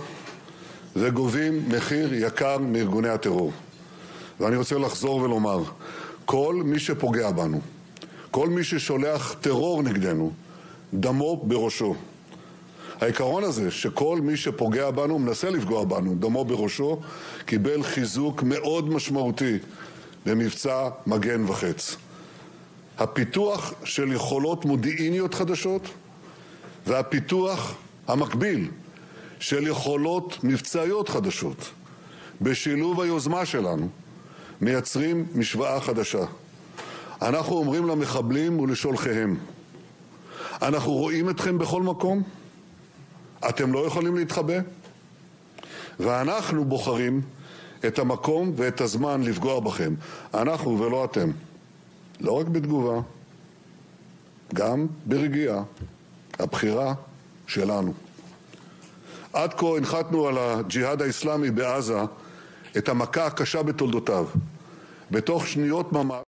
Speaker 12: וגובים מחיר יקר מארגוני הטרור. ואני רוצה לחזור ולומר, כל מי שפוגע בנו, כל מי ששולח טרור נגדנו, דמו בראשו. העיקרון הזה שכל מי שפוגע בנו, מנסה לפגוע בנו, דמו בראשו, קיבל חיזוק מאוד משמעותי במבצע מגן וחץ. הפיתוח של יכולות מודיעיניות חדשות והפיתוח המקביל של יכולות מבצעיות חדשות בשילוב היוזמה שלנו מייצרים משוואה חדשה. אנחנו אומרים למחבלים ולשולחיהם, אנחנו רואים אתכם בכל מקום, אתם לא יכולים להתחבא, ואנחנו בוחרים את המקום ואת הזמן לפגוע בכם. אנחנו ולא אתם. לא רק בתגובה, גם ברגיעה. הבחירה שלנו. עד כה הנחתנו על הג'יהאד האסלאמי בעזה את המכה הקשה בתולדותיו. בתוך שניות ממש...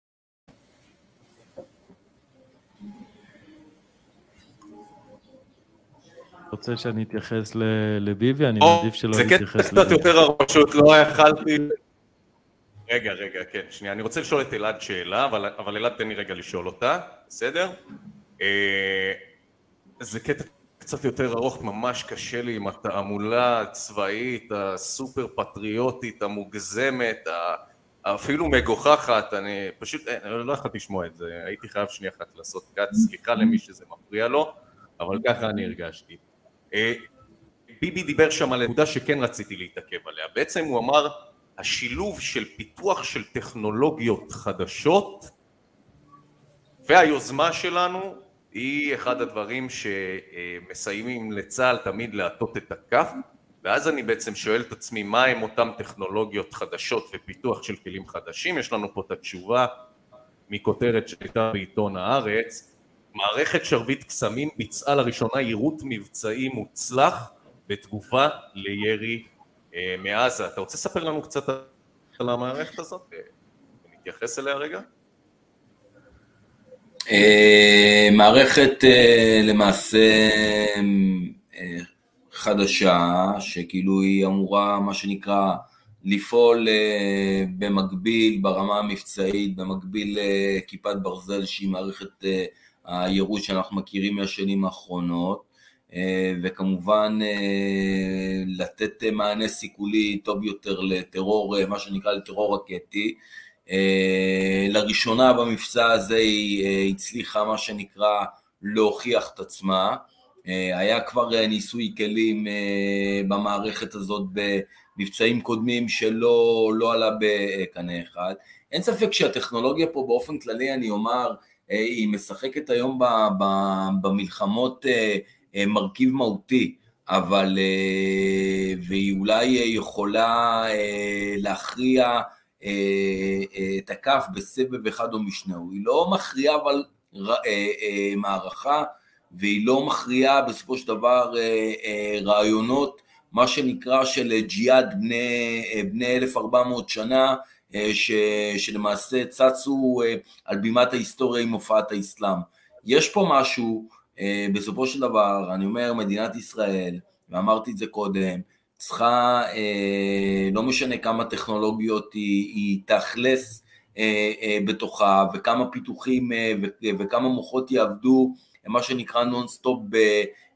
Speaker 2: רוצה שאני אתייחס לביבי? אני מעדיף שלא
Speaker 1: נתייחס לביבי. זה קטע קצת יותר פשוט לא יכלתי... רגע, רגע, כן, שנייה. אני רוצה לשאול את אלעד שאלה, אבל אלעד תן לי רגע לשאול אותה, בסדר? אה, זה קטע קצת יותר ארוך, ממש קשה לי עם התעמולה הצבאית, הסופר פטריוטית, המוגזמת, אפילו מגוחכת, אני פשוט, אני לא יכולתי לשמוע את זה, הייתי חייב שנייה אחת לעשות קאט, סליחה למי שזה מפריע לו, אבל ככה אני הרגשתי. אה, ביבי דיבר שם על נקודה שכן רציתי להתעכב עליה, בעצם הוא אמר השילוב של פיתוח של טכנולוגיות חדשות והיוזמה שלנו היא אחד הדברים שמסיימים לצה"ל תמיד להטות את הכף ואז אני בעצם שואל את עצמי מה הם אותן טכנולוגיות חדשות ופיתוח של כלים חדשים יש לנו פה את התשובה מכותרת שהייתה בעיתון הארץ מערכת שרביט קסמים ביצעה לראשונה יירוט מבצעי מוצלח בתגובה לירי אה, מעזה. אתה רוצה לספר לנו קצת על המערכת הזאת? אה, נתייחס אליה רגע?
Speaker 3: אה, מערכת למעשה חדשה, שכאילו היא אמורה, מה שנקרא, לפעול במקביל ברמה המבצעית, במקביל לכיפת ברזל שהיא מערכת היירוט שאנחנו מכירים מהשנים האחרונות, אה, וכמובן אה, לתת מענה סיכולי טוב יותר לטרור, אה, מה שנקרא לטרור רקטי. לראשונה במבצע הזה היא הצליחה מה שנקרא להוכיח את עצמה. היה כבר ניסוי כלים במערכת הזאת במבצעים קודמים שלא לא עלה בקנה אחד. אין ספק שהטכנולוגיה פה באופן כללי, אני אומר, היא משחקת היום במלחמות אה, מרכיב מהותי, אבל, אה, והיא אולי יכולה אה, להכריע את הכף בסבב אחד או משנהו. היא לא מכריעה אבל מערכה, והיא לא מכריעה בסופו של דבר רעיונות, מה שנקרא של ג'יהאד בני, בני 1400 שנה, ש, שלמעשה צצו על בימת ההיסטוריה עם הופעת האסלאם. יש פה משהו אה, בסופו של דבר, אני אומר, מדינת ישראל, ואמרתי את זה קודם, צריכה, אה, לא משנה כמה טכנולוגיות היא, היא תאכלס אה, בתוכה, וכמה פיתוחים וכמה מוחות יעבדו, מה שנקרא נונסטופ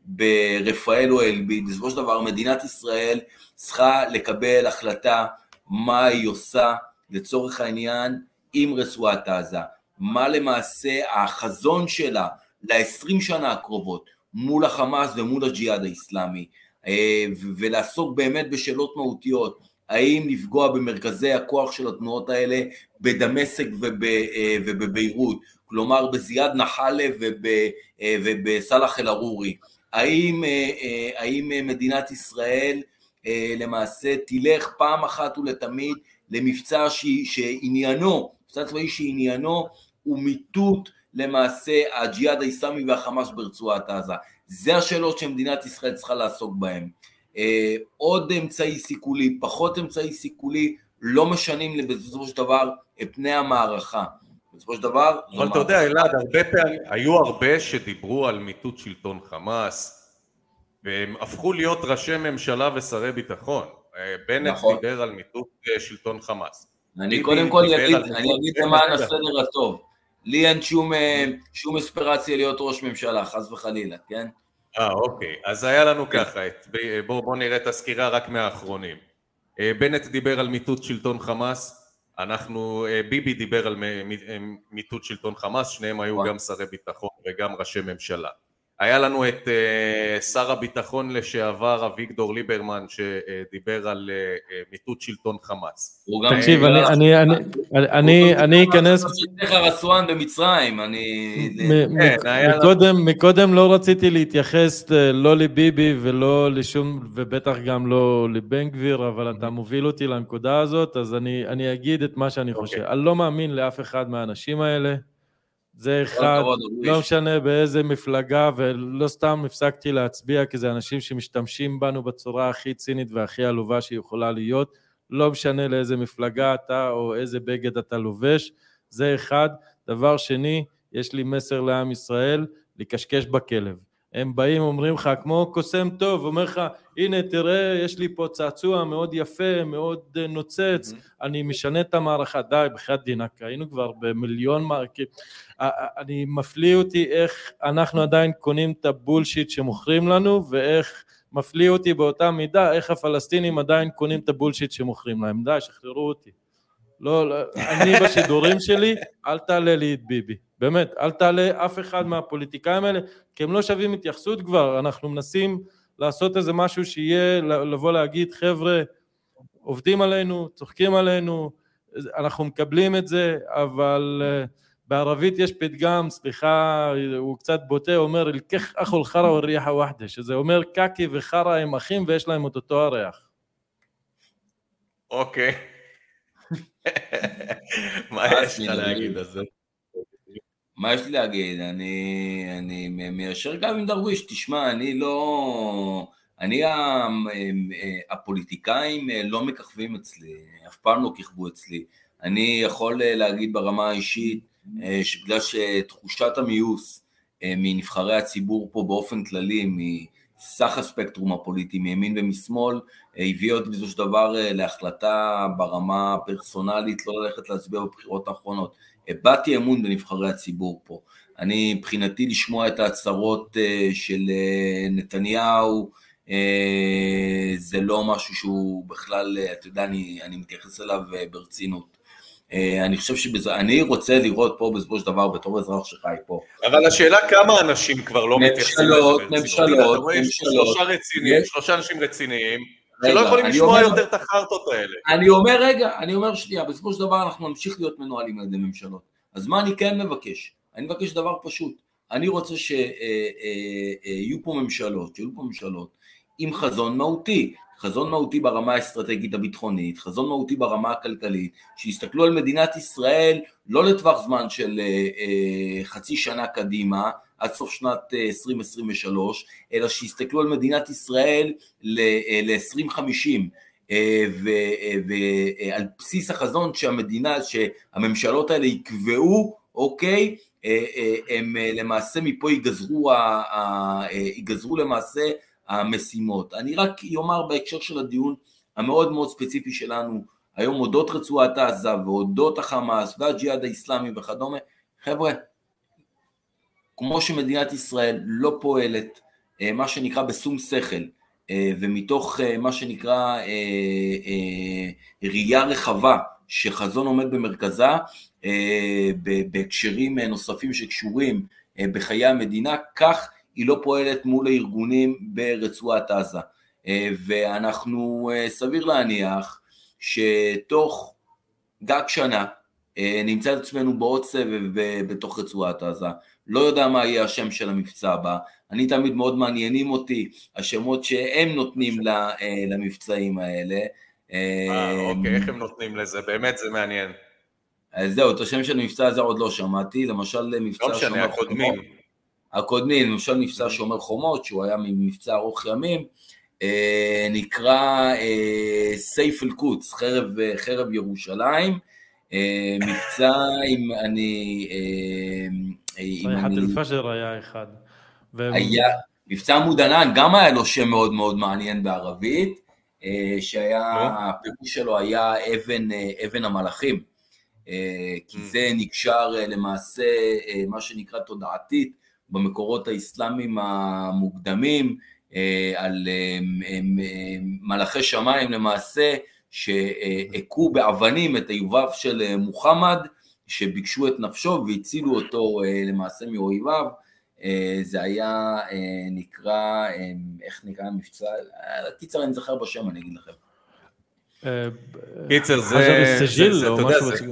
Speaker 3: ברפאל או אלביט, בסופו של דבר מדינת ישראל צריכה לקבל החלטה מה היא עושה לצורך העניין עם רצועת עזה, מה למעשה החזון שלה ל-20 שנה הקרובות מול החמאס ומול הג'יהאד האיסלאמי. אה, ולעסוק באמת בשאלות מהותיות. האם לפגוע במרכזי הכוח של התנועות האלה בדמשק אה, ובביירות, כלומר בזיאד נחאלה אה, ובסאלח אל-ערורי, האם, האם מדינת ישראל למעשה תלך פעם אחת ולתמיד למבצע שעניינו, מבצע צבאי שעניינו הוא מיטוט למעשה הג'יהאד האיסלאמי והחמאס ברצועת עזה. זה השאלות שמדינת ישראל צריכה לעסוק בהן. אה, עוד אמצעי סיכולי, פחות אמצעי סיכולי, לא משנים בסופו של דבר את פני המערכה. בסופו של דבר...
Speaker 1: אבל אתה יודע, אלעד, הרבה פעמים, היו הרבה שדיברו על מיטוט שלטון חמאס, והם הפכו להיות ראשי ממשלה ושרי ביטחון. אה, בנט נכון. דיבר על מיטוט אה, שלטון חמאס.
Speaker 3: אני קודם כל אגיד, אני אגיד למען הסדר הטוב. לי אין שום, אה, שום אספירציה להיות ראש ממשלה, חס וחלילה, כן?
Speaker 1: אה, אוקיי. אז היה לנו ככה, בואו בוא נראה את הסקירה רק מהאחרונים. אה, בנט דיבר על מיטוט שלטון חמאס, אנחנו, אה, ביבי דיבר על מיטוט שלטון חמאס, שניהם היו גם שרי ביטחון וגם ראשי ממשלה. היה לנו את uh, שר הביטחון לשעבר אביגדור ליברמן שדיבר על uh, מיטוט שלטון חמאס.
Speaker 2: תקשיב, אני, אני, אני, אני, אני אכנס...
Speaker 3: אסואן במצרים, אני...
Speaker 2: כן, מקודם, לא רציתי להתייחס לא לביבי ולא לשום, ובטח גם לא לבן גביר, אבל אתה מוביל אותי לנקודה הזאת, אז אני, אני אגיד את מה שאני חושב. אוקיי. אני לא מאמין לאף אחד מהאנשים האלה. זה אחד, לא משנה באיזה מפלגה, ולא סתם הפסקתי להצביע, כי זה אנשים שמשתמשים בנו בצורה הכי צינית והכי עלובה שיכולה להיות, לא משנה לאיזה מפלגה אתה או איזה בגד אתה לובש, זה אחד. דבר שני, יש לי מסר לעם ישראל, לקשקש בכלב. הם באים, אומרים לך, כמו קוסם טוב, אומר לך, הנה תראה, יש לי פה צעצוע מאוד יפה, מאוד אה, נוצץ, mm-hmm. אני משנה את המערכה, די, בחייאת דינק, היינו כבר במיליון מערכים. אני מפליא אותי איך אנחנו עדיין קונים את הבולשיט שמוכרים לנו, ואיך מפליא אותי באותה מידה, איך הפלסטינים עדיין קונים את הבולשיט שמוכרים להם. די, שחררו אותי. לא, לא, אני בשידורים שלי, אל תעלה לי את ביבי. באמת, אל תעלה אף אחד מהפוליטיקאים האלה, כי הם לא שווים התייחסות כבר, אנחנו מנסים לעשות איזה משהו שיהיה, לבוא להגיד, חבר'ה, עובדים עלינו, צוחקים עלינו, אנחנו מקבלים את זה, אבל uh, בערבית יש פתגם, סליחה, הוא קצת בוטה, אומר, אלקח אחו חרא וריחה וחדה, שזה אומר קקי וחרא הם אחים ויש להם את אותו הריח.
Speaker 1: אוקיי. מה יש לך להגיד על זה?
Speaker 3: מה יש לי להגיד? אני, אני מיישר גם עם דרוויש, תשמע, אני לא... אני, הפוליטיקאים לא מככבים אצלי, אף פעם לא כיכבו אצלי. אני יכול להגיד ברמה האישית, שבגלל שתחושת המיוס מנבחרי הציבור פה באופן כללי, מסך הספקטרום הפוליטי, מימין ומשמאל, הביא עוד בסופו של דבר להחלטה ברמה הפרסונלית לא ללכת להצביע בבחירות האחרונות. הבעתי אמון בנבחרי הציבור פה. אני מבחינתי לשמוע את ההצהרות אה, של אה, נתניהו, אה, זה לא משהו שהוא בכלל, אתה יודע, אני, אני מתייחס אליו ברצינות. אני חושב שבזה, אני רוצה לראות פה בסופו של דבר בתור אזרח שחי פה.
Speaker 1: אבל השאלה כמה אנשים כבר לא מתייחסים לזה
Speaker 3: ברצינות. ממשלות, ממשלות.
Speaker 1: שלושה רציניים, שלושה אנשים רציניים, שלא יכולים לשמוע יותר את החרטות האלה.
Speaker 3: אני אומר, רגע, אני אומר שנייה, בסופו של דבר אנחנו נמשיך להיות מנוהלים על ידי ממשלות. אז מה אני כן מבקש? אני מבקש דבר פשוט. אני רוצה שיהיו אה, אה, פה ממשלות, שיהיו פה ממשלות עם חזון מהותי, חזון מהותי ברמה האסטרטגית הביטחונית, חזון מהותי ברמה הכלכלית, שיסתכלו על מדינת ישראל לא לטווח זמן של אה, חצי שנה קדימה, עד סוף שנת 2023, אלא שיסתכלו על מדינת ישראל ל-2050, ועל בסיס החזון שהמדינה, שהממשלות האלה יקבעו, אוקיי, הם למעשה מפה ייגזרו, ייגזרו למעשה המשימות. אני רק אומר בהקשר של הדיון המאוד מאוד ספציפי שלנו, היום אודות רצועת עזה ואודות החמאס והג'יהאד האיסלאמי וכדומה, חבר'ה, כמו שמדינת ישראל לא פועלת אה, מה שנקרא בשום שכל אה, ומתוך אה, מה שנקרא ראייה רחבה שחזון עומד במרכזה בהקשרים נוספים שקשורים בחיי המדינה, כך היא לא פועלת מול הארגונים ברצועת עזה. ואנחנו סביר להניח שתוך גג שנה נמצא את עצמנו בעוד סבב בתוך רצועת עזה. לא יודע מה יהיה השם של המבצע הבא, אני תמיד מאוד מעניינים אותי השמות שהם נותנים אה, למבצעים האלה.
Speaker 1: אה, אוקיי, איך הם נותנים לזה? באמת זה מעניין.
Speaker 3: אז זהו, את השם של המבצע הזה עוד לא שמעתי, למשל מבצע
Speaker 1: לא משנה, הקודמים.
Speaker 3: הקודמים, למשל מבצע שומר חומות, שהוא היה מבצע ארוך ימים, אה, נקרא סייף אל-קודס, חרב, חרב ירושלים, מבצע עם אני...
Speaker 2: סייחת אל-פג'ר היה אחד.
Speaker 3: היה, מבצע עמוד ענן גם היה לו שם מאוד מאוד מעניין בערבית, אה, שהיה, לא. הפירוש שלו היה אבן, אה, אבן המלאכים, אה, כי mm. זה נקשר למעשה מה שנקרא תודעתית במקורות האסלאמיים המוקדמים, על מלאכי שמיים למעשה, שהכו באבנים את היובב של מוחמד, שביקשו את נפשו והצילו אותו למעשה מאויביו, אה, זה היה נקרא, איך נקרא המבצע? קיצר אני זוכר בשם, אני אגיד לכם.
Speaker 1: קיצר זה,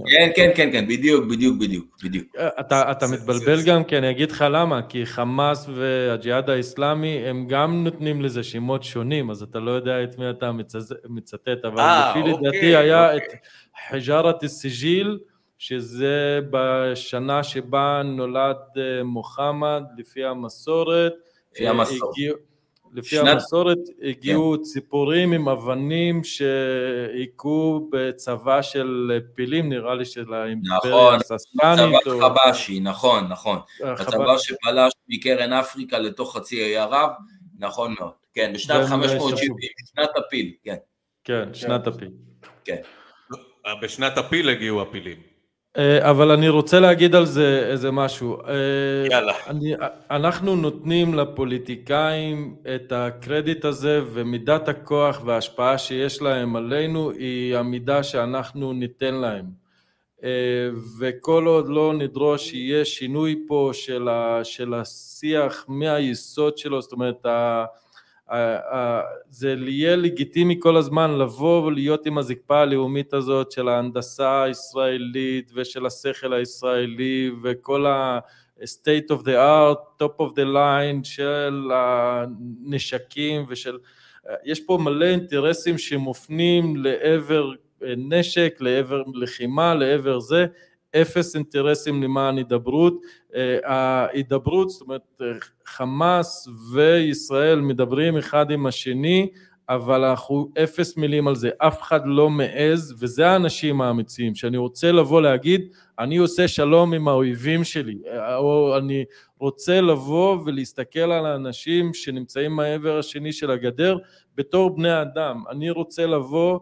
Speaker 3: כן, כן, כן, כן, בדיוק, בדיוק, בדיוק, בדיוק.
Speaker 2: אתה מתבלבל גם, כי אני אגיד לך למה, כי חמאס והג'יהאד האיסלאמי, הם גם נותנים לזה שמות שונים, אז אתה לא יודע את מי אתה מצטט, אבל לפי
Speaker 1: אוקיי,
Speaker 2: לדעתי היה את
Speaker 1: אוקיי.
Speaker 2: חג'ארת א-סג'יל, שזה בשנה שבה נולד אה, מוחמד, לפי המסורת.
Speaker 3: לפי המסורת.
Speaker 2: הגיעו- לפי
Speaker 3: שנת-
Speaker 2: המסורת הגיעו ציפורים עם אבנים שהיכו בצבא של פילים, נראה לי של האימפריה
Speaker 3: נכון,
Speaker 2: הססטנית.
Speaker 3: צבא חבשי, נכון, נכון.
Speaker 2: החבש-
Speaker 3: הצבא שפלש מקרן אפריקה לתוך חצי האי ערב, נכון מאוד. כן, בשנת
Speaker 2: והם
Speaker 3: 570, בשנת הפיל, כן.
Speaker 2: כן, שנת הפיל.
Speaker 3: כן.
Speaker 1: בשנת הפיל הגיעו הפילים.
Speaker 2: אה, אבל אני רוצה להגיד על זה איזה משהו. אה,
Speaker 1: יאללה.
Speaker 2: אני, אנחנו נותנים לפוליטיקאים את הקרדיט הזה ומידת הכוח וההשפעה שיש להם עלינו היא המידה שאנחנו ניתן להם. אה, וכל עוד לא נדרוש שיהיה שינוי פה של, ה, של השיח מהיסוד שלו, זאת אומרת ה- זה יהיה לגיטימי כל הזמן לבוא ולהיות עם הזקפה הלאומית הזאת של ההנדסה הישראלית ושל השכל הישראלי וכל ה-state of the art, top of the line של הנשקים ושל... יש פה מלא אינטרסים שמופנים לעבר אה, נשק, לעבר לחימה, לעבר זה, אפס אינטרסים למען הידברות. אה, ההידברות, זאת אומרת אה, חמאס וישראל מדברים אחד עם השני, אבל אנחנו אפס מילים על זה, אף אחד לא מעז, וזה האנשים האמיצים, שאני רוצה לבוא להגיד, אני עושה שלום עם האויבים שלי, אה, או אני רוצה לבוא ולהסתכל על האנשים שנמצאים מהעבר השני של הגדר בתור בני אדם, אני רוצה לבוא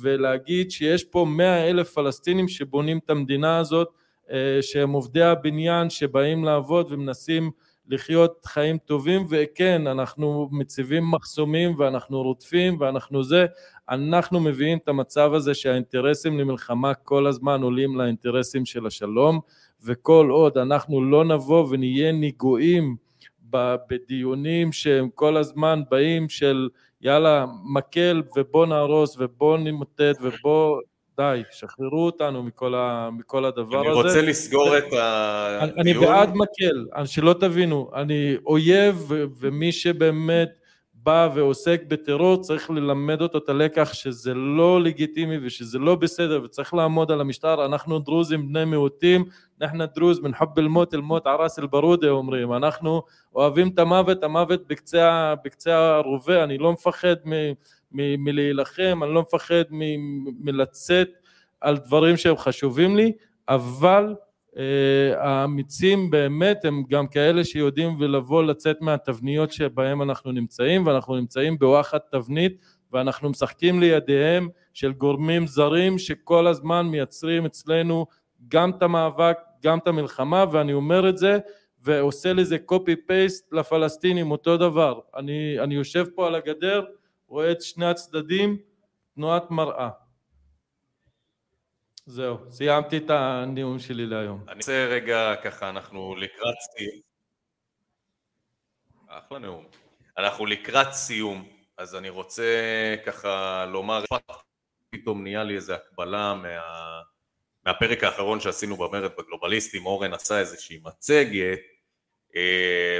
Speaker 2: ולהגיד שיש פה מאה אלף פלסטינים שבונים את המדינה הזאת, שהם עובדי הבניין שבאים לעבוד ומנסים לחיות חיים טובים וכן אנחנו מציבים מחסומים ואנחנו רודפים ואנחנו זה. אנחנו מביאים את המצב הזה שהאינטרסים למלחמה כל הזמן עולים לאינטרסים של השלום וכל עוד אנחנו לא נבוא ונהיה ניגועים ב- בדיונים שהם כל הזמן באים של יאללה מקל ובוא נהרוס ובוא נמוטט ובוא די שחררו אותנו מכל, ה, מכל הדבר
Speaker 1: אני
Speaker 2: הזה.
Speaker 1: רוצה לסגור את
Speaker 2: אני, אני
Speaker 1: הדיון.
Speaker 2: בעד מקל, אני- שלא תבינו, אני אויב ומי שבאמת בא ועוסק בטרור צריך ללמד אותו את הלקח שזה לא לגיטימי ושזה לא בסדר וצריך לעמוד על המשטר, אנחנו דרוזים בני מיעוטים, אנחנו דרוז מן חוב אל-מות אל-מות ערס אל-ברודה אומרים, אנחנו אוהבים את המוות, המוות בקצה, בקצה הרובה, אני לא מפחד מ, מ, מלהילחם, אני לא מפחד מ, מלצאת על דברים שהם חשובים לי, אבל אה, האמיצים באמת הם גם כאלה שיודעים ולבוא לצאת מהתבניות שבהם אנחנו נמצאים ואנחנו נמצאים בוואחד תבנית ואנחנו משחקים לידיהם של גורמים זרים שכל הזמן מייצרים אצלנו גם את המאבק גם את המלחמה ואני אומר את זה ועושה לזה copy paste לפלסטינים אותו דבר. אני, אני יושב פה על הגדר רואה את שני הצדדים תנועת מראה זהו, סיימתי את הנאום שלי להיום.
Speaker 1: אני רוצה רגע ככה, אנחנו לקראת סיום. אחלה נאום. אנחנו לקראת סיום, אז אני רוצה ככה לומר, פתאום נהיה לי איזה הקבלה מה... מהפרק האחרון שעשינו במרד בגלובליסטים, אורן עשה איזושהי מצגת,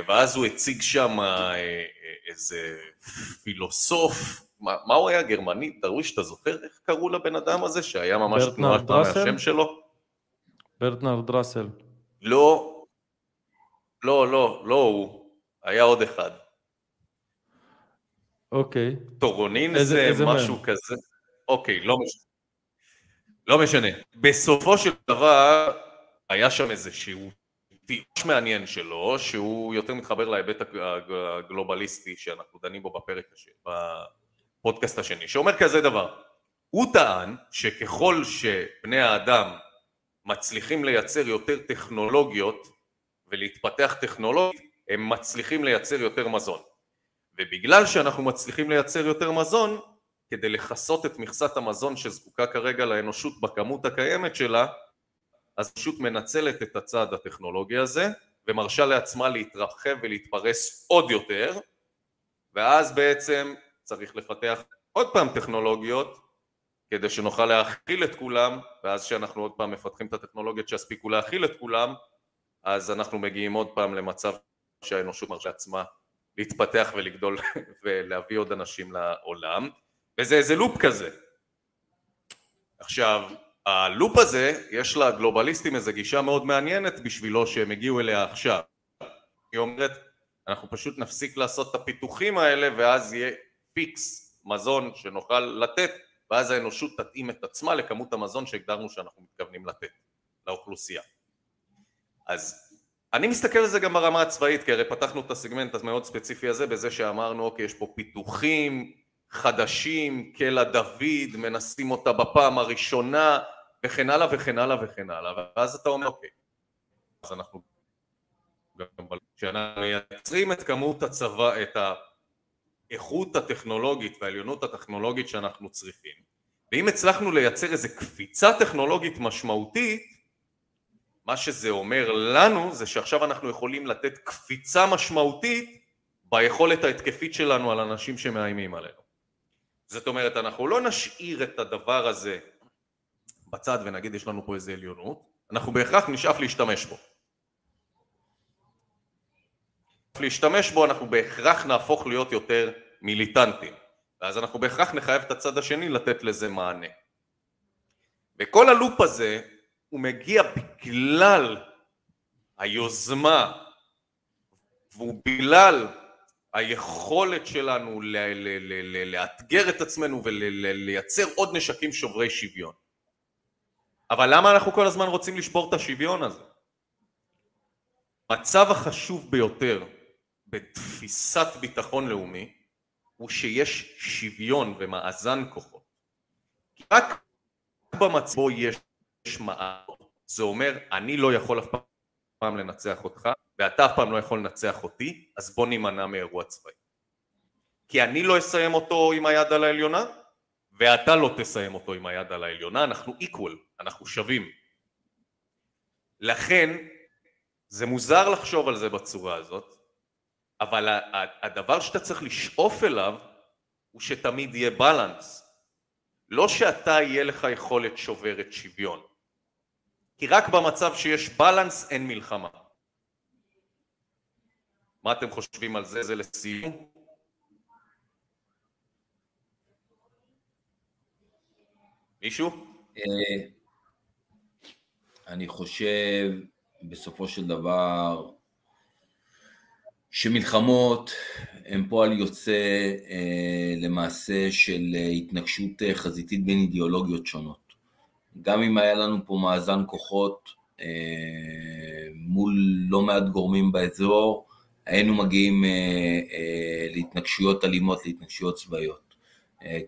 Speaker 1: ואז הוא הציג שם אה, אה, איזה פילוסוף, מה, מה הוא היה גרמני? דרוויש, אתה זוכר איך קראו לבן אדם הזה שהיה ממש
Speaker 2: ראסל?
Speaker 1: מהשם שלו?
Speaker 2: ברטנרד ראסל.
Speaker 1: לא, לא, לא, לא הוא, היה עוד אחד.
Speaker 2: אוקיי.
Speaker 1: טורונין
Speaker 2: איזה-
Speaker 1: זה
Speaker 2: איזה
Speaker 1: משהו
Speaker 2: מהם?
Speaker 1: כזה, אוקיי, לא משנה. לא משנה. בסופו של דבר, היה שם איזשהו טיפש מעניין שלו, שהוא יותר מתחבר להיבט הג- הג- הגלובליסטי שאנחנו דנים בו בפרק השני, בפודקאסט השני, שאומר כזה דבר, הוא טען שככל שבני האדם מצליחים לייצר יותר טכנולוגיות ולהתפתח טכנולוגית, הם מצליחים לייצר יותר מזון. ובגלל שאנחנו מצליחים לייצר יותר מזון, כדי לכסות את מכסת המזון שזקוקה כרגע לאנושות בכמות הקיימת שלה, אז פשוט מנצלת את הצד הטכנולוגי הזה, ומרשה לעצמה להתרחב ולהתפרס עוד יותר, ואז בעצם צריך לפתח עוד פעם טכנולוגיות כדי שנוכל להכיל את כולם, ואז כשאנחנו עוד פעם מפתחים את הטכנולוגיות שיספיקו להכיל את כולם, אז אנחנו מגיעים עוד פעם למצב שהאנושות מרשה לעצמה להתפתח ולגדול ולהביא עוד אנשים לעולם, וזה איזה לופ כזה. עכשיו, הלופ הזה, יש לגלובליסטים איזו גישה מאוד מעניינת בשבילו שהם הגיעו אליה עכשיו. היא אומרת, אנחנו פשוט נפסיק לעשות את הפיתוחים האלה ואז יהיה פיקס מזון שנוכל לתת ואז האנושות תתאים את עצמה לכמות המזון שהגדרנו שאנחנו מתכוונים לתת לאוכלוסייה. אז אני מסתכל על זה גם ברמה הצבאית, כי הרי פתחנו את הסגמנט המאוד ספציפי הזה בזה שאמרנו אוקיי יש פה פיתוחים חדשים, קלע דוד, מנסים אותה בפעם הראשונה וכן הלאה וכן הלאה וכן הלאה ואז אתה אומר אוקיי אז אנחנו כשאנחנו מייצרים את כמות הצבא, את האיכות הטכנולוגית והעליונות הטכנולוגית שאנחנו צריכים ואם הצלחנו לייצר איזה קפיצה טכנולוגית משמעותית מה שזה אומר לנו זה שעכשיו אנחנו יכולים לתת קפיצה משמעותית ביכולת ההתקפית שלנו על אנשים שמאיימים עלינו. זאת אומרת אנחנו לא נשאיר את הדבר הזה בצד ונגיד יש לנו פה איזה עליונות, אנחנו בהכרח נשאף להשתמש בו. להשתמש בו אנחנו בהכרח נהפוך להיות יותר מיליטנטים ואז אנחנו בהכרח נחייב את הצד השני לתת לזה מענה. וכל הלופ הזה הוא מגיע בגלל היוזמה והוא בגלל היכולת שלנו לאתגר את עצמנו ולייצר עוד נשקים שוברי שוויון. אבל למה אנחנו כל הזמן רוצים לשבור את השוויון הזה? המצב החשוב ביותר בתפיסת ביטחון לאומי הוא שיש שוויון ומאזן כוחות. רק במצב בו יש מעלות, זה אומר אני לא יכול אף פעם לנצח אותך ואתה אף פעם לא יכול לנצח אותי, אז בוא נימנע מאירוע צבאי. כי אני לא אסיים אותו עם היד על העליונה ואתה לא תסיים אותו עם היד על העליונה, אנחנו equal, אנחנו שווים. לכן זה מוזר לחשוב על זה בצורה הזאת, אבל הדבר שאתה צריך לשאוף אליו הוא שתמיד יהיה בלנס. לא שאתה יהיה לך יכולת שוברת שוויון. כי רק במצב שיש בלנס אין מלחמה. מה אתם חושבים על זה? זה לסיום? מישהו? אה,
Speaker 3: אני חושב בסופו של דבר שמלחמות הן פועל יוצא אה, למעשה של התנגשות חזיתית בין אידיאולוגיות שונות. גם אם היה לנו פה מאזן כוחות אה, מול לא מעט גורמים באזור, היינו מגיעים להתנגשויות אלימות, להתנגשויות צבאיות.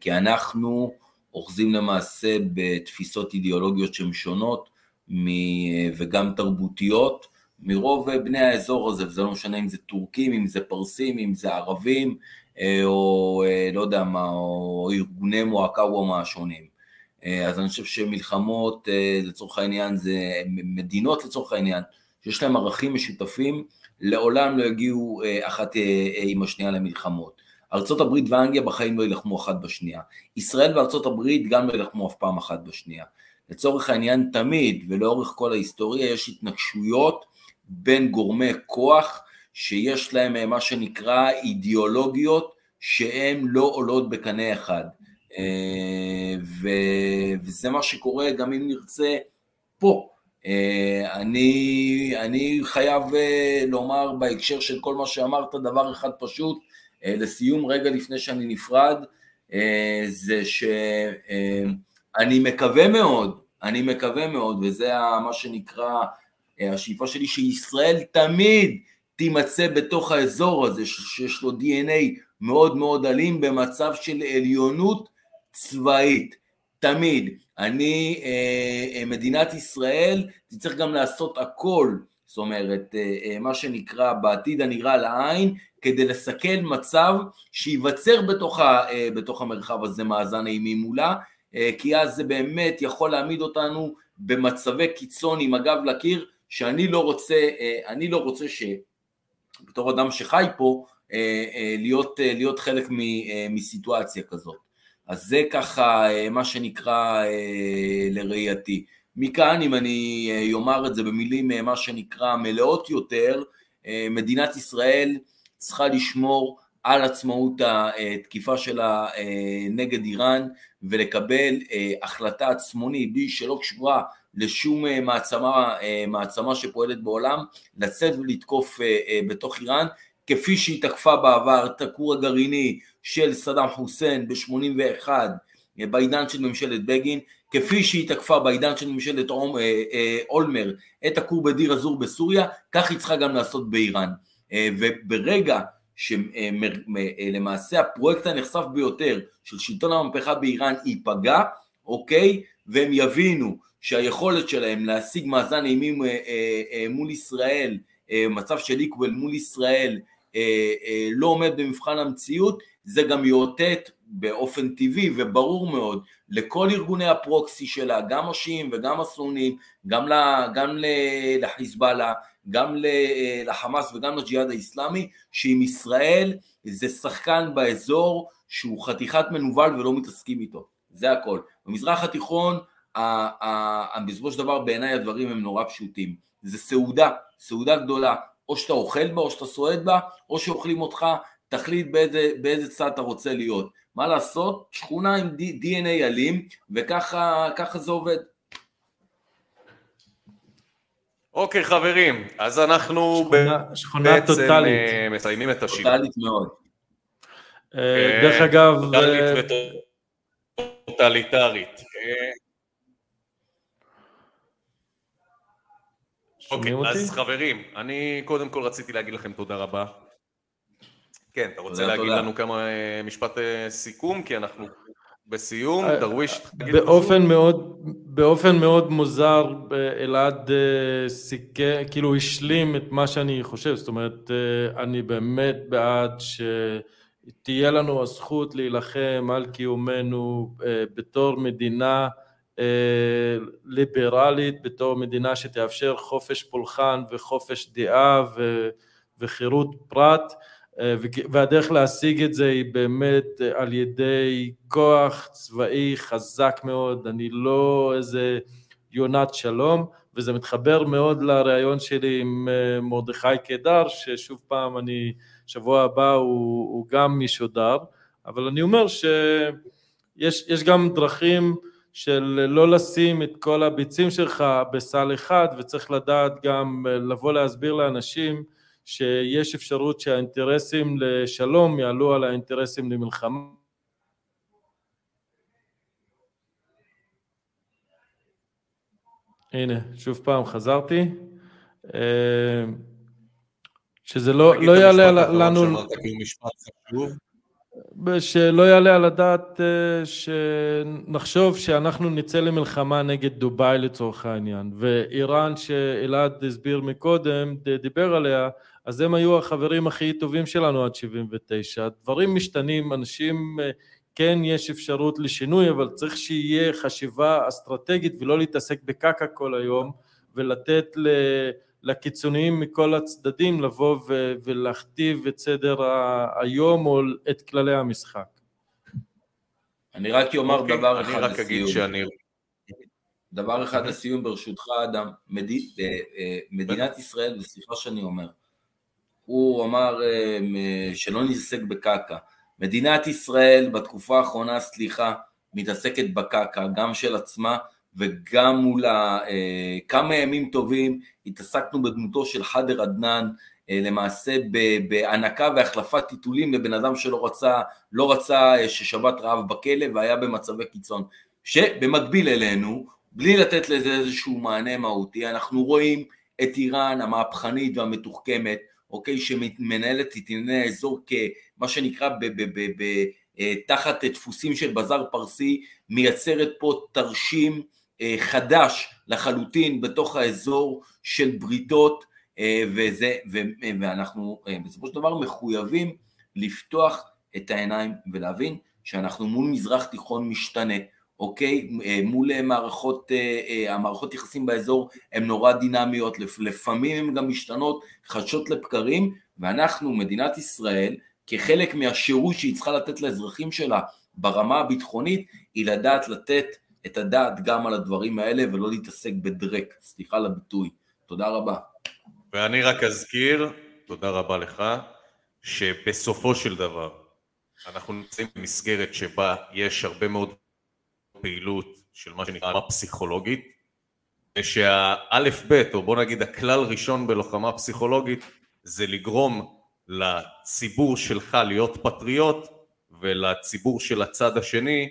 Speaker 3: כי אנחנו אוחזים למעשה בתפיסות אידיאולוגיות שהן שונות וגם תרבותיות מרוב בני האזור הזה, וזה לא משנה אם זה טורקים, אם זה פרסים, אם זה ערבים, אה, או אה, לא יודע מה, או ארגוני מועקאוומה השונים. אה, אז אני חושב שמלחמות לצורך העניין זה מדינות לצורך העניין, שיש להם ערכים משותפים, לעולם לא יגיעו אחת עם השנייה למלחמות. ארה"ב ואנגליה בחיים לא יילחמו אחת בשנייה. ישראל וארה"ב גם לא יילחמו אף פעם אחת בשנייה. לצורך העניין תמיד ולאורך כל ההיסטוריה יש התנגשויות בין גורמי כוח שיש להם אה, מה שנקרא אידיאולוגיות שהן לא עולות בקנה אחד. אה, וזה מה שקורה גם אם נרצה פה. אה, אני, אני חייב לומר בהקשר של כל מה שאמרת דבר אחד פשוט, לסיום רגע לפני שאני נפרד, זה שאני מקווה מאוד, אני מקווה מאוד, וזה מה שנקרא אה, השאיפה שלי שישראל תמיד תימצא בתוך האזור הזה שיש לו DNA מאוד מאוד אלים במצב של עליונות צבאית, תמיד. אני, אה, אה, מדינת ישראל תצטרך גם לעשות הכל, זאת אומרת, מה שנקרא בעתיד הנראה לעין, כדי לסכל מצב שייווצר בתוך, ה, בתוך המרחב הזה מאזן אימים מולה, כי אז זה באמת יכול להעמיד אותנו במצבי קיצון עם הגב לקיר, שאני לא רוצה, אני לא רוצה ש... בתור אדם שחי פה, להיות, להיות חלק מסיטואציה כזאת. אז זה ככה מה שנקרא לראייתי. מכאן, אם אני אומר את זה במילים מה שנקרא מלאות יותר, מדינת ישראל צריכה לשמור על עצמאות התקיפה שלה נגד איראן ולקבל החלטה עצמונית בלי שלא קשורה לשום מעצמה, מעצמה שפועלת בעולם, לצאת ולתקוף בתוך איראן, כפי שהיא תקפה בעבר את הכור הגרעיני של סדאם חוסיין ב-81 בעידן של ממשלת בגין, כפי שהיא תקפה בעידן של ממשלת אולמר את הכור בדיר אזור בסוריה, כך היא צריכה גם לעשות באיראן. וברגע שלמעשה הפרויקט הנחשף ביותר של שלטון המהפכה באיראן ייפגע, אוקיי? והם יבינו שהיכולת שלהם להשיג מאזן אימים אה, אה, מול ישראל, אה, מצב של איקוול מול ישראל, לא עומד במבחן המציאות, זה גם יאותת באופן טבעי וברור מאוד לכל ארגוני הפרוקסי שלה, גם השיעים וגם הסונים, גם, גם לחיזבאללה, גם לחמאס וגם לג'יהאד האיסלאמי, שעם ישראל זה שחקן באזור שהוא חתיכת מנוול ולא מתעסקים איתו, זה הכל. במזרח התיכון, בסופו של דבר בעיניי הדברים הם נורא פשוטים, זה סעודה, סעודה גדולה, או שאתה אוכל בה או שאתה סועד בה, או שאוכלים אותך, תחליט באיזה, באיזה צד אתה רוצה להיות. מה לעשות? שכונה עם DNA אלים, וככה זה עובד.
Speaker 1: אוקיי חברים, אז אנחנו
Speaker 2: שכונה, שכונה בעצם טוטלית.
Speaker 1: אה, מסיימים את השיעור.
Speaker 3: טוטלית מאוד.
Speaker 2: אה, דרך אגב...
Speaker 1: טוטלית וטוטליטרית. אוקיי, אז חברים, אני קודם כל רציתי להגיד לכם תודה רבה. כן, אתה רוצה להגיד לנו כמה משפט סיכום? כי אנחנו בסיום,
Speaker 2: אה,
Speaker 1: דרוויש,
Speaker 2: באופן מאוד, באופן מאוד מוזר, אלעד אה, סיכה, כאילו השלים את מה שאני חושב, זאת אומרת, אה, אני באמת בעד שתהיה לנו הזכות להילחם על קיומנו בתור מדינה ליברלית, בתור מדינה שתאפשר חופש פולחן וחופש דעה וחירות פרט. אה, והדרך להשיג את זה היא באמת אה, על ידי כוח צבאי חזק מאוד, אני לא איזה יונת שלום, וזה מתחבר מאוד לריאיון שלי עם אה, מרדכי קידר, ששוב פעם אני, שבוע הבא הוא, הוא גם משודר, אבל אני אומר שיש גם דרכים של לא לשים את כל הביצים שלך בסל אחד, וצריך לדעת גם לבוא להסביר לאנשים שיש אפשרות שהאינטרסים לשלום יעלו על האינטרסים למלחמה. הנה, שוב פעם חזרתי. אה, שזה לא, לא יעלה לנו... שלא יעלה על הדעת אה, שנחשוב שאנחנו נצא למלחמה נגד דובאי לצורך העניין ואיראן שאלעד הסביר מקודם, דיבר עליה, אז הם היו החברים הכי טובים שלנו עד 79. דברים משתנים, אנשים, אה, כן יש אפשרות לשינוי, אבל צריך שיהיה חשיבה אסטרטגית ולא להתעסק בקקה כל היום ולתת ל... לקיצוניים מכל הצדדים לבוא ו- ולהכתיב את סדר היום או את כללי המשחק.
Speaker 3: אני רק אומר okay, אוקיי, דבר אחד
Speaker 1: רק לסיום. שאני...
Speaker 3: דבר אחד לסיום ברשותך אדם, מד... אה, אה, מדינת ישראל, וסליחה שאני אומר, הוא אמר אה, שלא נתעסק בקקה, מדינת ישראל בתקופה האחרונה, סליחה, מתעסקת בקקה, גם של עצמה וגם מול אה, כמה ימים טובים התעסקנו בדמותו של חאדר עדנאן אה, למעשה בהענקה והחלפת טיטולים לבן אדם שלא רצה, לא רצה אה, ששבת רעב בכלא והיה במצבי קיצון. שבמקביל אלינו, בלי לתת לזה איזשהו מענה מהותי, אנחנו רואים את איראן המהפכנית והמתוחכמת, אוקיי, שמנהלת את ענייני האזור כמה שנקרא ב- ב- ב- ב- תחת דפוסים של בזאר פרסי, מייצרת פה תרשים חדש לחלוטין בתוך האזור של בריתות אה, וזה, ואנחנו אה, בסופו של דבר מחויבים לפתוח את העיניים ולהבין שאנחנו מול מזרח תיכון משתנה, אוקיי? אה, מול מערכות, המערכות יחסים באזור הן נורא דינמיות, לפעמים הן גם משתנות חדשות לבקרים, ואנחנו, מדינת ישראל, כחלק מהשירות שהיא צריכה לתת לאזרחים שלה ברמה הביטחונית, היא לדעת לתת את הדעת גם על הדברים האלה ולא להתעסק בדרק, סליחה על הביטוי. תודה רבה.
Speaker 1: ואני רק אזכיר, תודה רבה לך, שבסופו של דבר אנחנו נמצאים במסגרת שבה יש הרבה מאוד פעילות של מה שנקרא פסיכולוגית, ושהאלף בית, או בוא נגיד הכלל ראשון בלוחמה פסיכולוגית, זה לגרום לציבור שלך להיות פטריוט ולציבור של הצד השני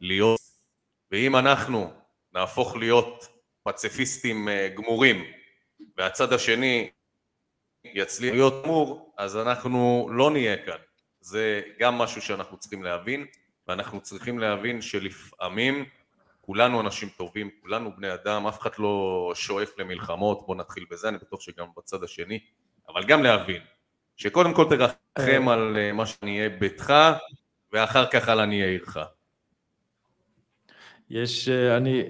Speaker 1: להיות ואם אנחנו נהפוך להיות פציפיסטים אה, גמורים והצד השני יצליח להיות גמור אז אנחנו לא נהיה כאן זה גם משהו שאנחנו צריכים להבין ואנחנו צריכים להבין שלפעמים כולנו אנשים טובים, כולנו בני אדם, אף אחד לא שואף למלחמות, בוא נתחיל בזה, אני בטוח שגם בצד השני אבל גם להבין שקודם כל תרחם על אה, מה שנהיה ביתך, ואחר כך על עניי עירך.
Speaker 2: יש, אה, אני...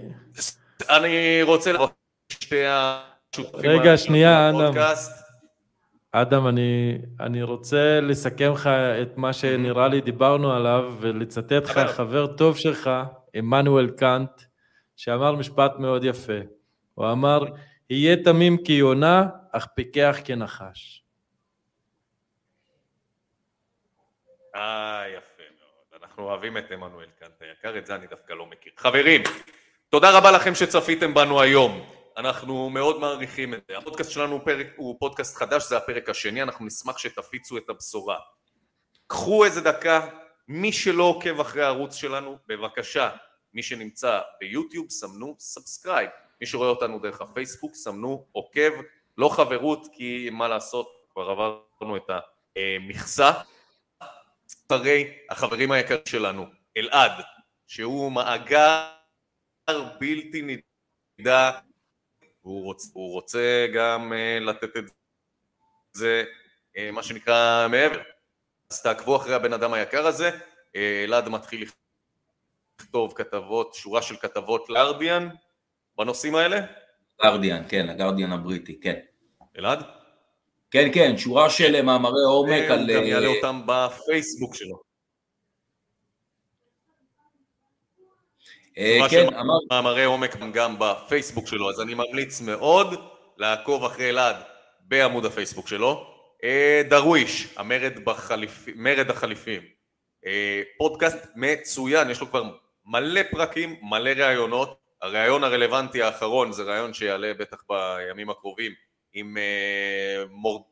Speaker 1: אני רוצה לראות שתי השותפים
Speaker 2: רגע, שנייה, אדם. אדם, אני, אני רוצה לסכם לך את מה שנראה לי דיברנו עליו, ולצטט לך חבר טוב שלך, עמנואל קאנט, שאמר משפט מאוד יפה. הוא אמר, יהיה תמים כיונה, אך פיקח כנחש.
Speaker 1: אה, יפה. אנחנו אוהבים את עמנואל קאנט היקר, את זה אני דווקא לא מכיר. חברים, תודה רבה לכם שצפיתם בנו היום. אנחנו מאוד מעריכים את זה. הפודקאסט שלנו פרק, הוא פודקאסט חדש, זה הפרק השני, אנחנו נשמח שתפיצו את הבשורה. קחו איזה דקה, מי שלא עוקב אחרי הערוץ שלנו, בבקשה, מי שנמצא ביוטיוב, סמנו subscribe. מי שרואה אותנו דרך הפייסבוק, סמנו עוקב, לא חברות, כי מה לעשות, כבר עברנו את המכסה. אחרי החברים היקרים שלנו, אלעד, שהוא מאגר בלתי נדע, הוא רוצה, הוא רוצה גם uh, לתת את זה, uh, מה שנקרא, מעבר. אז תעקבו אחרי הבן אדם היקר הזה, uh, אלעד מתחיל לכתוב כתבות, שורה של כתבות לארדיאן בנושאים האלה?
Speaker 3: גרדיאן, כן, הגרדיאן הבריטי, כן.
Speaker 1: אלעד?
Speaker 3: כן, כן, שורה של מאמרי עומק על...
Speaker 1: גם יעלה אותם בפייסבוק שלו.
Speaker 3: אה, כן, אמר...
Speaker 1: מאמרי עומק גם בפייסבוק שלו, אז אני ממליץ מאוד לעקוב אחרי אלעד בעמוד הפייסבוק שלו. אה, דרוויש, המרד בחליפ... מרד החליפים. אה, פודקאסט מצוין, יש לו כבר מלא פרקים, מלא ראיונות. הראיון הרלוונטי האחרון זה ראיון שיעלה בטח בימים הקרובים עם מור...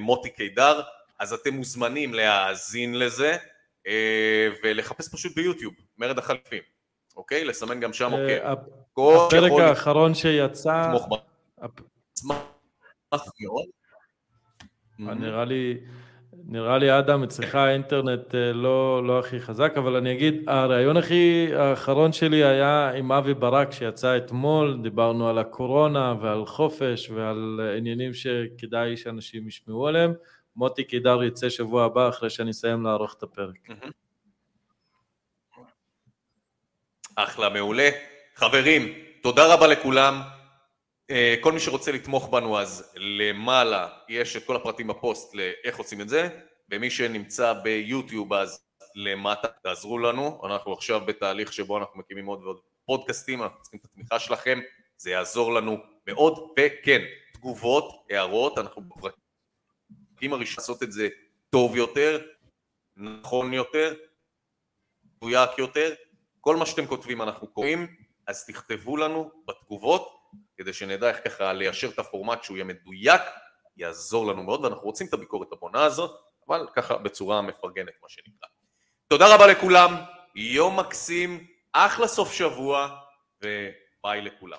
Speaker 1: מוטי קידר, אז אתם מוזמנים להאזין לזה ולחפש פשוט ביוטיוב, מרד החליפים. אוקיי? לסמן גם שם
Speaker 2: אה, עוקב. הפרק האחרון שיצא... נראה לי, נראה לי אדם, אצלך האינטרנט אה, לא, לא הכי חזק, אבל אני אגיד, הרעיון הכי האחרון שלי היה עם אבי ברק שיצא אתמול, דיברנו על הקורונה ועל חופש ועל עניינים שכדאי שאנשים ישמעו עליהם. מוטי קידר יצא שבוע הבא אחרי שאני אסיים לערוך את הפרק.
Speaker 1: אחלה, מעולה. חברים, תודה רבה לכולם. אה, כל מי שרוצה לתמוך בנו אז למעלה יש את כל הפרטים בפוסט לאיך עושים את זה. ומי שנמצא ביוטיוב אז למטה תעזרו לנו. אנחנו עכשיו בתהליך שבו אנחנו מקימים עוד ועוד פודקאסטים אנחנו צריכים את התמיכה שלכם זה יעזור לנו מאוד. וכן תגובות, הערות אנחנו בפרקים הראשונים לעשות את זה טוב יותר נכון יותר מדויק יותר. כל מה שאתם כותבים אנחנו קוראים, אז תכתבו לנו בתגובות, כדי שנדע איך ככה ליישר את הפורמט שהוא יהיה מדויק, יעזור לנו מאוד, ואנחנו רוצים את הביקורת הבונה הזאת, אבל ככה בצורה מפרגנת מה שנקרא. תודה רבה לכולם, יום מקסים, אחלה סוף שבוע, וביי לכולם.